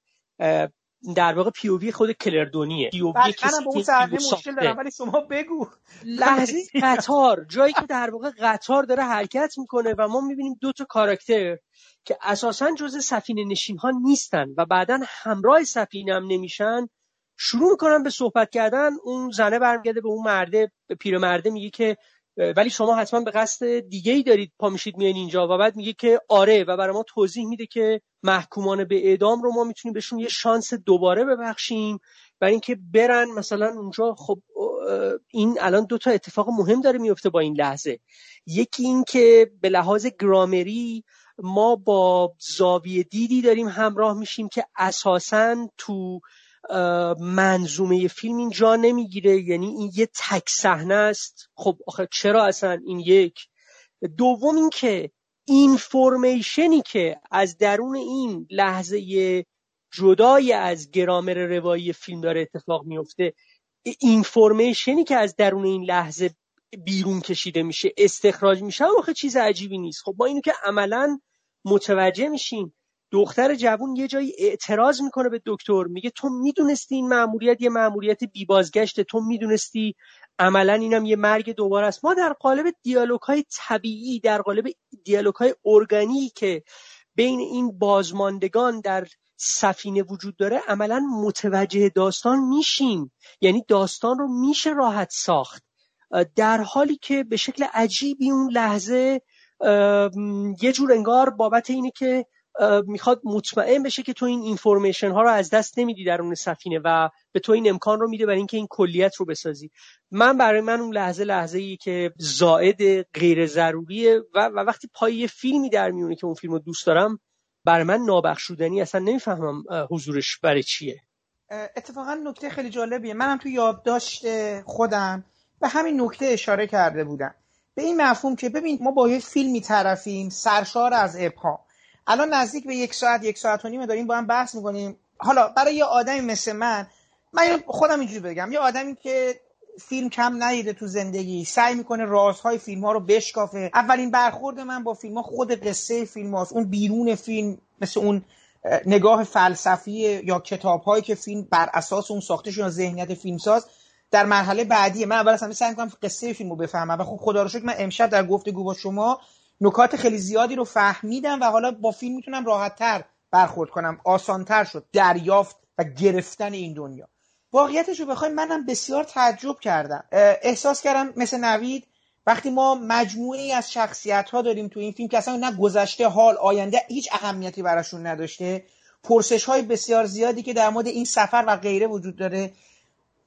در واقع پیووی خود کلردونیه. پیووی کسی که مشکل دارم ولی شما بگو. لحظه قطار. جایی که در واقع قطار داره حرکت می‌کنه و ما می‌بینیم دو تا کاراکتر که اساسا جز سفینه نشین ها نیستن و بعدا همراه سفینه هم نمیشن شروع می‌کنن به صحبت کردن. اون زنه برمیگرده به اون مرده به پیرمرده میگه که ولی شما حتما به قصد دیگه ای دارید پا میشید میان اینجا و بعد میگه که آره و برای ما توضیح میده که محکومان به اعدام رو ما می‌تونیم بهشون یه شانس دوباره ببخشیم. برای اینکه برن مثلا اونجا خب این الان دو تا اتفاق مهم داره میفته با این لحظه. یکی این که به لحاظ گرامری ما با زاویه دیدی داریم همراه میشیم که اساسا تو منظومه فیلم این جا نمی‌گیره. یعنی این یه تک صحنه است. خب آخه چرا اصلا این یک؟ دوم این که اینفورمیشنی که از درون این لحظه جدای از گرامر روایی فیلم داره اتفاق میفته اینفورمیشنی که از درون این لحظه بیرون کشیده میشه استخراج میشه آخه چیز عجیبی نیست. خب ما اینو که عملا متوجه میشیم دختر جوون یه جایی اعتراض می‌کنه به دکتر میگه تو می‌دونستی این مأموریت یه مأموریت بی بازگشته تو می‌دونستی عملا اینم یه مرگ دوباره است. ما در قالب دیالوگ های طبیعی در قالب دیالوگ های ارگانی که بین این بازماندگان در سفینه وجود داره عملا متوجه داستان میشیم. یعنی داستان رو میشه راحت ساخت. در حالی که به شکل عجیبی اون لحظه یه جور انگار بابت اینه که می‌خواد مطمئن بشه که تو این اینفورمیشن ها رو از دست نمیدی در اون سفینه و به تو این امکان رو میده برای اینکه این کلیت رو بسازی. من برای من اون لحظه لحظه ای که زائد غیر ضروریه و, و وقتی پای یه فیلمی در میونه که اون فیلم رو دوست دارم برای من نابخشودنی اصلا نمی‌فهمم حضورش برای چیه. اتفاقا نکته خیلی جالبیه. منم تو یادداشت خودم به همین نکته اشاره کرده بودم. به این مفهوم که ببین ما با یه فیلمی طرفیم سرشار از ابهام. الان نزدیک به یک ساعت یک ساعت و نیمه داریم با هم بحث می‌کنیم. حالا برای یه آدمی مثل من من خودم اینجوری بگم یه آدمی که فیلم کم ندیده تو زندگی سعی می‌کنه رازهای فیلم ها رو بشکافه. اولین برخورد من با فیلم ها خود قصه فیلم هاست. اون بیرون فیلم مثل اون نگاه فلسفی یا کتاب هایی که فیلم بر اساس اون ساخته یا ذهنیت فیلمساز در مرحله بعدی. من اول اصلا سعی می‌کنم قصه فیلم رو بفهمم و خب خدا رو شکر من امشب در گفتگو با شما نکات خیلی زیادی رو فهمیدم و حالا با فیلم می‌تونم راحتتر برخورد کنم آسانتر شد دریافت و گرفتن این دنیا. واقعیتش رو بخوایم منم بسیار تعجب کردم. احساس کردم مثل نوید وقتی ما مجموعه ای از شخصیت ها داریم تو این فیلم که اصلا نه گذشته حال آینده هیچ اهمیتی براشون نداشته پرسش های بسیار زیادی که در مورد این سفر و غیره وجود داره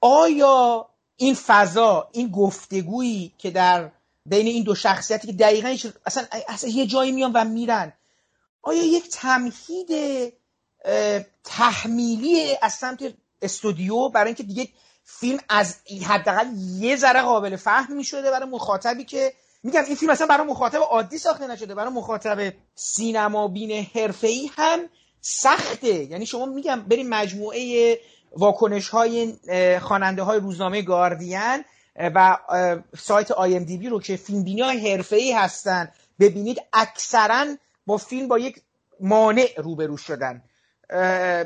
آیا این فضا این گفتگویی که در بین این دو شخصیتی که دقیقا اصلا, اصلا یه جایی میان و میرن. آیا یک تمهید تحمیلی از سمت استودیو برای اینکه دیگه فیلم از حداقل یه ذره قابل فهم می‌شده برای مخاطبی که میگم این فیلم اصلا برای مخاطب عادی ساخته نشده برای مخاطب سینما بین حرفه‌ای هم سخته. یعنی شما میگم بریم مجموعه واکنش های خواننده های روزنامه گاردین و سایت آی ام دی بی رو که فیلم بینی های حرفه ای هستن ببینید اکثرا با فیلم با یک مانع روبرو شدن.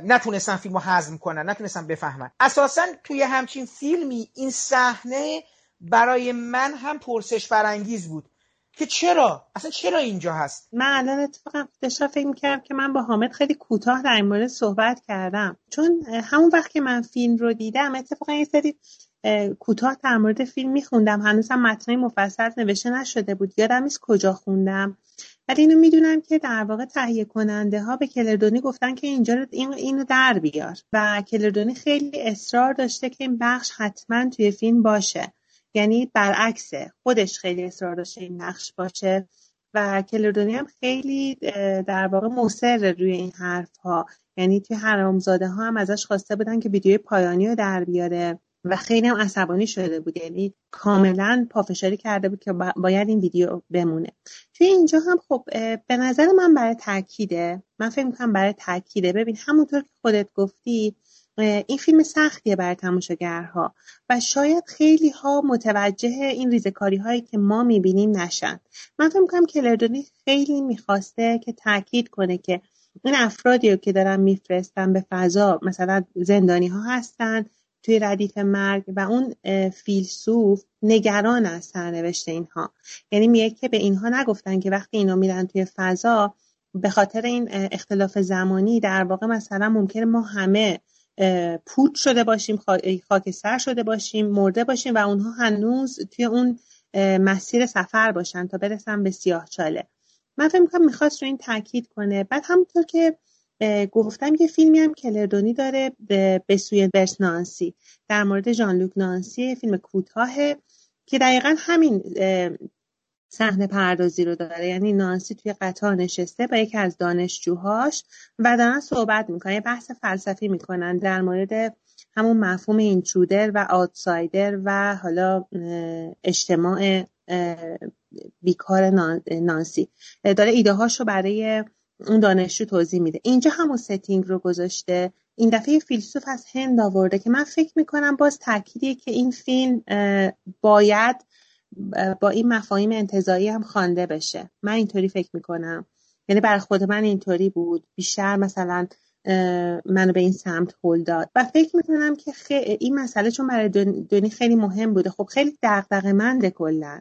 نتونستن فیلم رو هضم کنن نتونستن بفهمن. اساسا توی همچین فیلمی این صحنه برای من هم پرسش برانگیز بود که چرا؟ اصلا چرا اینجا هست؟ من الان اتفاقا داشتم فکر می‌کردم که من با حامد خیلی کوتاه در این مورد صحبت کردم. چون همون وقت که من فیلم رو دیدم اتفاقا یه سری کوتاه در مورد فیلم میخوندم. هنوزم متنای مفصل نوشته نشده بود. یادم نیست کجا خوندم. ولی اینو می‌دونم که در واقع تهیه کننده ها به کلردونی گفتن که اینجا اینو در بیار. و کلردونی خیلی اصرار داشته که این بخش حتما توی فیلم باشه. یعنی برعکسه. خودش خیلی اصرار داشته این نقش باشه. و کلردونی هم خیلی در واقع مصر روی این حرف ها یعنی توی حرامزاده ها هم ازش خواسته بودن که ویدیوی پایانی رو در بیاره. و خیلی هم عصبانی شده بود. یعنی کاملا پافشاری کرده بود که باید این ویدیو بمونه. توی اینجا هم خب به نظر من برای تاکیده من فکر می‌کنم برای تاکیده ببین همونطور که خودت گفتی این فیلم سختیه برای تماشاگرها و شاید خیلی ها متوجه این ریزکاری هایی که ما می‌بینیم نشن. من فکر می‌کنم کلردونی خیلی می‌خواسته که تاکید کنه که این افرادی رو که دارن میفرستن به فضا مثلا زندانی ها هستن توی ردیف مرگ و اون فیلسوف نگران از سرنوشت اینها. یعنی میگه که به اینها نگفتن که وقتی اینا میرن توی فضا به خاطر این اختلاف زمانی در واقع مثلا ممکنه ما همه پوت شده باشیم خاکستر شده باشیم مرده باشیم و اونها هنوز توی اون مسیر سفر باشن تا برسن به سیاه چاله. من فکر می‌کنم می‌خواست رو این تاکید کنه. بعد همونطور که گفتم یه فیلمی هم کلردونی داره به سوی برس نانسی. در مورد ژان لوک نانسی فیلم کوتاه که دقیقا همین صحنه پردازی رو داره. یعنی نانسی توی قطار نشسته با یکی از دانشجوهاش و دارن صحبت می‌کنن یه بحث فلسفی می‌کنن در مورد همون مفهوم اینترودر و آوتسایدر و حالا اجتماع بیکار نانسی. داره ایده رو برای اون دانشجو توضیح میده. اینجا همون ستینگ رو گذاشته. این دفعه فیلسوف از هند آورده که من فکر می‌کنم باز تأکیدیه که این فیلم باید با این مفاهیم انتظایی هم خوانده بشه. من اینطوری فکر می‌کنم. یعنی برای خود من اینطوری بود. بیشتر مثلا منو به این سمت هل داد. و فکر می‌کنم که این مسئله چون برای دونی خیلی مهم بوده. خب خیلی دغدغه منده کلا.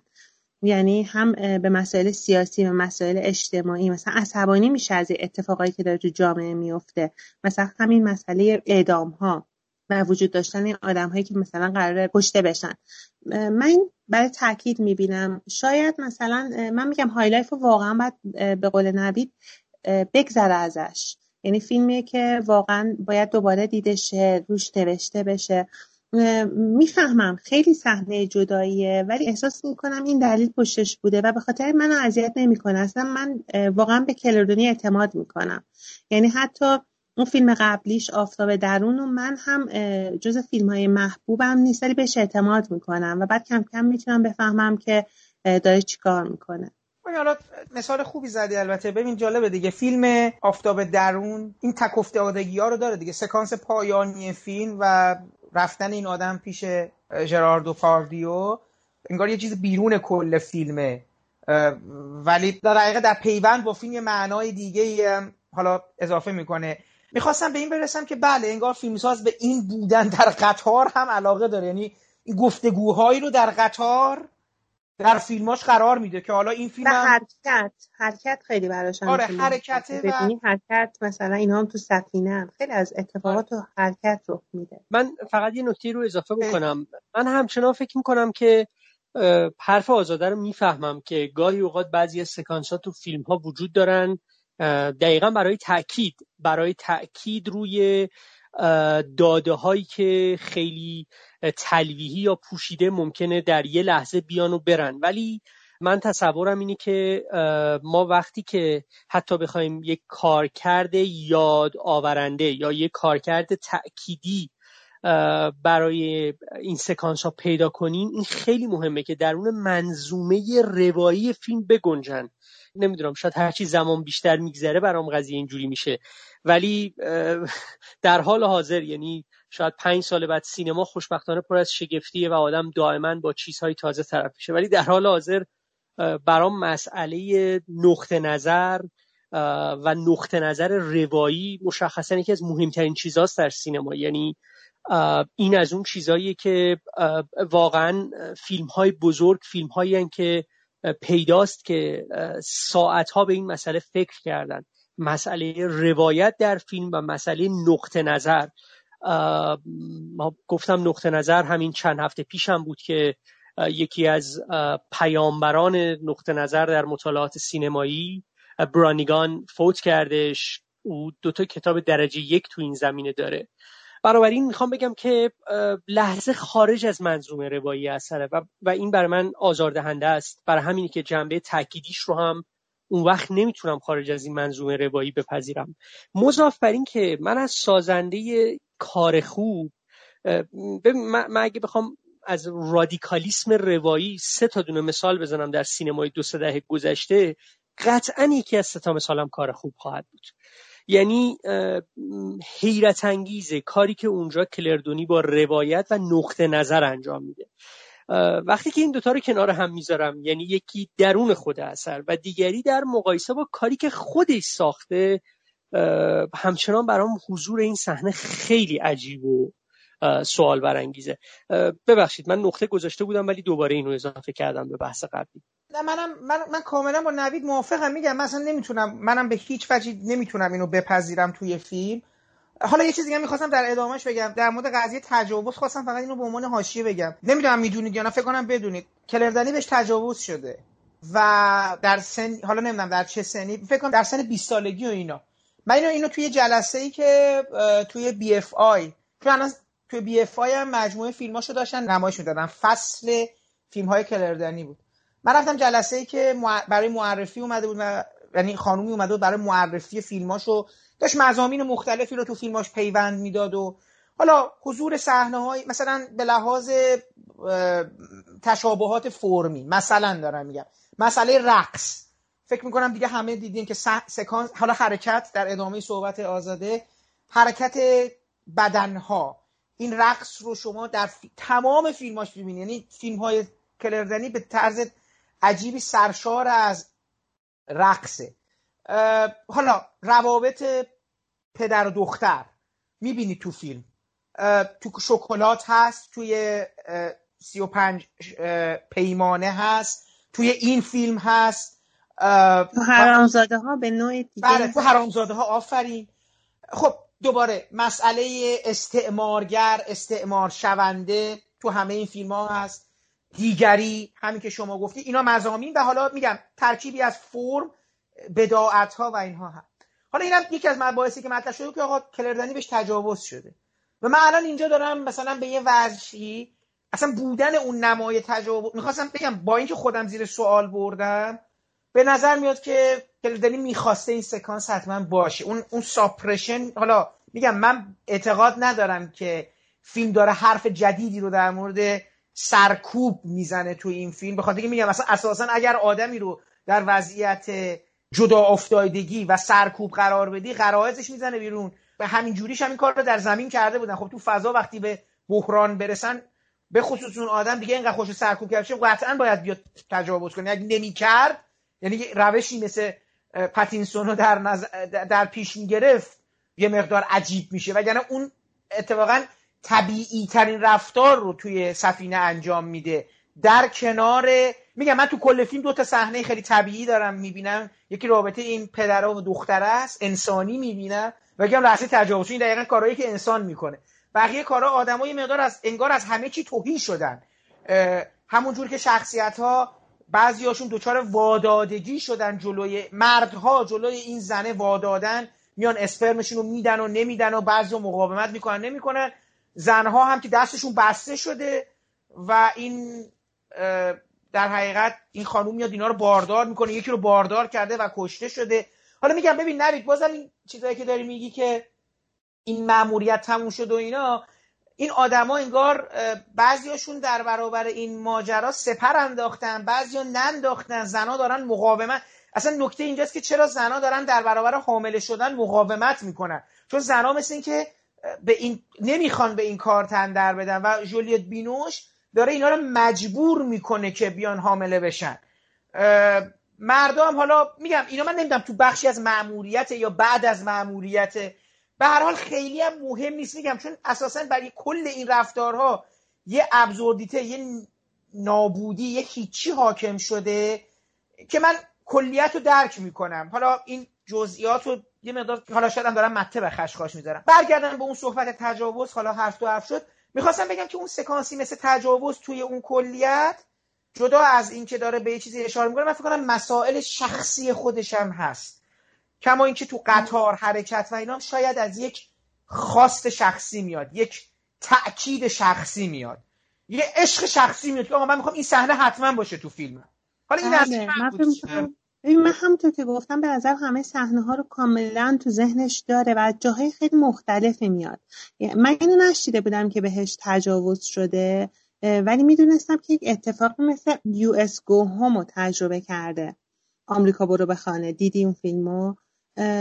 یعنی هم به مسائل سیاسی و مسائل اجتماعی مثلا عصبانی میشه از اتفاقایی که داره تو جامعه میفته. مثلا همین مسئله اعدام ها و وجود داشتن این آدم هایی که مثلا قراره کشته بشن. من برای تاکید می‌بینم شاید مثلا من میگم High Life واقعا باید به قول نوید بگذره ازش. یعنی فیلمیه که واقعا باید دوباره دیده شه روش نوشته بشه. می‌فهمم. خیلی صحنه جداییه ولی احساس می‌کنم این دلیل پشتش بوده و به خاطر منو اذیت نمی‌کنه. اصلا من واقعا به کلردونی اعتماد می‌کنم. یعنی حتی اون فیلم قبلیش آفتاب درون و من هم جز فیلم های محبوبم نیست ولی بهش اعتماد می‌کنم و بعد کم کم می‌تونم بفهمم که داره چیکار می‌کنه. حالا مثال خوبی زدی البته. ببین جالبه دیگه. فیلم آفتاب درون این تک افتادگی ها رو داره دیگه. سکانس پایانی فیلم و رفتن این آدم پیش جراردو پاردیو انگار یه چیز بیرون کل فیلمه ولی در حقیقت در پیوند با فیلم یه معنای دیگه حالا اضافه می‌کنه. می‌خواستم به این برسم که بله انگار فیلمساز به این بودن در قطار هم علاقه داره. یعنی این گفتگوهایی رو در قطار در فیلماش قرار میده که حالا این فیلم هم... حرکت حرکت خیلی براش آره حرکته و حرکت مثلا اینا هم تو سفینه هم. خیلی از اتفاقات و حرکت رو میده. من فقط یه نکته رو اضافه بکنم. من همچنان فکر می‌کنم که حرف آزاده رو می‌فهمم که گاهی اوقات بعضی از سکانس ها تو فیلم ها وجود دارن. دقیقا برای تاکید برای تاکید روی داده هایی که خیلی تلویحی یا پوشیده ممکنه در یه لحظه بیان و برن. ولی من تصورم اینه که ما وقتی که حتی بخوایم یک کارکرد یاد آورنده یا یک کارکرد تأکیدی برای این سکانس ها پیدا کنیم این خیلی مهمه که درون منظومه روایی فیلم بگنجن. نمی‌دونم شاید هرچی زمان بیشتر میگذره برام قضیه اینجوری میشه. ولی در حال حاضر یعنی شاید پنج سال بعد سینما خوشبختانه پر از شگفتیه و آدم دائما با چیزهای تازه طرف میشه. ولی در حال حاضر برام مسئله نقطه نظر و نقطه نظر روایی مشخصا یکی از مهمترین چیزهاست در سینما. یعنی این از اون چیزهایی که واقعا فیلم های بزرگ فیلم هایی که پیداست که ساعتها به این مسئله فکر کردن. مسئله روایت در فیلم و مسئله نقطه نظر. ما گفتم نقطه نظر همین چند هفته پیشم بود که یکی از پیامبران نقطه نظر در مطالعات سینمایی برانیگان فوت کردش. او دوتا کتاب درجه یک تو این زمینه داره. بنابراین می‌خوام بگم که لحظه خارج از منظومه روایی اثره و, و این برای من آزاردهنده است. برای همینی که جنبه تاکیدیش رو هم اون وقت نمی‌تونم خارج از این منظومه روایی بپذیرم. مضاف بر این که من از سازنده کار خوب من اگه بخوام از رادیکالیسم روایی سه تا دونه مثال بزنم در سینمای دو سه دهه گذشته قطعا یکی از سه تا مثالم کار خوب خواهد بود. یعنی حیرت انگیزه کاری که اونجا کلردونی با روایت و نقطه نظر انجام میده. وقتی که این دوتا رو کنار هم می‌ذارم یعنی یکی درون خود اثر و دیگری در مقایسه با کاری که خودش ساخته همچنان برام حضور این صحنه خیلی عجیب و سوال برانگیزه ببخشید من نقطه گذاشته بودم ولی دوباره اینو اضافه کردم به بحث قبلی. نه منم من من کاملا با نوید موافقم. میگم مثلا نمی‌تونم منم به هیچ وجه نمی‌تونم اینو بپذیرم توی فیلم. حالا یه چیزی دیگه می‌خواستم در ادامهش بگم. در مورد قضیه تجاوز خواستم فقط اینو به عنوان حاشیه بگم. نمی‌دونم می‌دونید یا نه فکر کنم بدونید. کلر دنی بهش تجاوز شده و در سن حالا نمی‌دونم در چه سنی فکر کنم در سن 20 سالگی و اینا. من اینو اینو توی جلسه ای که توی بی اف آی چون توی بی اف آی هم مجموعه فیلماشو داشتن نمایش می‌دادن. فصل فیلم های کلر دنی بود. من رفتم جلسه ای که برای معرفی اومده بود و یعنی خانومی اومده بود برای معرفی فیلماشو داشت مزامین مختلفی رو تو فیلماش پیوند می‌داد و حالا حضور صحنه های مثلا به لحاظ تشابهات فرمی مثلا دارم میگم مسئله رقص. فکر می‌کنم دیگه همه دیدیم که سکانس حالا حرکت در ادامه صحبت آزاده حرکت بدنها. این رقص رو شما در تمام فیلماش ببینید یعنی فیلم های کلردنی به طرز عجیبی سرشار از رقصه. حالا روابط پدر و دختر می‌بینی تو فیلم. تو شکلات هست توی سی و پنج پیمانه هست توی این فیلم هست. تو حرامزاده ها به نوع دیگه بله تو حرامزاده ها آفرین. خب دوباره مسئله استعمارگر استعمار شونده تو همه این فیلم ها هست. دیگری همین که شما گفتی اینا مزامین و حالا میگم ترکیبی از فرم بداعت ها و اینها هست حالا اینم یکی از مباحثی که مطرح شده که آقا کلردنی بهش تجاوز شده. و من الان اینجا دارم مثلا به یه وجهی اصلا بودن اون نمای تجاوز می‌خواستم بگم با اینکه خودم زیر سوال بردم به نظر میاد که کلردنی می‌خواسته این سکانس حتما باشه. اون اون ساپرشن حالا میگم من اعتقاد ندارم که فیلم داره حرف جدیدی رو در مورد سرکوب می‌زنه توی این فیلم. بخاطر اینکه میگم مثلا اساسا اگر آدمی رو در وضعیت جدا افتادگی و سرکوب قرار بدی قرائزش می‌زنه بیرون. و همین جوریش هم این کار رو در زمین کرده بودن. خب تو فضا وقتی به بحران برسن به خصوص اون آدم دیگه اینقدر خوش سرکوب کرده قطعا باید بیاد تجاوز کنه. اگه نمی‌کرد یعنی روشی مثل پاتینسون رو در, نظر در پیش می‌گرفت یه مقدار عجیب میشه. وگرنه اون اتفاقا طبیعی ترین رفتار رو توی سفینه انجام میده. در کنار میگم من تو کل فیلم دو تا صحنه خیلی طبیعی دارم می‌بینم. یکی رابطه این پدر و دختر است انسانی می‌بینم. و یکی هم لحظه تجاوز. این دقیقا کارهایی که انسان می‌کنه. بقیه کارها آدمای مقدار از انگار از همه چی توهی شدن. همونجور که شخصیت ها بعضیاشون دچار وادادگی شدن جلوی مردها جلوی این زنه وادادن. میان اسپرمشون رو میدن و نمیدن و بعضی مقاومت می‌کنن نمی‌کنن. زنها هم که دستشون بسته شده و این در حقیقت این خانوم میاد اینا رو باردار می‌کنه. یکی رو باردار کرده و کشته شده. حالا میگم ببین نوید بازم این چیزایی که داری میگی که این مأموریت تموم شد و اینا این آدما انگار بعضیاشون در برابر این ماجرا سپر انداختن بعضیا ننداختن زنا دارن مقاومت. اصلا نکته اینجاست که چرا زنا دارن در برابر حامله شدن مقاومت می‌کنن؟ چون زنا مثل این که به این نمی‌خوان به این کار تن در بدن. و جولیت بینوش داره اینا رو مجبور می‌کنه که بیان حامله بشن. مردم حالا میگم اینا من نمی‌دونم تو بخشی از معموریت یا بعد از معموریت به هر حال خیلی هم مهم نیست میگم چون اساسا برای کل این رفتارها یه ابزوردیته یه نابودی یه هیچی حاکم شده که من کلیت رو درک می‌کنم. حالا این جزئیات رو یه مقدار حالا شاید هم دارم مته به خشخاش می‌ذارم. برگردم به اون صحبت تجاوز حالا حرف تو حرف شد. می‌خواستم بگم که اون سکانسی مثل تجاوز توی اون کلیت جدا از اینکه داره به یه چیزی اشاره می‌کنه من فکر کنم مسائل شخصی خودش هم هست. کما اینکه تو قطار حرکت و اینا شاید از یک خواست شخصی میاد یک تاکید شخصی میاد یه عشق شخصی میاد که آقا من می‌خوام این صحنه حتما باشه تو فیلم حالا این بله، من ببین من همونطور که گفتم به نظر همه صحنه ها رو کاملا تو ذهنش داره و جاهای خیلی مختلفی میاد. من اینو نشیده بودم که بهش تجاوز شده ولی می‌دونستم که یک اتفاق مثل یو اس گو رو تجربه کرده. آمریکا برو به خانه دیدی اون فیلمو؟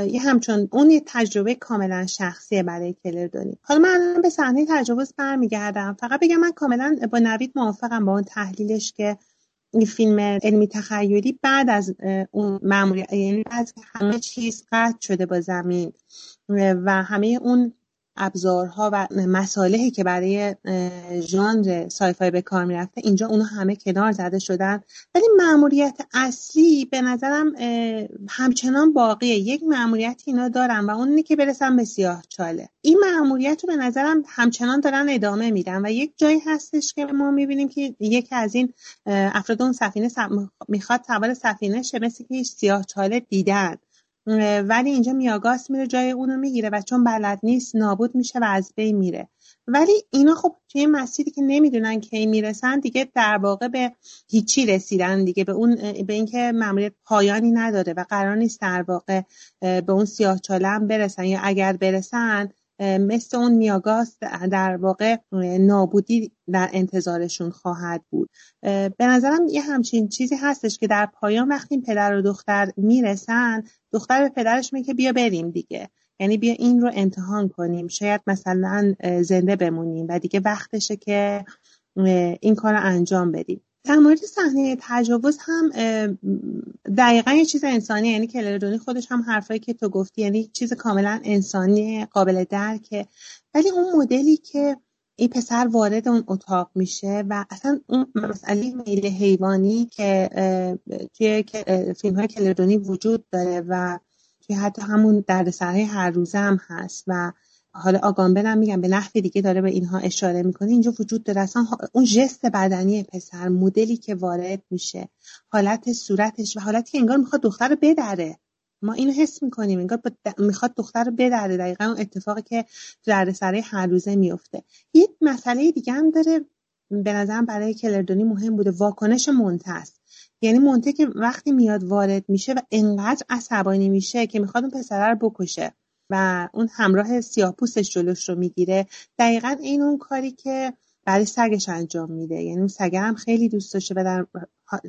یه همچون اون یه تجربه کاملا شخصیه برای کلردونی حالا من به صحنه تجاوز برمیگردم. فقط بگم من کاملا با نوید موافقم با اون تحلیلش که این فیلم علمی تخیلی بعد از اون معمولیت یعنی از همه چیز قطع شده با زمین و همه اون ابزارها و مصالحی که برای ژانر سایفای به کار می‌رفته اینجا اونها همه کنار زده شدن. ولی معمولیت اصلی به نظرم همچنان باقیه. یک معمولیت اینا دارن و اون که برسن به سیاه چاله. این معمولیت رو به نظرم همچنان دارن ادامه میدن و یک جایی هستش که ما می‌بینیم که یکی از این افراد اون سفینه می‌خواد سوار سفینه شه مثل که سیاه چاله دیدن. ولی اینجا میاگاس میره جای اونو می‌گیره و چون بلد نیست نابود میشه و از بین میره. ولی اینا خب توی مسیری که نمی‌دونن کی می‌رسن دیگه در واقع به هیچی رسیدن دیگه. به اون به اینکه ماموریت پایانی نداره و قرار نیست در واقع به اون سیاه چاله برسن یا اگر برسن مثل اون میاگاس در واقع نابودی در انتظارشون خواهد بود. به نظرم یه همچین چیزی هستش که در پایان وقتی پدر و دختر می‌رسن دختر به پدرش میگه بیا بریم دیگه. یعنی بیا این رو امتحان کنیم. شاید مثلا زنده بمونیم و دیگه وقتشه که این کار رو انجام بدیم. در مورد صحنه تجاوز هم دقیقا یه چیز انسانی یعنی کلردونی خودش هم حرفایی که تو گفتی یعنی چیز کاملا انسانی قابل درکه ولی اون مدلی که این پسر وارد اون اتاق میشه و اصلا اون مسئله میل حیوانی که توی فیلم های کلردونی وجود داره و توی حتی همون دردسرهای هر روزه هم هست و حالا آگامبل هم میگم به نحو دیگه داره به اینها اشاره می‌کنه. اینجا وجود داره. اصلا اون جست بدنی پسر مدلی که وارد میشه. حالت صورتش و حالتی که انگار می‌خواد دختر رو بدره. ما اینو حس می‌کنیم. انگار می‌خواد دختر رو بدره. دقیقا اون اتفاقی که در سره هر روزه میفته یه مسئله دیگه هم داره. به نظرم برای کلردونی مهم بوده. واکنش مونته است. یعنی مونته که وقتی میاد وارد میشه و انقدر عصبانی میشه که می‌خواد اون پسره رو بکشه. و اون همراه سیاه پوستش جلوش رو می‌گیره. دقیقا این اون کاری که برای سگش انجام میده. یعنی اون سگه هم خیلی دوست داشته و در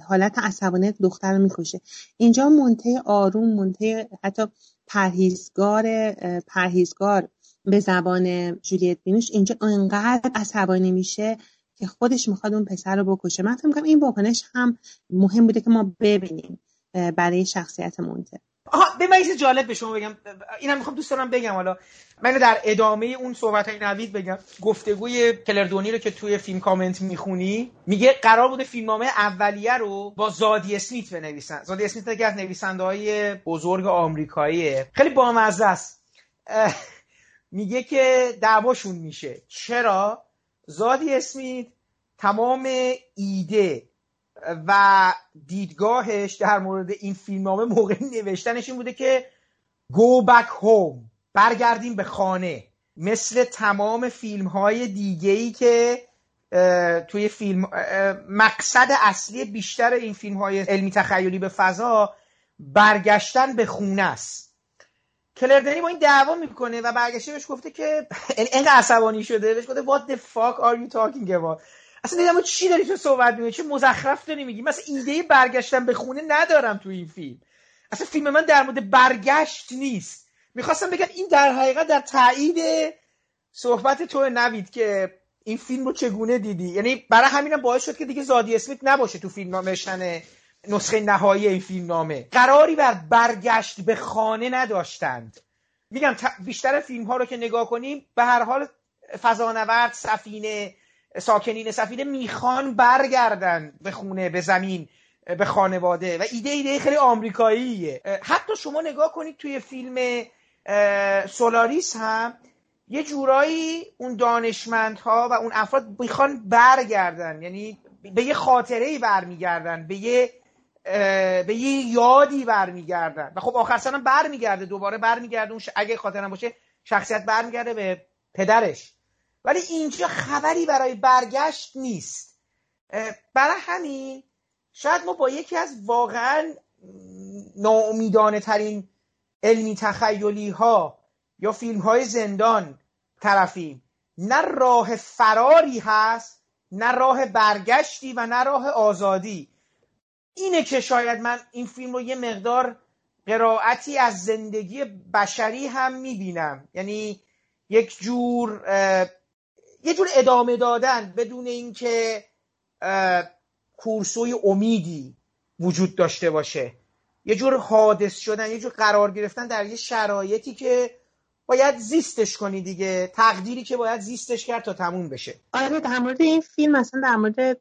حالت عصبانیت دختر رو می‌کشه. اینجا منته آروم منته حتی پرهیزگار پرهیزگار به زبان جولیت بینوش اینجا انقدر عصبانی میشه که خودش می‌خواد اون پسر رو بکشه. من فکر می‌کنم این واکنش هم مهم بوده که ما ببینیم برای شخصیت مونته آها به من جالب به شما بگم. اینم می‌خوام دوست دارم بگم حالا. من در ادامه اون صحبت های نوید بگم. گفتگوی کلردونی رو که توی فیلم کامنت می‌خونی میگه قرار بوده فیلمنامه اولیه رو با زادی اسمیت بنویسن. زادی اسمیت یکی از نویسنده های بزرگ آمریکاییه. خیلی بامزه است. میگه که دعواشون میشه. چرا؟ زادی اسمیت تمام ایده و دیدگاهش در مورد این فیلمنامه موقع نوشتنش این بوده که go back home برگردیم به خانه. مثل تمام فیلم های دیگه ای که توی فیلم مقصد اصلی بیشتر این فیلم های علمی تخیلی به فضا برگشتن به خونه است. کلردنی با این دعوا می‌کنه و برگشته بهش گفته که اینقدر عصبانی شده. بهش گفته what the fuck are you talking about? اصلا دیدم چی داری تو صحبت میگی چه مزخرف داری میگی؟ مثلا ایده برگشتن به خونه ندارم تو این فیلم. اصلا فیلم من در مورد برگشت نیست. می‌خواستم بگم این در حقیقت در تایید صحبت تو نوید که این فیلم رو چگونه دیدی؟ یعنی برای همینم باعث شد که دیگه زادی اسمیت نباشه تو فیلم نامشن نسخه نهایی این فیلم نامه. قراری بر برگشت به خانه نداشتند. میگم بیشتر فیلم ها رو که نگاه کنیم به هر حال فضانورد سفینه ساکنین سفینه می‌خوان برگردن به خونه به زمین به خانواده. و ایده ایده خیلی آمریکاییه. حتی شما نگاه کنید توی فیلم سولاریس هم یه جورایی اون دانشمندها و اون افراد می‌خوان برگردن. یعنی به یه خاطره ای برمیگردن به یه به یه یادی برمیگردن. و خب آخر سرم برمیگرده دوباره برمیگرده. اون اگه خاطرم باشه شخصیت برمیگرده به پدرش. ولی اینجا خبری برای برگشت نیست. برای همین شاید ما با یکی از واقعا ناامیدانه ترین علمی تخیلی ها یا فیلم های زندان طرفیم. نه راه فراری هست نه راه برگشتی و نه راه آزادی. اینه که شاید من این فیلم رو یه مقدار قرائتی از زندگی بشری هم می‌بینم. یعنی یک جور یه جور ادامه دادن بدون اینکه کورسوی امیدی وجود داشته باشه. یه جور حادث شدن یه جور قرار گرفتن در یه شرایطی که باید زیستش کنی دیگه. تقدیری که باید زیستش کرد تا تموم بشه. آره در مورد این فیلم مثلا در مورد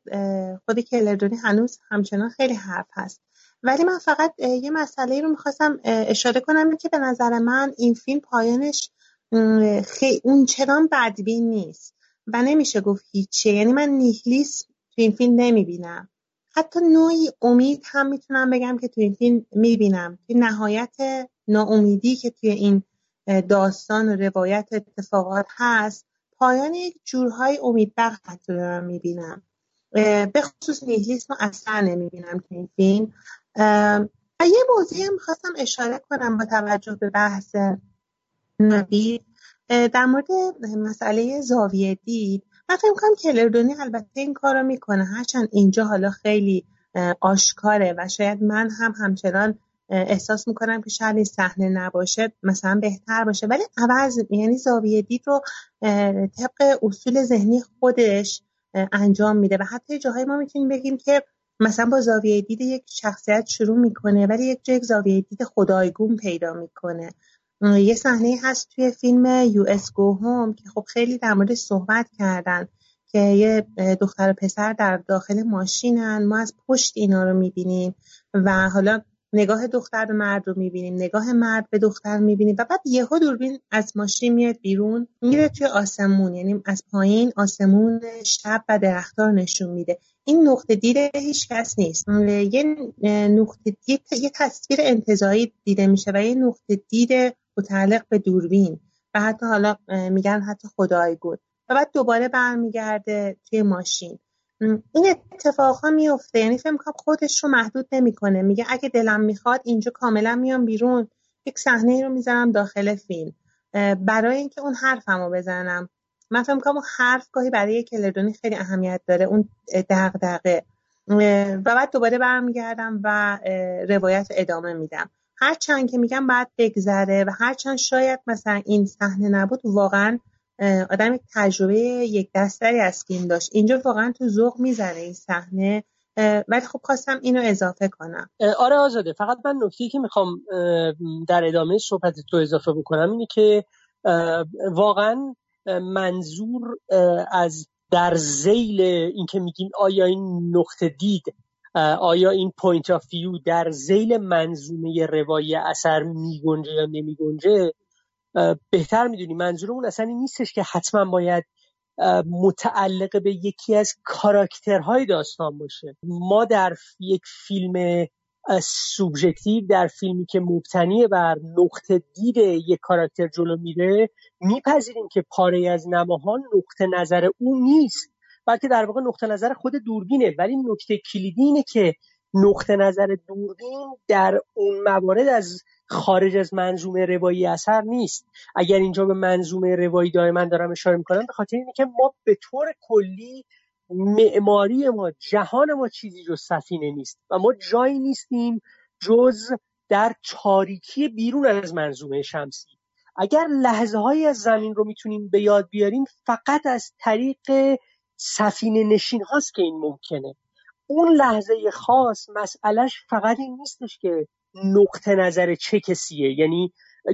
خود کلردونی هنوز همچنان خیلی حرف هست. ولی من فقط یه مسئله رو می‌خواستم اشاره کنم که به نظر من این فیلم پایانش خیلی اون چنان بدبین نیست. و نمیشه گفت هیچه یعنی من نیهلیس تو این فیلم نمی‌بینم. حتی نوعی امید هم می‌تونم بگم که تو این فیلم می‌بینم. توی نهایت ناامیدی که توی این داستان و روایت اتفاقات هست پایان یک جورهای امیدبخش حتی دارم می‌بینم. به خصوص نیهلیسم اصلا نمی‌بینم تو این فیلم. و یه موضوعی هم خواستم اشاره کنم با توجه به بحث نبید در مورد مسئله زاویه دید من فکر کنم کلردونی البته این کار می‌کنه. هرچند اینجا حالا خیلی آشکاره و شاید من هم همچنان احساس می‌کنم که شاید این صحنه نباشه مثلا بهتر باشه. ولی عوض یعنی زاویه دید رو طبق اصول ذهنی خودش انجام میده و حتی جاهای ما می‌تونیم بگیم که مثلا با زاویه دید یک شخصیت شروع می‌کنه ولی یک جای زاویه دید خدایگون پیدا می‌کنه. یه صحنه هست توی فیلم یو اس گو هوم که خب خیلی در مورد صحبت کردن که یه دختر و پسر در داخل ماشینن. ما از پشت اینا رو می‌بینیم و حالا نگاه دختر به مرد رو می‌بینیم نگاه مرد به دختر می‌بینیم و بعد یهو دوربین از ماشین میاد بیرون میره توی آسمون یعنی از پایین آسمون شب و درختار نشون میده. این نقطه دید هیچ کس نیست. یه نقطه دید یه تصویر انتظایی دیده میشه و یه نقطه دید متعلق به دوربین و حتی حالا میگن حتی بود و بعد دوباره برمیگرده توی ماشین. این اتفاق میفته. یعنی فکر می‌کنم خودش رو محدود نمی‌کنه. میگه اگه دلم می‌خواد اینجا کاملا میام بیرون یک صحنه رو می‌زنم داخل فیلم. برای اینکه اون حرفمو بزنم. من فکر می‌کنم اون حرف گاهی برای کلردونی خیلی اهمیت داره. اون دغدغه. و بعد دوباره برمیگردم و روایت ادامه میدم. هرچند که میگم بعد بگذره و هرچند شاید مثلا این صحنه نبود واقعا آدم تجربه یک دستری از فیلم داشت. اینجا واقعا تو ذوق می‌زنه این صحنه. ولی خب خواستم اینو اضافه کنم. آره آزاده فقط من نکته که می‌خوام در ادامه صحبت تو اضافه بکنم اینه که واقعا منظور از در ذیل اینکه میگیم آیا این نقطه دید آیا این point of view در ذیل منظومه روایی اثر میگنجه یا نمیگنجه؟ بهتر می‌دونی. منظورمون اصلا نیستش که حتما باید متعلق به یکی از کاراکترهای داستان باشه. ما در یک فیلم سوبژکتیو در فیلمی که مبتنی بر نقطه دید یک کاراکتر جلو میره میپذیریم که پاره از نماها نقطه نظر او نیست. بلکه در واقع نقطه نظر خود دوربینه. ولی نکته کلیدی اینه که نقطه نظر دوربین در اون موارد از خارج از منظومه روایی اثر نیست. اگر اینجا به منظومه روایی دائما دارم اشاره می‌کنم به خاطر اینه که ما به طور کلی معماری ما جهان ما چیزی جز سفینه نیست و ما جایی نیستیم جز در تاریکی بیرون از منظومه شمسی. اگر لحظه هایی از زمین رو می‌تونیم به یاد بیاریم فقط از طریق سفینه نشین هاست که این ممکنه. اون لحظه خاص مسئلهش فقط این نیستش که نقطه نظر چه کسیه. یعنی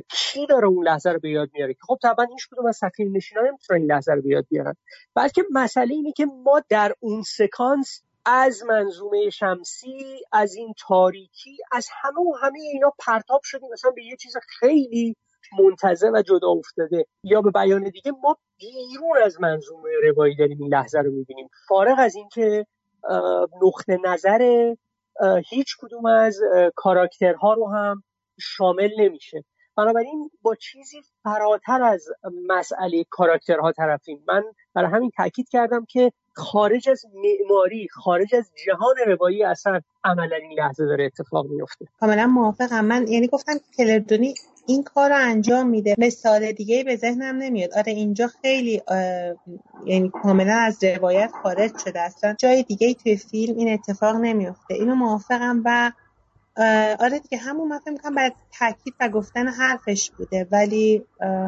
کی داره اون لحظه رو به یاد میاره؟ که خب طبعا هیچ کدوم از سفینه نشینا نمی‌تونن این لحظه رو به یاد بیارن. بلکه مسئله اینه که ما در اون سکانس از منظومه شمسی از این تاریکی از همه و همه اینا پرتاب شدیم. مثلا به یه چیز خیلی منتظر و جدا افتاده. یا به بیان دیگه ما بیرون از منظومه روایی داریم این لحظه رو می‌بینیم. فارغ از اینکه نقطه نظر هیچ کدوم از کاراکترها رو هم شامل نمیشه. بنابراین با چیزی فراتر از مسئله کاراکترها طرفیم. من برای همین تاکید کردم که خارج از معماری خارج از جهان روایی اصلا عملا این لحظه داره اتفاق میفته کاملا موافقم. من یعنی گفتم کلردونی این کار رو انجام میده. مثال دیگه به ذهنم نمیاد. آره اینجا خیلی یعنی کاملا از روایت خارج شده. اصلا جای دیگه توی فیلم این اتفاق نمیفته اینو موافقم و آره دیگه همون من فکر می‌کنم باید تاکید و گفتن حرفش بوده. ولی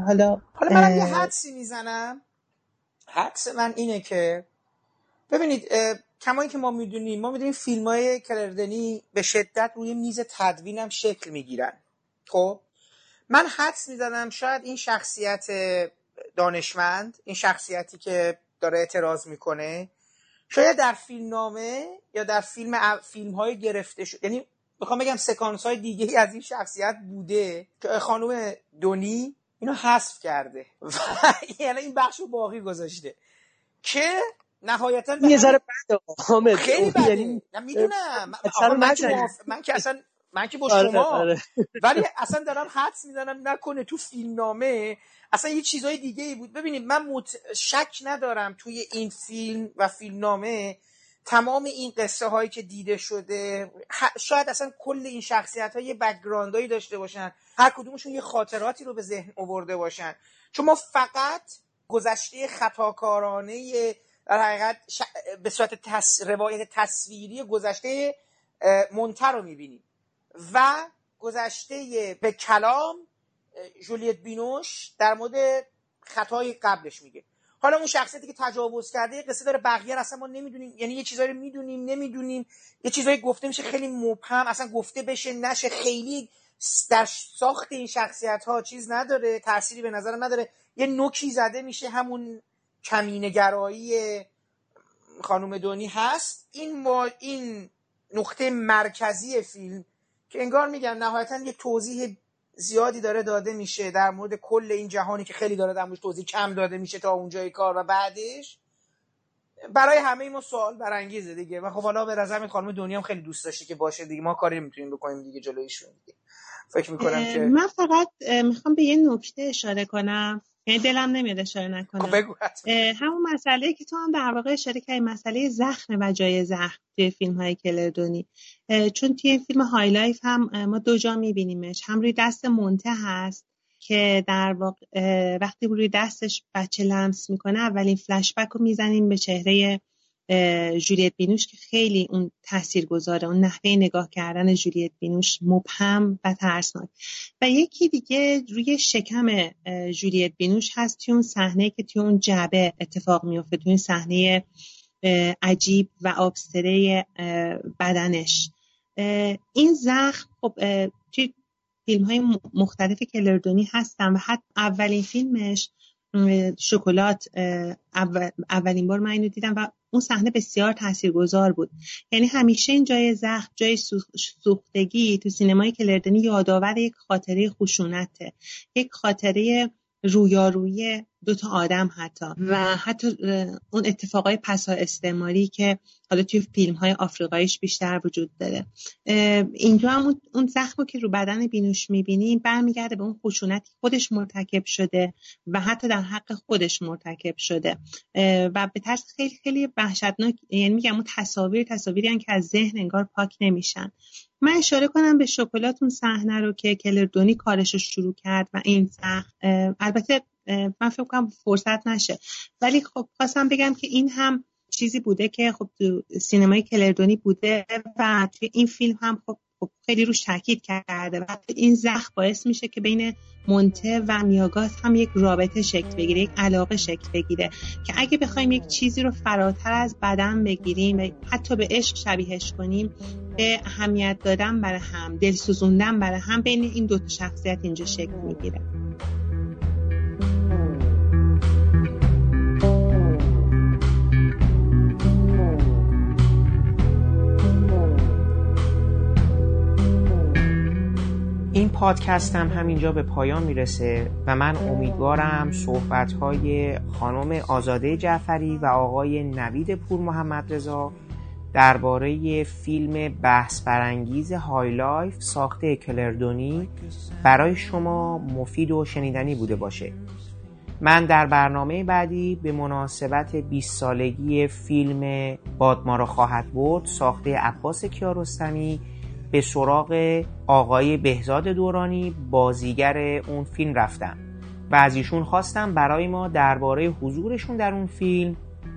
حالا حالا من یه حدسی می‌زنم. حدس من اینه که ببینید کمایی که ما می‌دونیم ما می‌دونیم فیلم های کلردنی به شدت روی میز تدوین هم شکل می‌گیرن. خب؟ من حدس می‌زدم شاید این شخصیت دانشمند این شخصیتی که داره اعتراض می‌کنه شاید در فیلم نامه یا در فیلم فیلم های گرفته شد. یعنی می‌خوام بگم سکانس های دیگه از این شخصیت بوده که خانم دونی اینو حذف کرده. و یعنی این بخش رو باقی گذاشته. که نهایتا یه ذره بده حامد. خیلی بده. یعنی می‌دونم. سر من. موافق- من که اصلا من که با آره، شما. آره. ولی اصلا دارم حدس می‌زنم نکنه تو فیلم نامه اصلا یه چیزای دیگه ای بود. ببینید من مت... شک ندارم توی این فیلم و فیلم نامه تمام این قصه هایی که دیده شده. شاید اصلا کل این شخصیت های یه داشته باشن. هر کدومشون یه خاطراتی رو به ذهن آورده باشن. چون ما فقط گذشته خطاکارانه در حقیقت ش... به صورت تص... روایت تصویری گذشته اه، مونتر رو می‌بینیم. و گذشته به کلام جولیت بینوش در مورد خطای قبلش میگه. حالا اون شخصیتی که تجاوز کرده قصه داره بقیه اصلا ما نمی‌دونیم. یعنی یه چیزایی رو می‌دونیم نمی‌دونیم. یه چیزایی گفته میشه خیلی مبهم اصلا گفته بشه نشه. خیلی در ساخت این شخصیت ها چیز نداره تأثیری به نظرم نداره. یه نوکی زده میشه همون کمینگرایی خانم دونی هست. این ما این نقطه مرکزی فیلم که انگار میگم نهایتا یه توضیح زیادی داره داده میشه در مورد کل این جهانی که خیلی داره در توضیح کم داده میشه تا اونجای کار و بعدش. برای همه ما سوال برانگیزه دیگه. و خب حالا به نظر خانم دنی هم خیلی دوست داشته که باشه دیگه. ما کاری نمی‌تونیم بکنیم دیگه جلویشون دیگه. فکر می‌کنم که من فقط می‌خوام به یه نکته اشاره کنم. یعنی دلم نمیاد اشاره خب نکنم بگو. اه، همون مسئله که تو هم در واقع اشاره کردی مسئله زخم و جای زخم توی فیلم های کلر دنی چون توی این فیلم High Life هم ما دو جا میبینیمش. هم روی دست مونته هست که در واقع وقتی روی دستش بچه لمس می‌کنه اولین فلشبک رو می‌زنیم به چهره جولیت بینوش که خیلی اون تأثیر گذاره اون نحوه نگاه کردن جولیت بینوش مبهم و ترسناک. و یکی دیگه روی شکم جولیت بینوش هست توی اون صحنه که توی اون جعبه اتفاق میفته توی اون صحنه عجیب و آبستره بدنش. این زخم خب توی فیلم های مختلف کلردونی هستن و حتی اولین فیلمش شکلات اول- اولین بار من اینو دیدم و اون صحنه بسیار تاثیرگذار بود. یعنی همیشه این جای زخم جای سوخ- سوختگی تو سینمای کلردنی یادآور یک خاطره خشونته. یک خاطره رویارویی دو تا آدم حتی. و حتی اون اتفاقای پسا استعماری که حالا توی فیلم های آفریقاییش بیشتر وجود داره. اینجا هم اون- زخم که رو بدن بینوش می‌بینیم برمیگرده به اون خشونتی خودش مرتکب شده و حتی در حق خودش مرتکب شده. و به طرز خیلی خیلی وحشتناک یعنی میگم اون تصاویر تصاویری که از ذهن انگار پاک نمیشن. من اشاره کنم به شکلات اون صحنه رو که کلردونی کارش رو شروع کرد و این اه، البته من فکر کنم فرصت نشه. ولی خب خواستم بگم که این هم چیزی بوده که خب تو سینمای کلردونی بوده و توی این فیلم هم خب خب خیلی روش تاکید کرده و این زخم باعث میشه که بین مونته و میاگات هم یک رابطه شکل بگیره یک علاقه شکل بگیره که اگه بخوایم یک چیزی رو فراتر از بدن بگیریم و حتی به عشق شبیهش کنیم به اهمیت دادن برای هم دل سوزوندن برای هم بین این دو شخصیت اینجا شکل می‌گیره. این پادکست هم همینجا به پایان می‌رسه و من امیدوارم صحبت های خانم آزاده جعفری و آقای نوید پور محمد رضا درباره فیلم بحث برانگیز High Life ساخته کلر دنی برای شما مفید و شنیدنی بوده باشه. من در برنامه بعدی به مناسبت 20 سالگی فیلم باد خواهد برد ساخته عباس کیارستمی به سراغ آقای بهزاد دورانی بازیگر اون فیلم رفتم. و از ایشون خواستم برای ما درباره حضورشون در اون فیلم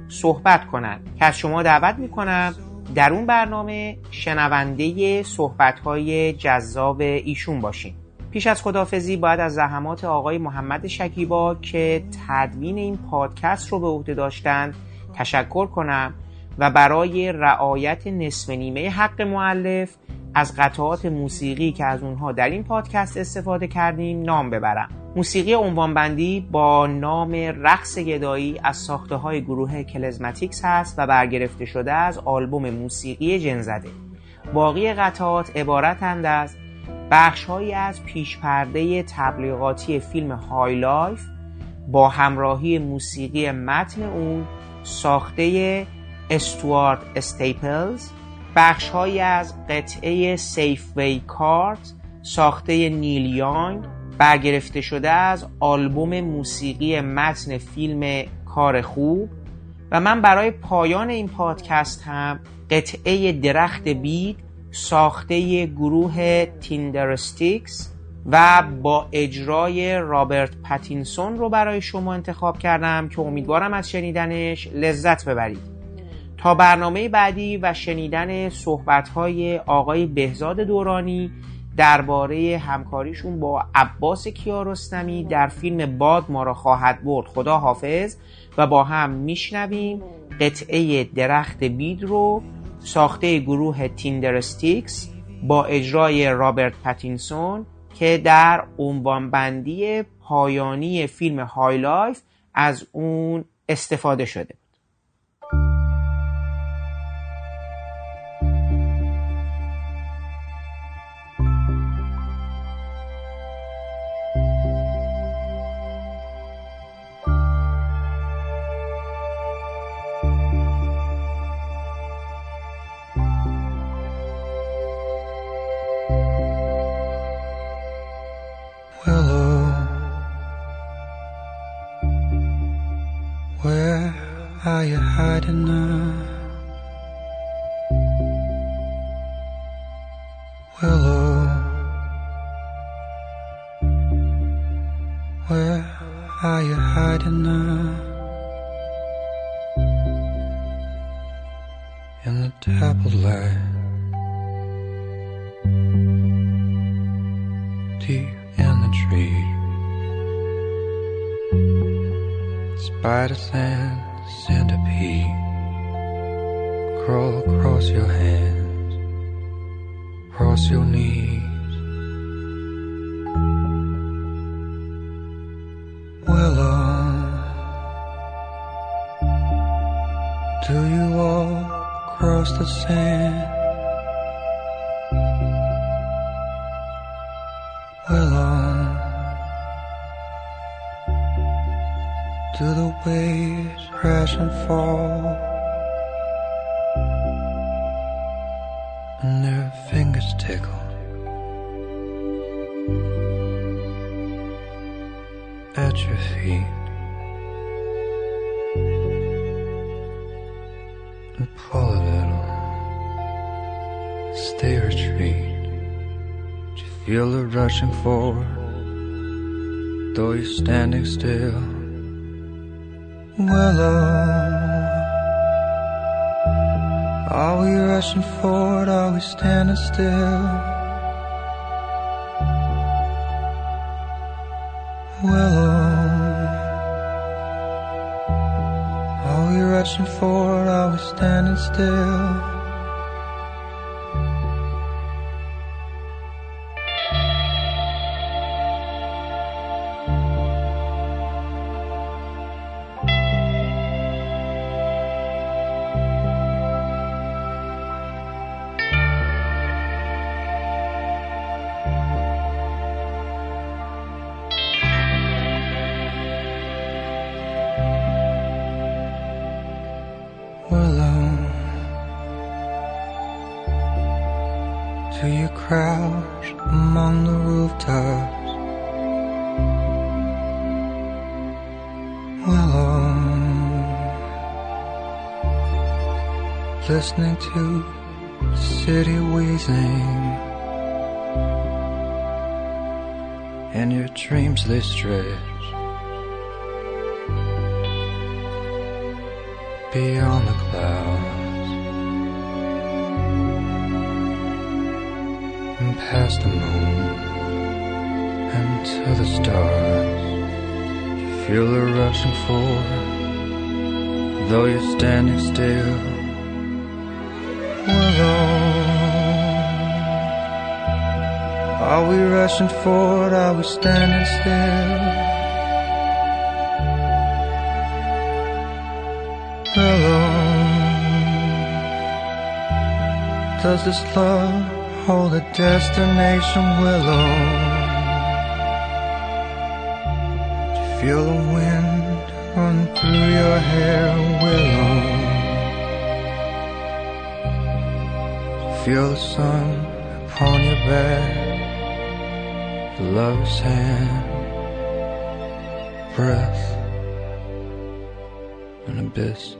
صحبت کنند که از شما دعوت می‌کنم در اون برنامه شنونده صحبت‌های جذاب ایشون باشین. پیش از خدافزی باید از زحمات آقای محمد شکیبا که تدوین این پادکست رو به عهده داشتن تشکر کنم و برای رعایت نصف نیمه حق مؤلف از قطعات موسیقی که از اونها در این پادکست استفاده کردیم نام ببرم. موسیقی عنوانبندی با نام رقص گدایی از ساخته های گروه Klezmatics هست و برگرفته شده از آلبوم موسیقی جن‌زده. باقی قطعات عبارتند از بخشهایی از پیشپرده تبلیغاتی فیلم High Life با همراهی موسیقی متن اون ساخته استوارت استیپلز بخشهایی از قطعه Safeway Cart ساخته نیل یانگ برگرفته شده از آلبوم موسیقی متن فیلم کار خوب. و من برای پایان این پادکست هم قطعه درخت بید ساخته گروه Tindersticks و با اجرای رابرت پتینسون رو برای شما انتخاب کردم که امیدوارم از شنیدنش لذت ببرید. تا برنامه بعدی و شنیدن صحبت‌های آقای بهزاد دورانی درباره همکاریشون با عباس کیارستمی در فیلم باد ما را خواهد برد. خدا حافظ و با هم میشنویم. قطعه درخت بید رو ساخته گروه تیندرستیکس با اجرای رابرت پتینسون که در عنوانبندی پایانی فیلم High Life از اون استفاده شده quite enough. Willow, where are you hiding now? In the dappled light, deep in the tree, spider sand centipede. Crawl across your hands, cross your knees. This love oh, hold a destination willow? Do you feel the wind run through your hair, willow? Do you feel the sun upon your back? the love's hand, breath, an abyss.